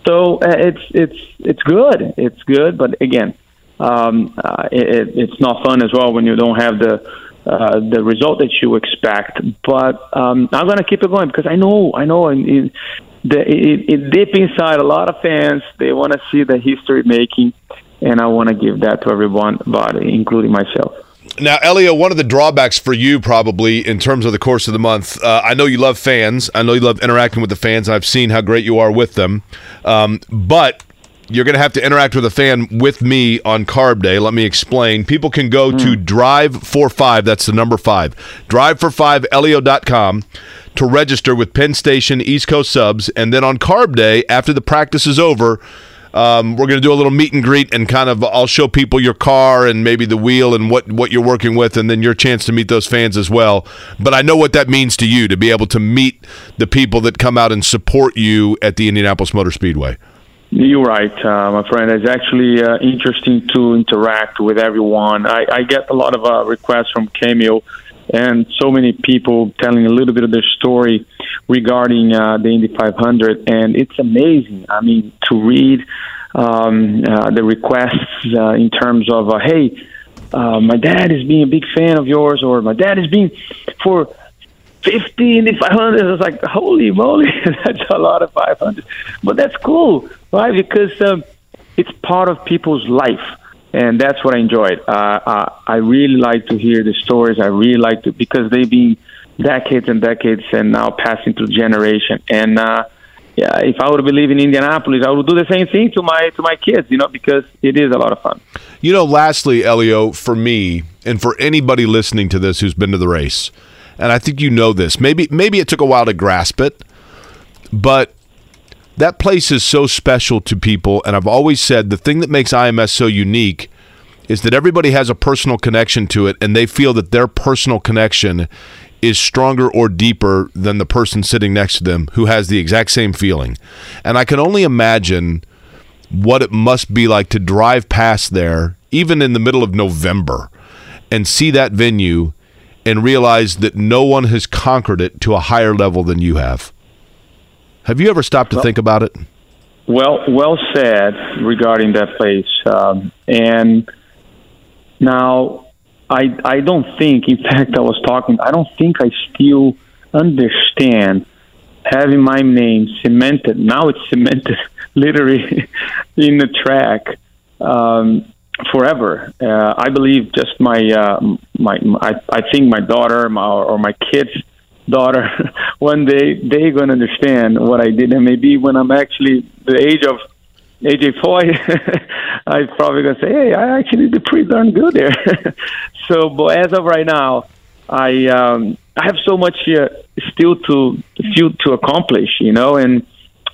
So uh, it's it's it's good. It's good, but again, um, uh, it, it's not fun as well when you don't have the uh, the result that you expect. But um, I'm going to keep it going because I know I know in, in the, it, it deep inside a lot of fans they want to see the history making, and I want to give that to everyone, body, including myself. Now, Helio, one of the drawbacks for you probably in terms of the course of the month, uh, I know you love fans. I know you love interacting with the fans. I've seen how great you are with them. Um, but you're going to have to interact with a fan with me on Carb Day. Let me explain. People can go to Drive for Five. That's the number five. Drive for Five, Elio.com to register with Penn Station East Coast subs. And then on Carb Day, after the practice is over, um, we're going to do a little meet and greet and kind of I'll show people your car and maybe the wheel and what, what you're working with, and then your chance to meet those fans as well. But I know what that means to you to be able to meet the people that come out and support you at the Indianapolis Motor Speedway. You're right, uh, my friend. It's actually uh, interesting to interact with everyone. I, I get a lot of uh, requests from Cameo and so many people telling a little bit of their story regarding uh, the Indy 500, and it's amazing. I mean, to read um, uh, the requests uh, in terms of, uh, hey, uh, my dad is being a big fan of yours, or my dad is being for 50 Indy 500. It's like, holy moly, that's a lot of 500. But that's cool, right? Because um, it's part of people's life and that's what I enjoyed. Uh, uh, I really like to hear the stories. I really like to because they've been decades and decades, and now passing through generation. And uh, yeah, if I would be living in Indianapolis, I would do the same thing to my to my kids, you know, because it is a lot of fun. You know, lastly, Helio, for me and for anybody listening to this who's been to the race, and I think you know this. Maybe maybe it took a while to grasp it, but that place is so special to people. And I've always said the thing that makes IMS so unique is that everybody has a personal connection to it, and they feel that their personal connection is stronger or deeper than the person sitting next to them who has the exact same feeling. And I can only imagine what it must be like to drive past there, even in the middle of November, and see that venue and realize that no one has conquered it to a higher level than you have. Have you ever stopped to think about it? Well, well said regarding that place. Um, and now, I I don't think. In fact, I was talking. I don't think I still understand having my name cemented. Now it's cemented, literally, in the track um, forever. Uh, I believe just my uh, my, my I, I think my daughter my, or my kids daughter one day they're going to understand what I did, and maybe when I'm actually the age of AJ Foyt, I'm probably to say, "Hey, I actually did pretty darn good there." so, but as of right now, I um, I have so much uh, still to still to accomplish, you know, and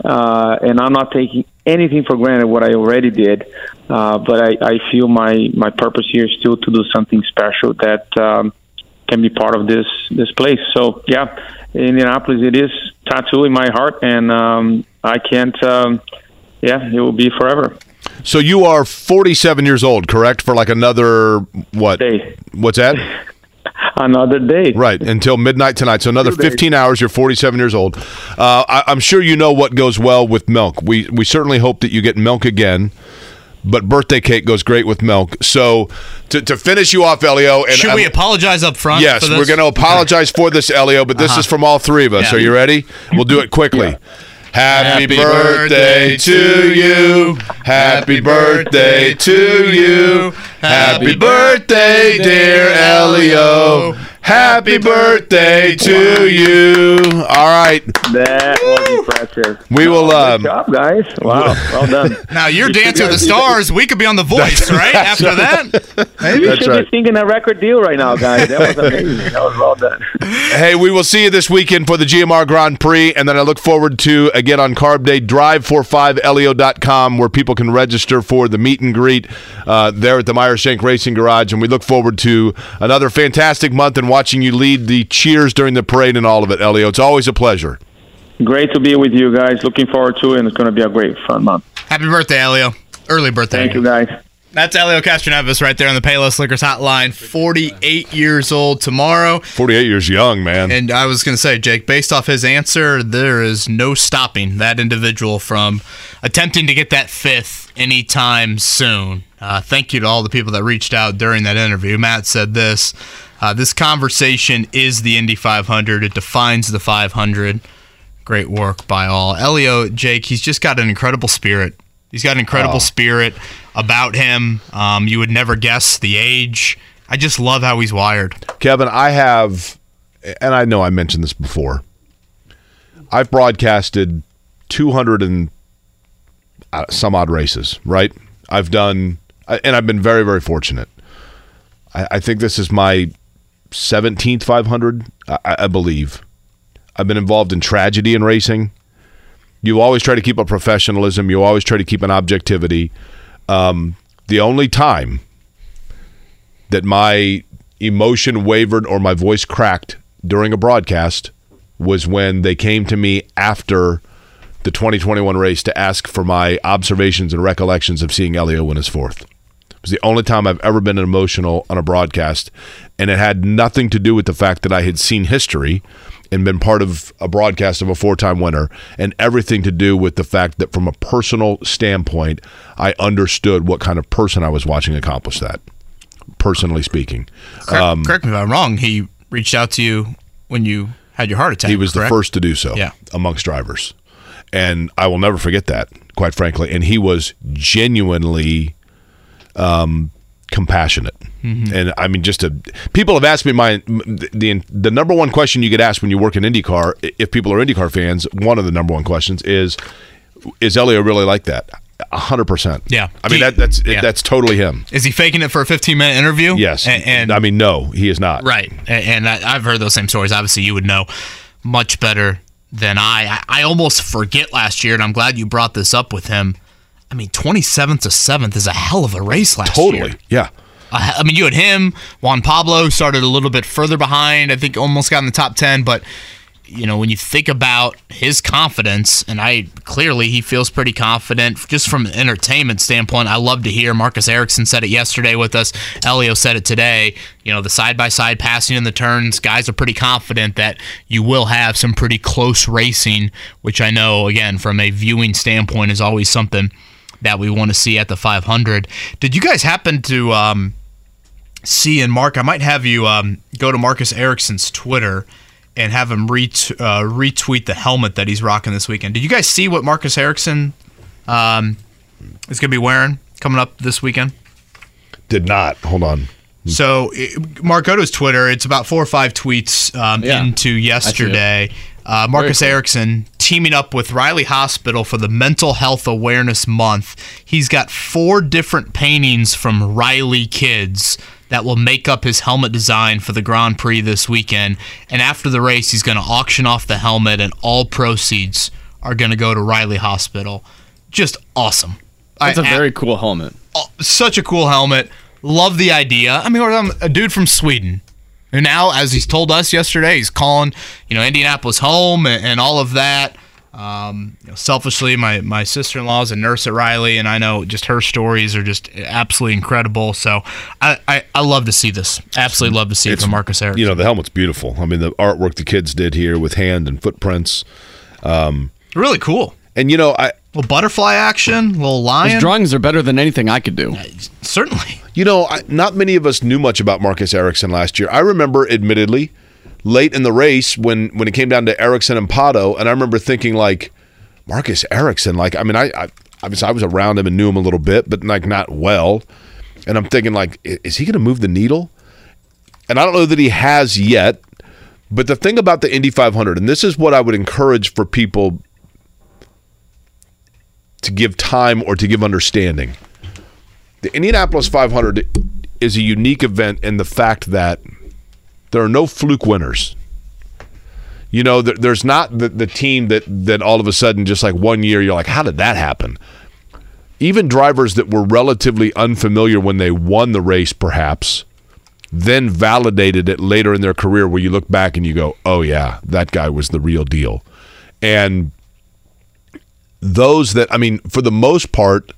uh, and I'm not taking anything for granted what I already did. Uh, but I, I feel my my purpose here is still to do something special that. Um, can be part of this this place. So yeah, Indianapolis it is tattoo in my heart, and um, I can't. Um, yeah, it will be forever. So you are 47 years old, correct? For like another what? Day. What's that? Another day. Right until midnight tonight. So another 15 hours. You're 47 years old. Uh, I, I'm sure you know what goes well with milk. We we certainly hope that you get milk again. But birthday cake goes great with milk. So to, to finish you off, Helio, and Should we I'm- apologize up front? Yes, for this? we're going to apologize for this, Helio, but this Uh-huh. is from all three of us. Yeah. Are you ready? We'll do it quickly. Happy, Happy birthday birthday to you. Happy birthday to you. Happy birthday, dear Helio. Happy birthday to you. All right. That was impressive. We will, Good um, job, guys. Wow, well done. Now you're You Dancing with the Stars. We could be on The Voice, right? After that, You should right. be singing a record deal right now, guys. That was amazing. That was well done. Hey, we will see you this weekend for the GMR Grand Prix, and then I look forward to, again, on Carb Day, drive45leo.com, where people can register for the meet and greet uh, there at the Meyer Shank Racing Garage. And we look forward to another fantastic month and watching you lead the cheers during the parade and all of it, Helio. It's always a pleasure. Great to be with you guys. Looking forward to it, and it's going to be a great fun month. happy birthday, Helio. Early birthday. Thank you, guys. That's Helio Castroneves right there on the Payless Liquors Hotline. 48 years old tomorrow. 48 years young, man. And I was going to say, Jake, based off his answer, there is no stopping that individual from attempting to get that fifth anytime soon. Uh, thank you to all the people that reached out during that interview. Matt said this uh, This conversation is the Indy 500, it defines the 500. Great work by all. Helio, Jake, he's just got an incredible spirit. He's got an incredible spirit about him. Um, you would never guess the age. I just love how he's wired. Kevin, I have, and I know I mentioned this before, I've broadcasted 200 and uh, some odd races, right? I've done, and I've been very, very fortunate. I, I think this is my 17th 500, I, I believe. I've been involved in tragedy in racing. You always try to keep a professionalism. You always try to keep an objectivity. Um, the only time that my emotion wavered or my voice cracked during a broadcast was when they came to me after the 2021 race to ask for my observations and recollections of seeing Helio win his fourth. It was the only time I've ever been emotional on a broadcast, and it had nothing to do with the fact that I had seen history and been part of a broadcast of a four-time winner, and everything to do with the fact that from a personal standpoint, I understood what kind of person I was watching accomplish that. Personally speaking, Correct, um, correct me if I'm wrong. He reached out to you when you had your heart attack. He was the first to do so Yeah. amongst drivers. And I will never forget that, quite frankly. And he was genuinely um, compassionate. Mm-hmm. And I mean, just to people have asked me my the the number one question you get asked when you work in IndyCar, if people are IndyCar fans, one of the number one questions is, is Helio really like that? A hundred percent. Yeah. I mean that that's yeah. that's totally him. Is he faking it for a 15 minute interview? Yes. And, and I mean, no, he is not. right. And, and I, I've heard those same stories. Obviously, you would know much better than I. I. I almost forget last year, and I'm glad you brought this up with him. I mean, 27th to 7th is a hell of a race last year. Totally. Yeah. I I mean, you had him. Juan Pablo started a little bit further behind. I think almost got in the top 10. But, you know, when you think about his confidence, and I clearly he feels pretty confident just from an entertainment standpoint. I love to hear Marcus Ericsson said it yesterday with us. Helio said it today. You know, the side by side passing in the turns, guys are pretty confident that you will have some pretty close racing, which I know, again, from a viewing standpoint, is always something that we want to see at the 500. Did you guys happen to um, see and Mark? I might have you um, go to Marcus Ericsson's Twitter and have him ret- uh, retweet the helmet that he's rocking this weekend. Did you guys see what Marcus Ericsson um, is going to be wearing coming up this weekend? Did not. Hold on. So, Mark, go to his Twitter. It's about four or five tweets um, Yeah. into yesterday. Uh, Marcus cool. Ericsson teaming up with Riley Hospital for the Mental Health Awareness Month. He's got four different paintings from Riley kids that will make up his helmet design for the Grand Prix this weekend. And after the race, he's going to auction off the helmet, and all proceeds are going to go to Riley Hospital. Just awesome. That's a very cool helmet. Oh, such a cool helmet. Love the idea. I mean, we're a dude from Sweden. And now, as he's told us yesterday, he's calling, you know, Indianapolis home and, and all of that. Um, you know, selfishly, my my sister in law is a nurse at Riley, and I know just her stories are just absolutely incredible. So I, I, I love to see this. Absolutely love to see it from Marcus Ericsson. You know, the helmet's beautiful. I mean, the artwork the kids did here with hand and footprints. um, really cool. And you know, I little butterfly action, little lion. His drawings are better than anything I could do. Uh, certainly. You know, I, not many of us knew much about Marcus Ericsson last year. I remember, admittedly, late in the race when when it came down to Ericsson and Pato, and I remember thinking like, Marcus Ericsson, like, I mean, I, I obviously I was around him and knew him a little bit, but like not well, and I'm thinking like, is he going to move the needle? And I don't know that he has yet. But the thing about the Indy 500, and this is what I would encourage for people to give time or to give understanding. The Indianapolis 500 is a unique event in the fact that there are no fluke winners. You know, there, there's not the, the team that that all of a sudden just like one year you're like, how did that happen? Even drivers that were relatively unfamiliar when they won the race, perhaps, then validated it later in their career where you look back and you go, oh, yeah, that guy was the real deal. And those that, I mean, for the most part,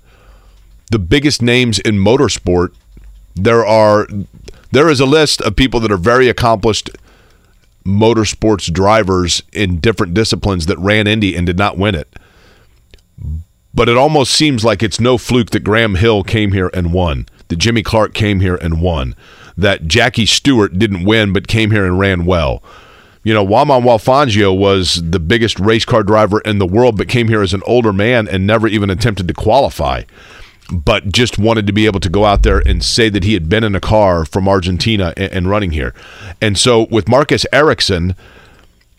the biggest names in motorsport, there are there is a list of people that are very accomplished motorsports drivers in different disciplines that ran Indy and did not win it. But it almost seems like it's no fluke that Graham Hill came here and won, that Jimmy Clark came here and won, that Jackie Stewart didn't win but came here and ran well. You know, Juan Manuel Fangio was the biggest race car driver in the world, but came here as an older man and never even attempted to qualify, but just wanted to be able to go out there and say that he had been in a car from Argentina and, and running here. And so with Marcus Ericsson,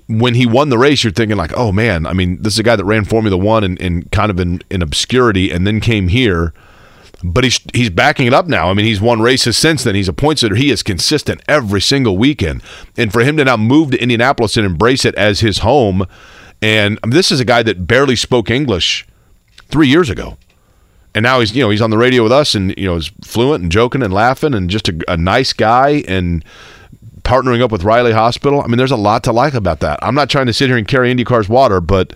when he won the race, you're thinking like, oh man, I mean, this is a guy that ran Formula One and, and kind of in, in obscurity and then came here. But he's he's backing it up now. I mean, he's won races since then. He's a point sitter. He is consistent every single weekend. And for him to now move to Indianapolis and embrace it as his home, and I mean, this is a guy that barely spoke English three years ago. And now he's you know he's on the radio with us and you know is fluent and joking and laughing and just a, a nice guy and partnering up with Riley Hospital. I mean, there's a lot to like about that. I'm not trying to sit here and carry IndyCar's water, but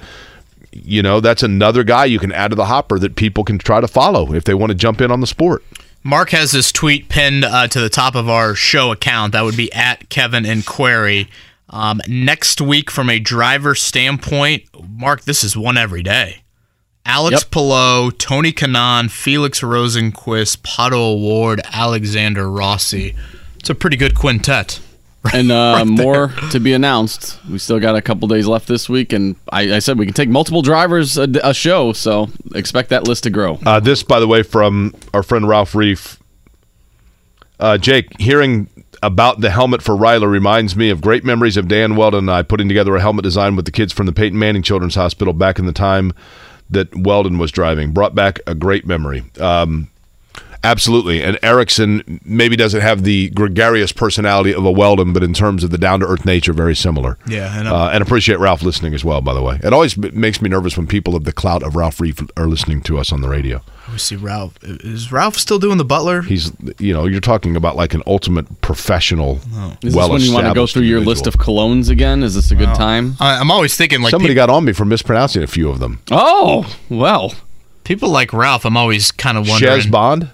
you know, that's another guy you can add to the hopper that people can try to follow if they want to jump in on the sport. Mark has this tweet pinned uh, to the top of our show account. That would be at Kevin and Query. Um, next week, from a driver standpoint, Mark, this is one every day. Alex Yep. Palou, Tony Kanaan, Felix Rosenqvist, Pato O'Ward, Alexander Rossi. It's a pretty good quintet. And uh, more to be announced. We still got a couple days left this week, and I, I said we can take multiple drivers a, a show, so expect that list to grow. Uh, this, by the way, from our friend Ralph Reiff. Uh, Jake, hearing about the helmet for Riley reminds me of great memories of Dan Wheldon and I putting together a helmet design with the kids from the Peyton Manning Children's Hospital back in the time that Wheldon was driving. Brought back a great memory. Um, absolutely. And Ericsson maybe doesn't have the gregarious personality of a Wheldon, but in terms of the down to earth nature, very similar. Yeah, and, uh, uh, and appreciate Ralph listening as well, by the way. It always b- makes me nervous when people of the clout of Ralph Reiff are listening to us on the radio. We see Ralph. Is Ralph still doing the Butler? He's, you know, you're talking about like an ultimate professional, Is well this when you want to go through your list of colognes again? Is this a good time? I, I'm always thinking like Somebody peop- got on me for mispronouncing a few of them. Oh, well. people like Ralph. I'm always kind of wondering Shez Bond.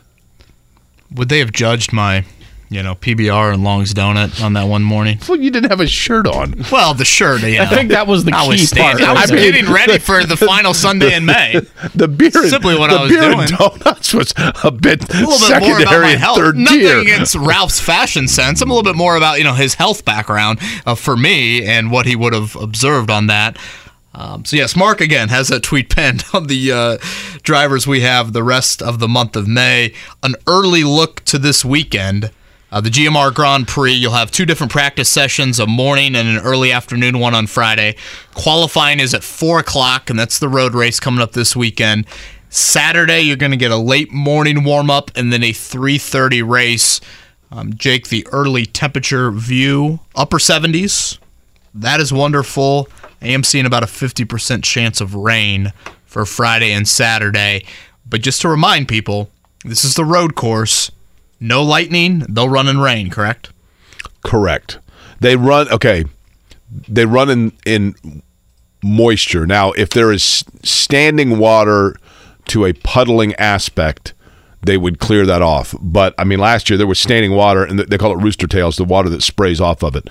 Would they have judged my, you know, PBR and Long's Donut on that one morning? Well, you didn't have a shirt on. Well, the shirt, you know. I think that was the key part. I was I mean- getting ready for the final Sunday in May. The beer, and- Simply what the I was beer doing. and donuts was a bit A little bit more about secondary my health. third Nothing tier. against Ralph's fashion sense. I'm a little bit more about you know his health background uh, for me and what he would have observed on that. Um, so yes, Mark again has that tweet pinned on the uh, drivers we have the rest of the month of May. An early look to this weekend. Uh, the GMR Grand Prix, you'll have two different practice sessions, a morning and an early afternoon one on Friday. Qualifying is at 4 o'clock, and that's the road race coming up this weekend. Saturday, you're going to get a late morning warm up and then a 3:30 race. Um, Jake, the early temperature view, upper 70s. That is wonderful. I am seeing about a 50% chance of rain for Friday and Saturday. But just to remind people, this is the road course. No lightning, they'll run in rain, correct? Correct. They run okay. They run in in moisture. Now, if there is standing water to a puddling aspect, they would clear that off. But I mean, last year there was standing water, and they call it rooster tails, the water that sprays off of it.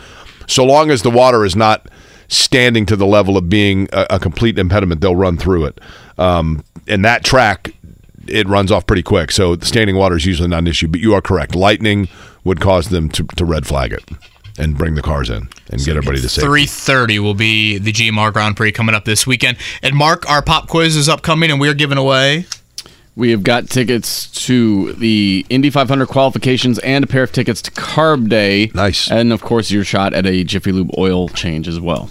So long as the water is not standing to the level of being a, a complete impediment, they'll run through it. Um, and that track, it runs off pretty quick. So standing water is usually not an issue. But you are correct. Lightning would cause them to, to red flag it and bring the cars in and get everybody to safety. Three thirty will be the GMR Grand Prix coming up this weekend. And Mark, our pop quiz is upcoming, and we're giving away. We have got tickets to the Indy 500 qualifications and a pair of tickets to Carb Day. Nice. And of course, your shot at a Jiffy Lube oil change as well.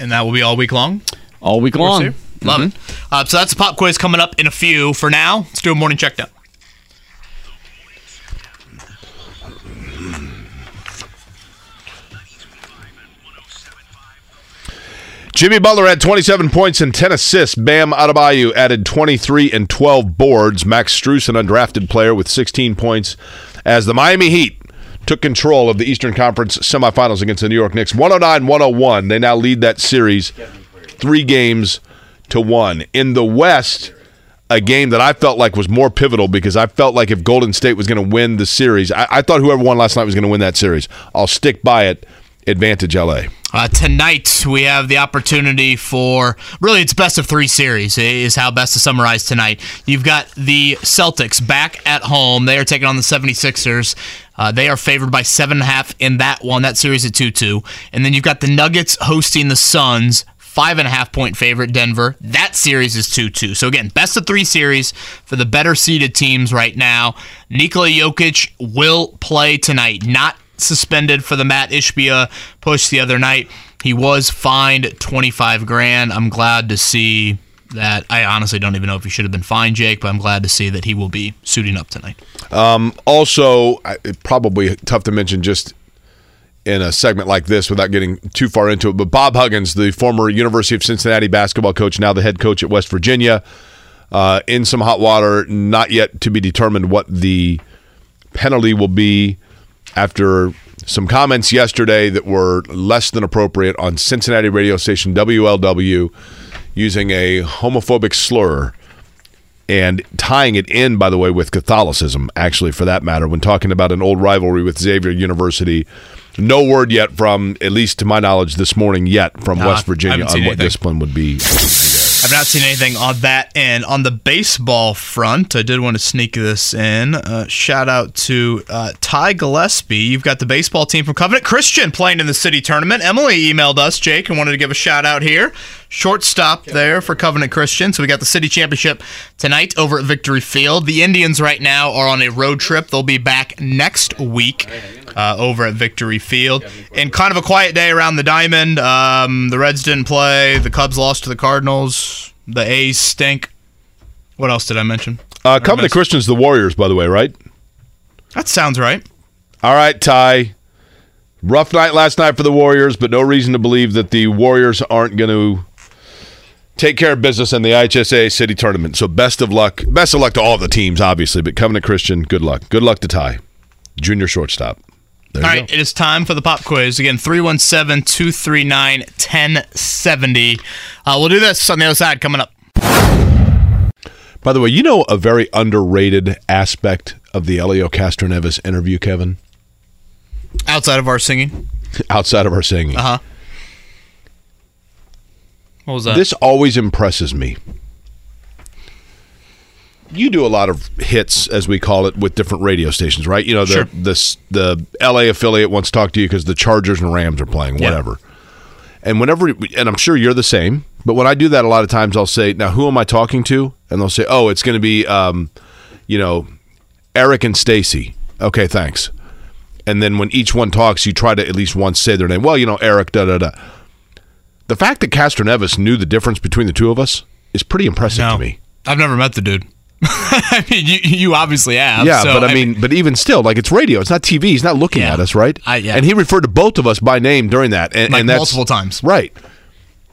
And that will be all week long. All week long. Mm-hmm. It. Uh, so that's a pop quiz coming up in a few. For now, let's do a morning check down. Jimmy Butler had 27 points and 10 assists. Bam Adebayo added 23 and 12 boards. Max Strus, an undrafted player, with 16 points as the Miami Heat took control of the Eastern Conference semifinals against the New York Knicks. 109 101. They now lead that series three games to one. In the West, a game that I felt like was more pivotal because I felt like if Golden State was going to win the series, I, I thought whoever won last night was going to win that series. I'll stick by it. Advantage LA. Uh, tonight we have the opportunity for really it's best of three series is how best to summarize tonight. You've got the Celtics back at home. They are taking on the 76ers. Uh, they are favored by seven and a half in that one. That series at 2 2. And then you've got the Nuggets hosting the Suns. Five and a half point favorite Denver. That series is 2 2. So, again, best of three series for the better seeded teams right now. Nikola Jokic will play tonight. Not suspended for the Matt Ishbia push the other night. He was fined 25 grand. I'm glad to see that. I honestly don't even know if he should have been fined, Jake, but I'm glad to see that he will be suiting up tonight. Um, also, probably tough to mention just in a segment like this without getting too far into it, but Bob Huggins, the former University of Cincinnati basketball coach, now the head coach at West Virginia, uh, in some hot water. Not yet to be determined what the penalty will be after some comments yesterday that were less than appropriate on Cincinnati radio station WLW using a homophobic slur and tying it in, by the way, with Catholicism, actually, for that matter, when talking about an old rivalry with Xavier University. No word yet from, at least to my knowledge, this morning yet from Nah, West Virginia on what anything. discipline would be. I've not seen anything on that end. On the baseball front, I did want to sneak this in. Uh, shout out to uh, Ty Gillespie. You've got the baseball team from Covenant Christian playing in the city tournament. Emily emailed us, Jake, and wanted to give a shout out here. Shortstop there for Covenant Christian. So we got the city championship tonight over at Victory Field. The Indians right now are on a road trip. They'll be back next week uh, over at Victory Field. And kind of a quiet day around the diamond. Um, the Reds didn't play. The Cubs lost to the Cardinals. The A's stink. What else did I mention? Uh, Covenant Christians, the Warriors, by the way, right? That sounds right. All right, Ty. Rough night last night for the Warriors, but no reason to believe that the Warriors aren't going to take care of business in the IHSA City Tournament. So best of luck. Best of luck to all the teams, obviously, but Covenant Christian, good luck. Good luck to Ty, junior shortstop. There All right, go. it is time for the pop quiz. Again, 317 239 1070. Uh, We'll do this on the other side coming up. By the way, you know a very underrated aspect of the Helio Castroneves interview, Kevin, Outside of our singing. outside of our singing. Uh huh. What was that? This always impresses me. You do a lot of hits, as we call it, with different radio stations, right? You know, the Sure. the, the LA affiliate wants to talk to you because the Chargers and Rams are playing, Yeah. whatever. And whenever, and I'm sure you're the same, but when I do that, a lot of times I'll say, "Now, who am I talking to?" And they'll say, "Oh, it's going to be, um, you know, Eric and Stacy." Okay, thanks. And then when each one talks, you try to at least once say their name. Well, you know, Eric, da da da. The fact that Castroneves knew the difference between the two of us is pretty impressive no. to me. I've never met the dude. I mean, you, you obviously have. Yeah, so, but I mean, but even still, like it's radio. It's not TV. He's not looking Yeah. at us, right? I- yeah. And he referred to both of us by name during that, and, Like and multiple times. right?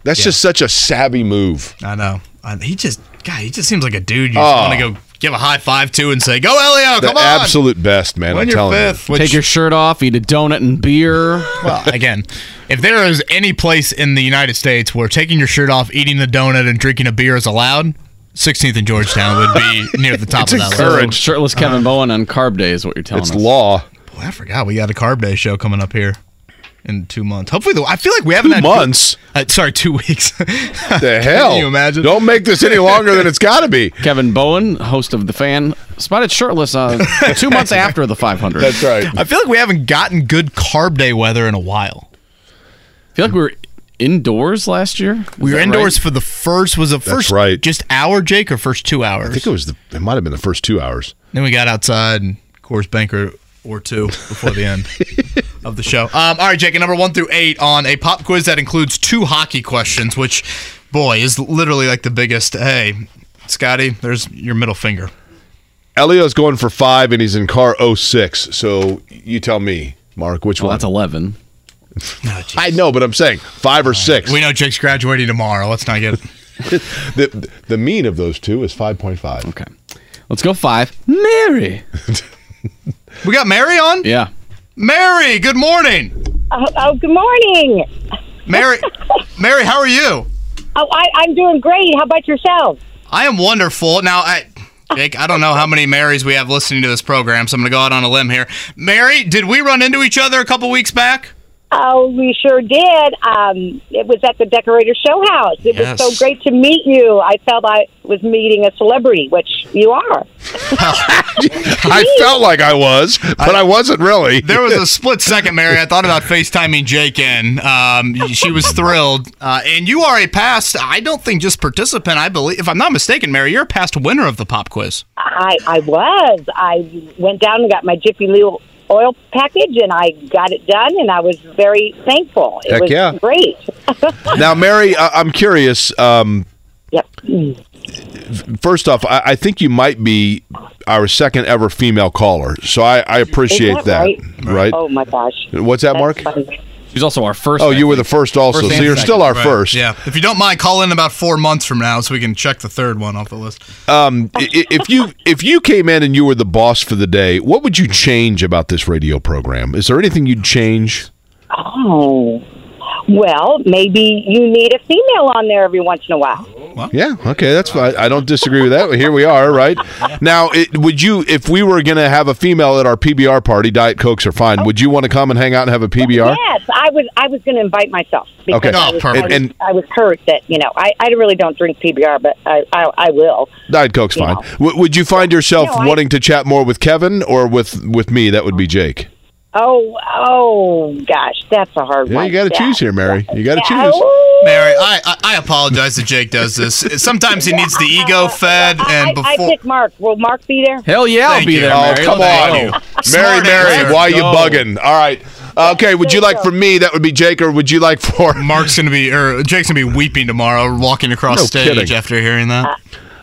That's Yeah. just such a savvy move. I know. I, he just, God, he just seems like a dude you Oh. just want to go give a high five to and say, "Go, Helio! The Come on!" absolute best, man. Win I'm your telling fifth. you. Which, Take your shirt off, eat a donut and beer. well, again, if there is any place in the United States where taking your shirt off, eating the donut, and drinking a beer is allowed, 16th and Georgetown would be near the top It's of that list. encouraged. So, shirtless Kevin uh-huh. Bowen on carb day is what you're telling It's us. law. Boy, I forgot we got a carb day show coming up here in two months. Hopefully, the, I feel like we haven't Two had months. Uh, sorry, two weeks. The hell? Can you imagine? Don't make this any longer than it's got to be. Kevin Bowen, host of The Fan, spotted shirtless uh, two months after the 500. That's right. I feel like we haven't gotten good carb day weather in a while. I feel like we were indoors last year. Is We were indoors right? for the first was the first right. just hour, Jake, or first two hours. I think it was the. It might have been the first two hours. Then we got outside and Coors Banquet or two before the end of the show. Um, all right, Jake, number one through eight on a pop quiz that includes two hockey questions, which, boy, is literally like the biggest. Hey, Scotty, there's your middle finger. Helio's going for five, and he's in car 06. So you tell me, Mark, which Well, one? that's 11. I know, but I'm saying five or six. We know Jake's graduating tomorrow. Let's not get the the mean of those two is 5.5. Okay. Let's go five. Mary. We got Mary on. Yeah. Mary, good morning. Oh, oh, good morning. Mary, Mary, how are you? Oh, I, I'm doing great. How about yourself? I am wonderful. Now, I, Jake, I don't know how many Marys we have listening to this program, so I'm going to go out on a limb here. Mary, did we run into each other a couple weeks back? Oh, we sure did. Um, it was at the Decorator Show House. It Yes. was so great to meet you. I felt I was meeting a celebrity, which you are. I felt like I was, but I, wasn't really. There was a split second, Mary. I thought about FaceTiming Jake in. Um, she was thrilled. Uh, and you are a past, I don't think just participant, I believe, if I'm not mistaken, Mary, you're a past winner of the pop quiz. I, I was. I went down and got my Jiffy Lube oil package, and I got it done, and I was very thankful. It Heck was yeah. great. now, Mary, I, I'm curious. Um, Yep. first off, I, I think you might be our second ever female caller, so I, I appreciate Is that right? Right? Oh my gosh. What's that, Mark? Funny. She's also our first. Oh, I you were the first also, First so you're still second, our first. Yeah. If you don't mind, call in about four months from now so we can check the third one off the list. Um, i- i- if you if you came in and you were the boss for the day, what would you change about this radio program? Is there anything you'd change? Oh. Well, maybe you need a female on there every once in a while. Yeah, okay, that's fine. I don't disagree with that. Here we are, right? Now, it, would you, if we were going to have a female at our PBR party, Diet Cokes are fine. Would you want to come and hang out and have a PBR? Yes, I was. I was going to invite myself. because Okay. I was, perfect. I was, And- I was hurt that you know I, I really don't drink PBR, but I I, I will. Diet Coke's fine. W- would you find yourself No, I- wanting to chat more with Kevin or with with me? That would be Jake. Oh oh gosh, that's a hard Yeah, one. you got to choose here, Mary. You got to Yeah, choose. ooh. Mary, I, I, I apologize that Jake does this. Sometimes he needs the ego fed, I, and I, I before. pick Mark. Will Mark be there? Hell yeah, I'll Thank be you. there. Oh, Mary. come Let's on. go. Mary, Mary, answer. why are you bugging? All right. Okay, would you like for me? That would be Jake, or would you like for Mark's gonna be, or Jake's gonna be weeping tomorrow, walking across No stage kidding. after hearing that. Uh,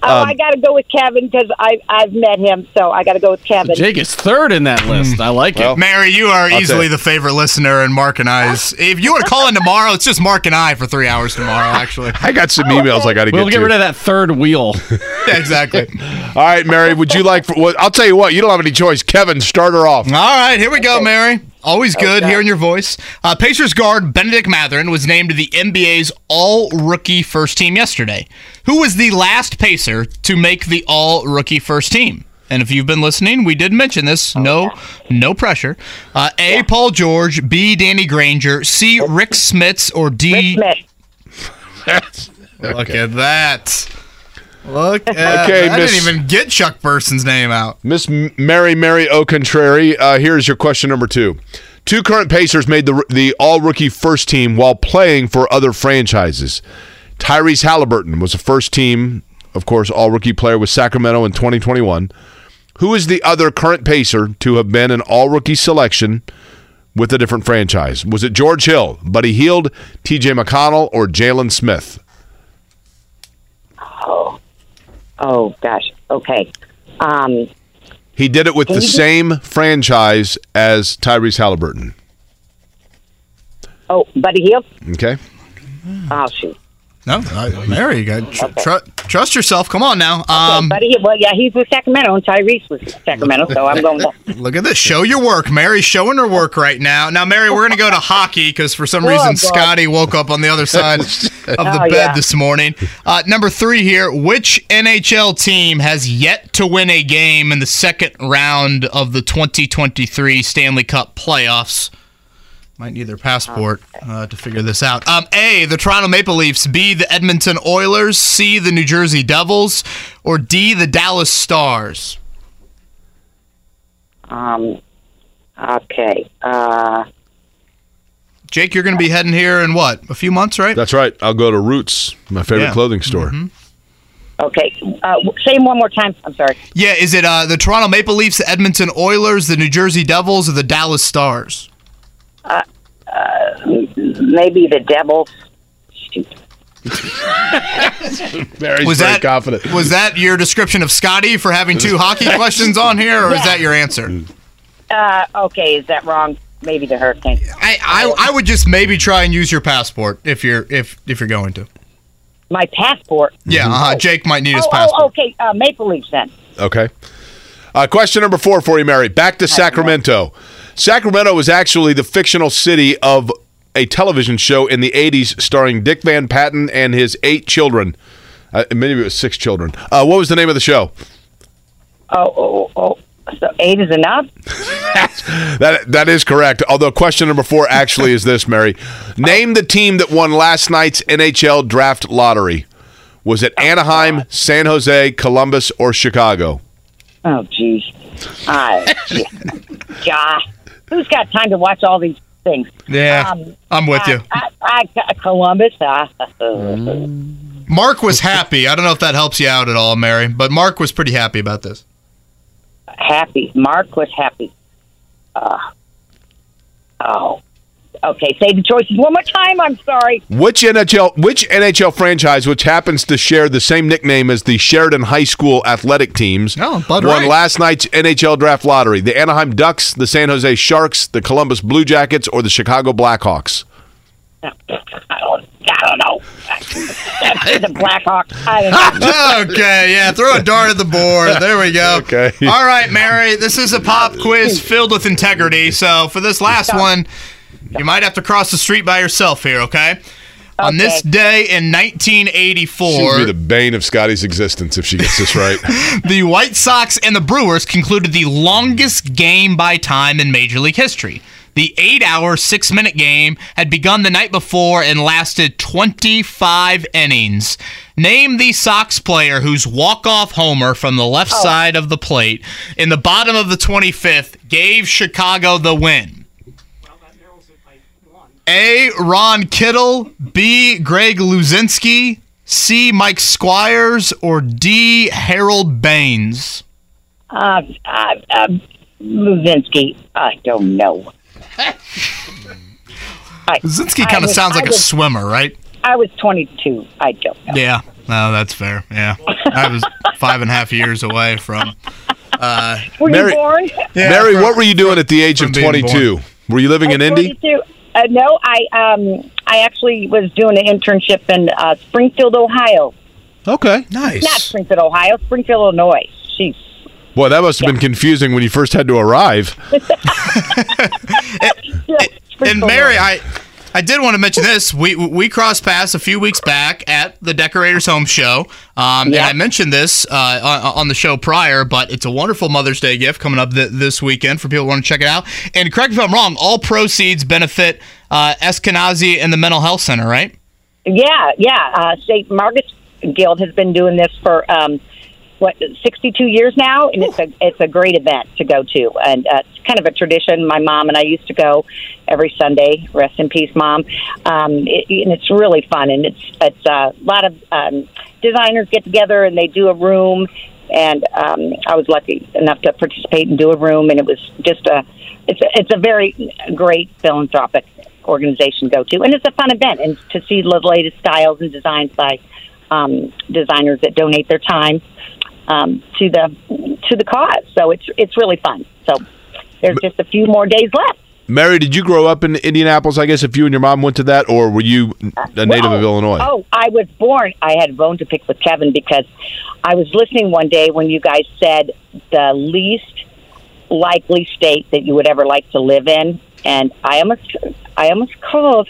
Oh, Um, I got to go with Kevin because I I've met him, so I got to go with Kevin. Jake is third in that list. I like Well, it. Mary, you are I'll easily the favorite listener, and Mark and I's. If you want to call in tomorrow, it's just Mark and I for three hours tomorrow. Actually, I got some emails I got to get We'll get to. rid of that third wheel. yeah, exactly. All right, Mary, would you like for? Well, I'll tell you what. You don't have any choice. Kevin, start her off. All right, here we go, Mary. Always good hearing your voice. Uh, Pacers guard Benedict Mathurin was named to the NBA's All Rookie First Team yesterday. Who was the last Pacer to make the All Rookie First Team? And if you've been listening, we did mention this. No, no pressure. Uh, A. Paul George. B. Danny Granger. C. Rik Smits. Or D. Smith. Look at that. Look at Okay, I Miss- didn't even get Chuck Person's name out. Miss M- Mary Mary O'Contrary, uh, here's your question number two. Two current Pacers made the the All Rookie First Team while playing for other franchises. Tyrese Halliburton was a first team, of course, All Rookie player with Sacramento in 2021. Who is the other current Pacer to have been an All Rookie selection with a different franchise? Was it George Hill, Buddy Hield, T.J. McConnell, or Jalen Smith? Oh gosh. Okay. Um. He did it with the same franchise as Tyrese Halliburton. Oh, Buddy Hield. Okay. Oh shoot. No, I, Mary, you got tr- tr- trust yourself. Come on now. Um, but he, well, yeah, he's with Sacramento, and Tyrese was Sacramento, so I'm going. With, look at this. Show your work. Mary's showing her work right now. Now, Mary, we're going to go to hockey because for some Oh, reason God. Scotty woke up on the other side of the Oh, bed yeah. this morning. Uh, number three here. Which NHL team has yet to win a game in the second round of the 2023 Stanley Cup playoffs? Might need their passport uh, to figure this out. Um, A, the Toronto Maple Leafs. B, the Edmonton Oilers. C, the New Jersey Devils. Or D, the Dallas Stars. um, okay. Uh, Jake, you're going to be heading here in what? A few months, right? That's right. I'll go to Roots, my favorite Yeah. clothing store. okay. Uh, say him one more time. I'm sorry. Yeah, is it uh, the Toronto Maple Leafs, the Edmonton Oilers, the New Jersey Devils, or the Dallas Stars? Maybe the Devils. Shoot. Mary's Was very that confident. Was that your description of Scotty for having two hockey questions on here, or is that your answer? Uh, okay, is that wrong? Maybe the hurricane. I, I I would just maybe try and use your passport if you're if if you're going to. My passport. Yeah, uh, Jake might need his Oh, passport. oh, okay. Uh, Maple Leafs then. Okay. Uh, question number four for you, Mary. Back to Sacramento. Sacramento was actually the fictional city of a television show in the 80s starring Dick Van Patten and his eight children. Uh, maybe it was six children. Uh, what was the name of the show? Oh, oh, oh. So eight is enough. That That is correct. Although question number four actually is this, Mary. Name the team that won last night's NHL draft lottery. Was it Anaheim, San Jose, Columbus, or Chicago? Oh, geez. I, yeah. Who's got time to watch all these things? Yeah, Um, I'm with you. I, I, I, Columbus. Uh, Mark was happy. I don't know if that helps you out at all, Mary, but Mark was pretty happy about this. happy. Mark was happy. Uh, oh. Okay, say the choices one more time. I'm sorry. Which NHL which NHL franchise, which happens to share the same nickname as the Sheridan High School athletic teams, Oh, Bud won Wright. last night's NHL draft lottery? The Anaheim Ducks, the San Jose Sharks, the Columbus Blue Jackets, or the Chicago Blackhawks? I don't, I don't know. the Blackhawks. I don't know. okay, yeah, throw a dart at the board. There we go. Okay. All right, Mary, this is a pop quiz filled with integrity. So for this last one, you might have to cross the street by yourself here, okay? On this day in She 1984, be the bane of Scotty's existence if she gets this right. the White Sox and the Brewers concluded the longest game by time in Major League history. The eight hour, six minute game had begun the night before and lasted 25 innings. Name the Sox player whose walk off homer from the left oh. side of the plate in the bottom of the 25th gave Chicago the win. A. Ron Kittle, B. Greg Luzinski, C. Mike Squires, or D. Harold Baines? Uh, uh, uh, Luzinski. I don't know. I, Luzinski kind of sounds like I a was- swimmer, right? I was 22. I don't know. Yeah, no, that's fair. Yeah, I was five and a half years away from. Were Mary- you born? Yeah, Mary, from- what were you doing at the age of being 22? Were you living in At Indy? 22. Uh, no, I um I actually was doing an internship in uh, Springfield, Ohio. Okay. Nice. Not Springfield, Ohio. Springfield, Illinois. Jeez. Boy, that must have been confusing when you first had to arrive. Yeah, And Mary, I. I did want to mention this. We we crossed paths a few weeks back at the Decorators Home Show, um, and I mentioned this uh, on, on the show prior. But it's a wonderful Mother's Day gift coming up th- this weekend for people who want to check it out. And correct me if I'm wrong. All proceeds benefit uh, Eskenazi and the Mental Health Center, right? Yeah, yeah. Uh, St. Margaret's Guild has been doing this for um, what sixty-two years now, and it's a it's a great event to go to, and uh, it's kind of a tradition. My mom and I used to go every Sunday. Rest in peace, mom. Um, it, and it's really fun, and it's it's uh, a lot of um, designers get together and they do a room. And um, I was lucky enough to participate and do a room, and it was just a it's a, it's a very great philanthropic organization to go to, and it's a fun event, and to see the latest styles and designs by um, designers that donate their time um, to the to the cause. So it's it's really fun. So there's just a few more days left. Mary, did you grow up in Indianapolis? I guess if you and your mom went to that, or were you a native Well, of Illinois? Oh, I was born. I had a bone to pick with Kevin because I was listening one day when you guys said the least likely state that you would ever like to live in, and I almost, I almost called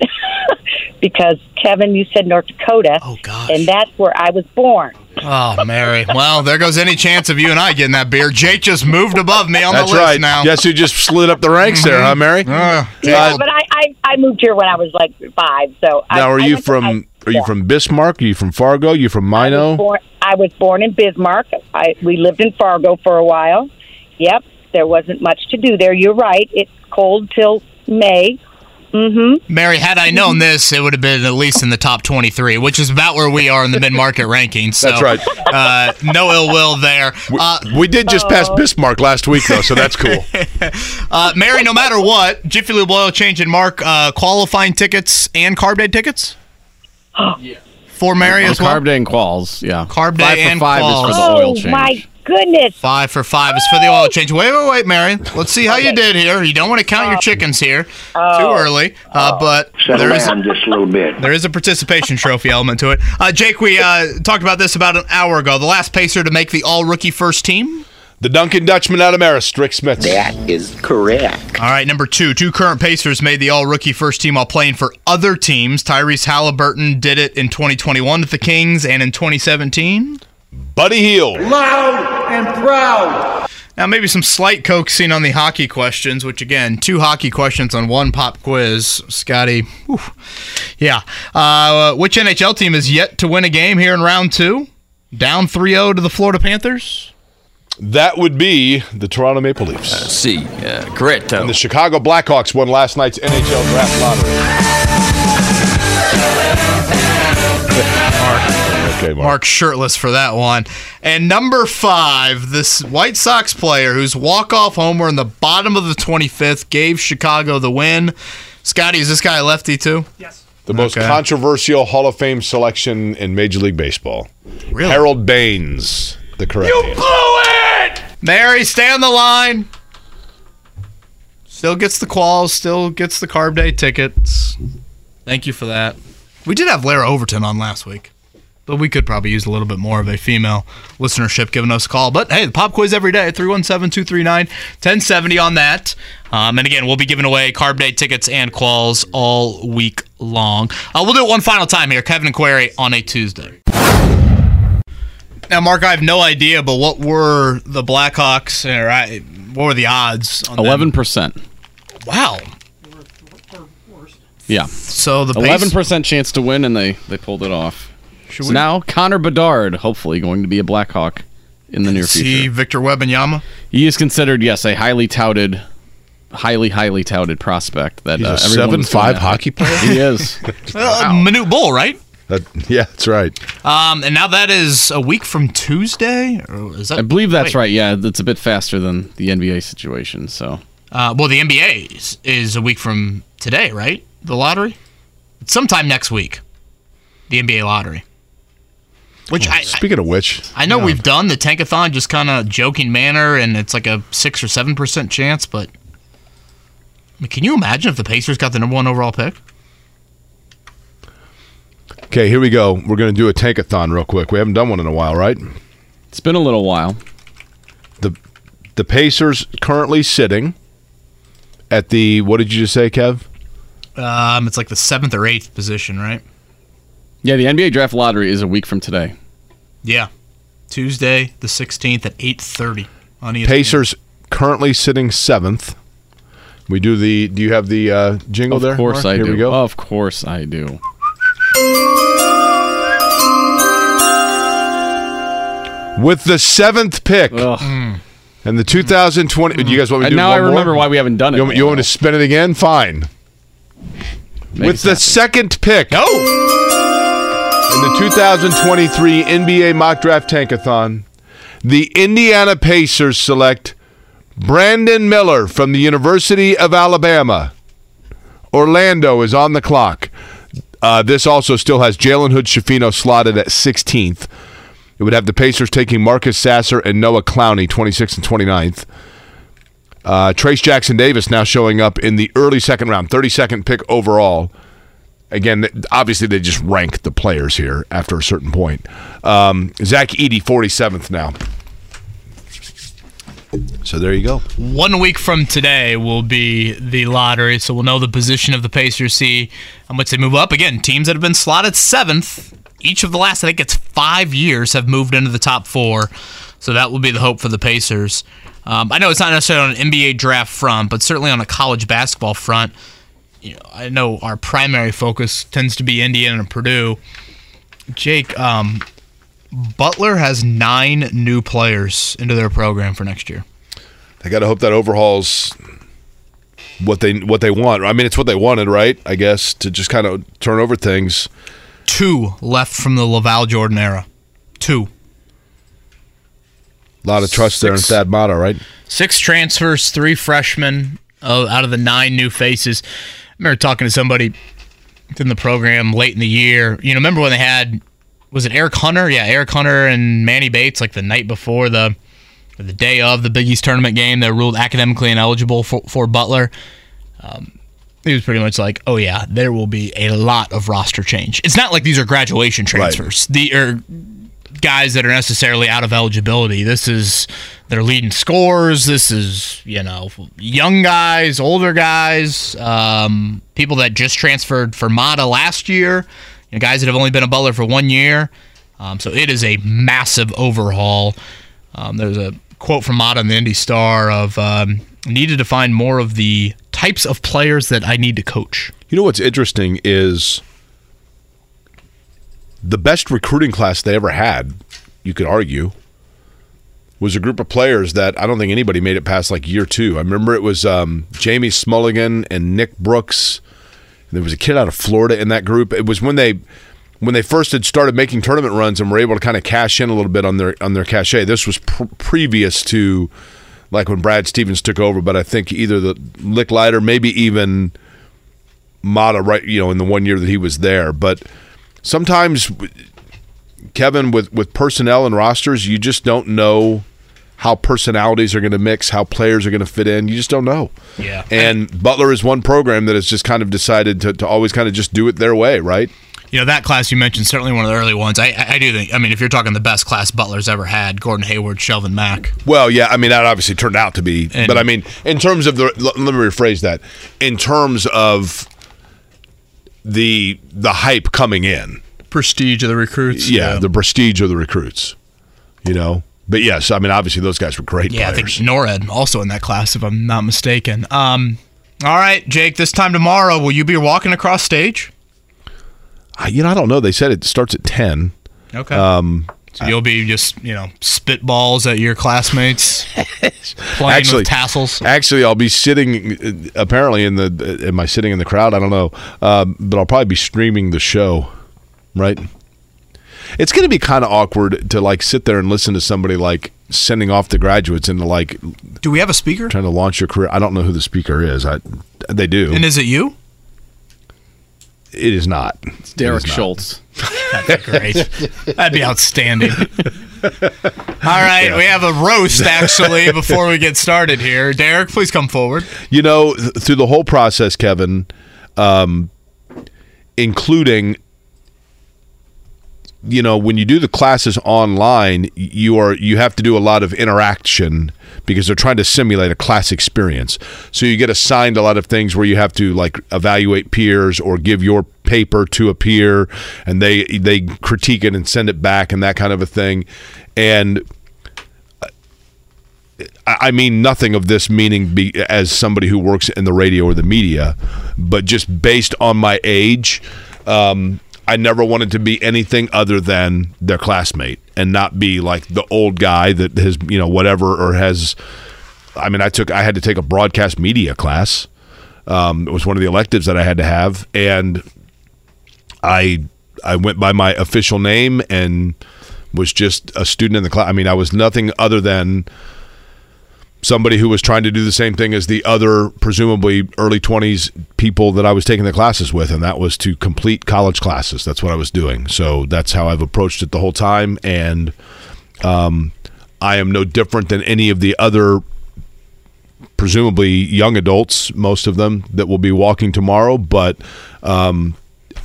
because Kevin, you said North Dakota, Oh, gosh. and that's where I was born. Oh, Mary. Well, there goes any chance of you and I getting that beer. Jake just moved above me on That's the list right. now. Guess who just slid up the ranks there, huh, Mary? Uh, Uh, but I, I, I moved here when I was like five. So I, now, are I you went to from? high Are you school. from Bismarck? Are you from Fargo? Are you from I was Minot? born, I was born in Bismarck. I we lived in Fargo for a while. Yep, there wasn't much to do there. You're right. It's cold till May. Mm-hmm. Mary, had I known this, it would have been at least in the top 23, which is about where we are in the mid market rankings. So, That's right. Uh, no ill will there. Uh, We did just pass Oh. Bismarck last week, though, so that's cool. uh, Mary, no matter what, Jiffy Lube Oil Change and Mark uh, qualifying tickets and carb day tickets? For Mary as well? Carb day and quals, yeah. Carb five day for and five quals. is for the Oh oil change. my goodness! Five for five is for the oil change. Wait, wait, wait, Mary. Let's see how you did here. You don't want to count your chickens here too early, uh, but there is just a little bit. there is a participation trophy element to it. Uh, Jake, we uh, talked about this about an hour ago. The last pacer to make the all rookie first team. The Dunking Dutchman out of Marist, Rik Smits. That is correct. All right, number two. Two current Pacers made the all rookie first team while playing for other teams. Tyrese Halliburton did it in 2021 with the Kings and in 2017. Buddy Hield. Loud and proud. Now, maybe some slight coaxing on the hockey questions, which again, two hockey questions on one pop quiz. Scotty, whew. yeah. Uh, which NHL team is yet to win a game here in round two? Down 3 0 to the Florida Panthers? That would be the Toronto Maple Leafs. See, uh, correct. And the Chicago Blackhawks won last night's NHL draft lottery. Okay, Mark. Mark shirtless for that one. And number five, this White Sox player whose walk-off homer in the bottom of the 25th gave Chicago the win. Scotty, is this guy a lefty too? Yes. The most Okay. controversial Hall of Fame selection in Major League Baseball. Really? Harold Baines, the correct answer. You blew it, Mary, stay on the line. Still gets the quals, still gets the carb day tickets. Thank you for that. We did have Lara Overton on last week, but we could probably use a little bit more of a female listenership giving us a call. But hey, the pop quiz every day, 317 239 1070 on that. Um, and again, we'll be giving away carb day tickets and quals all week long. Uh, we'll do it one final time here Kevin and Query on a Tuesday. Now, Mark, I have no idea, but what were the Blackhawks? Or I, what were the odds? On? Eleven percent. Wow. Yeah. So the Eleven pace, percent chance to win, and they they pulled it off. Should So we now Connor Bedard, hopefully going to be a Blackhawk in the near see future. Victor Wembanyama? He is considered, yes, a highly touted, highly highly touted prospect. That He's uh, a seven five hockey player. He is. Uh, Manute Bol, right? That, yeah, that's right. Um, and now that is a week from Tuesday. Or is that? I believe that's wait. right. Yeah, it's a bit faster than the NBA situation. So Uh, well, the NBA is, is a week from today, right? The lottery. It's sometime next week. The NBA lottery. Which I, I Speaking of which, I know we've done the tankathon just kind of joking manner, and it's like a six or seven percent chance. But I mean, can you imagine if the Pacers got the number one overall pick? okay, here we go. We're going to do a tankathon real quick. We haven't done one in a while, right? it's been a little while. The the Pacers currently sitting at the what did you just say, Kev? Um, it's like the seventh or eighth position, right? Yeah, the NBA draft lottery is a week from today. Yeah, Tuesday the sixteenth at eight thirty on ESPN. Pacers currently sitting seventh. We do the. Do you have the uh, jingle Of there? course Mark? I Here do. we go. Of course I do. With the seventh pick Ugh. and the 2020. Do you guys want me to And do now one I remember more? why we haven't done it. You want, you want me to spin it again? Fine. Make With the happy. second pick Go. In the 2023 NBA Mock Draft Tankathon, the Indiana Pacers select Brandon Miller from the University of Alabama. Orlando is on the clock. Uh, this also still has Jalen Hood-Schifino slotted at 16th. It would have the Pacers taking Marcus Sasser and Noah Clowney, 26th and 29th. Uh, Trayce Jackson-Davis now showing up in the early second round, 32nd pick overall. Again, obviously they just rank the players here after a certain point. Um, Zach Edey, 47th now. So there you go. One week from today will be the lottery, so we'll know the position of the Pacers, see how much they move up. Again, teams that have been slotted seventh, each of the last, I think it's five years, have moved into the top four. So that will be the hope for the Pacers. Um, I know it's not necessarily on an NBA draft front, but certainly on a college basketball front. You know, I know our primary focus tends to be Indiana and Purdue. Jake, um, Butler has nine new players into their program for next year. I got to hope that overhauls what they what they want. I mean, it's what they wanted, right? I guess to just kind of turn over things. Two left from the LaVall Jordan era. Two. A lot of trust there in Six. Thad Matta, right? Six transfers, three freshmen uh, out of the nine new faces. Remember talking to somebody in the program late in the year. You know, remember when they had was it Eric Hunter? Yeah, Eric Hunter and Manny Bates like the night before the or the day of the Big East tournament game. They were ruled academically ineligible for, for Butler. Um, he was pretty much like, "Oh yeah, there will be a lot of roster change. It's not like these are graduation transfers. The or guys that are necessarily out of eligibility. This is their leading scores. This is you know young guys, older guys, um, people that just transferred for Matta last year. You know, guys that have only been a Butler for one year. Um, so it is a massive overhaul. Um, there's a quote from Matta in the Indy Star of um, needed to find more of the types of players that I need to coach. You know what's interesting is the best recruiting class they ever had, you could argue, was a group of players that I don't think anybody made it past like year two. I remember it was um, Jamie Smulligan and Nick Brooks. There was a kid out of Florida in that group. It was when they when they first had started making tournament runs and were able to kind of cash in a little bit on their on their cachet. This was pr- previous to like when Brad Stevens took over, but I think either the Lickliter, maybe even Matta, right? You know, in the one year that he was there. But sometimes, Kevin, with with personnel and rosters, you just don't know how personalities are going to mix, how players are going to fit in. You just don't know. Yeah. And Butler is one program that has just kind of decided to, to always kind of just do it their way, right? You know, that class you mentioned, certainly one of the early ones. I, I do think, I mean, if you're talking the best class Butler's ever had, Gordon Hayward, Shelvin Mack. Well, yeah, I mean that obviously turned out to be, And- but I mean in terms of the let me rephrase that. In terms of the the hype coming in, Prestige of the recruits. yeah, the prestige of the recruits, you know. But yes, I mean obviously those guys were great Yeah, I think Nored also in that class, if I'm not mistaken. Um, all right, Jake, this time tomorrow, will you be walking across stage? I- you know, I don't know. They said it starts at ten. Okay. Um, so you'll be just, you know, spitballs at your classmates, playing Actually- with tassels. Actually, I'll be sitting uh, apparently in the. Am I sitting in the crowd? I don't know, um, but I'll probably be streaming the show. Right. It's going to be kind of awkward to like sit there and listen to somebody like sending off the graduates into like Do we have a speaker? trying to launch your career. I don't know who the speaker is. I they do. And is it you? it is not. It's Derek It is not. That'd be great. That'd be outstanding. All right, we have a roast actually before we get started here. Derek, please come forward. You know, th- through the whole process, Kevin, um, including, you know, when you do the classes online, you are you have to do a lot of interaction because they're trying to simulate a class experience. So you get assigned a lot of things where you have to like evaluate peers or give your paper to a peer, and they they critique it and send it back and that kind of a thing, and. I I mean nothing of this meaning be as somebody who works in the radio or the media, but just based on my age, um, I never wanted to be anything other than their classmate and not be like the old guy that has you know whatever or has. I mean, I took I had to take a broadcast media class. Um, it was one of the electives that I had to have, and I I went by my official name and was just a student in the class. I mean, I was nothing other than somebody who was trying to do the same thing as the other presumably early 20s people that I was taking the classes with and that was to complete college classes that's what I was doing so that's how I've approached it the whole time and um, I am no different than any of the other presumably young adults, most of them that will be walking tomorrow. But um,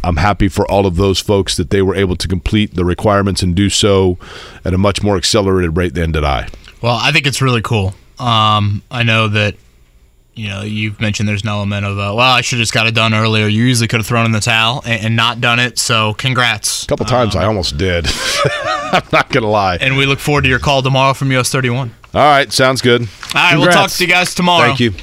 I'm happy for all of those folks that they were able to complete the requirements and do so at a much more accelerated rate than did I. Well, I think it's really cool. Um, I know that you know you've mentioned there's an element of uh, well, I should have just got it done earlier. You usually could have thrown in the towel and, and not done it. So congrats. A couple times I almost did. I'm not gonna lie. And we look forward to your call tomorrow from US 31. All right, sounds good. All right, we'll talk to you guys tomorrow. Thank you.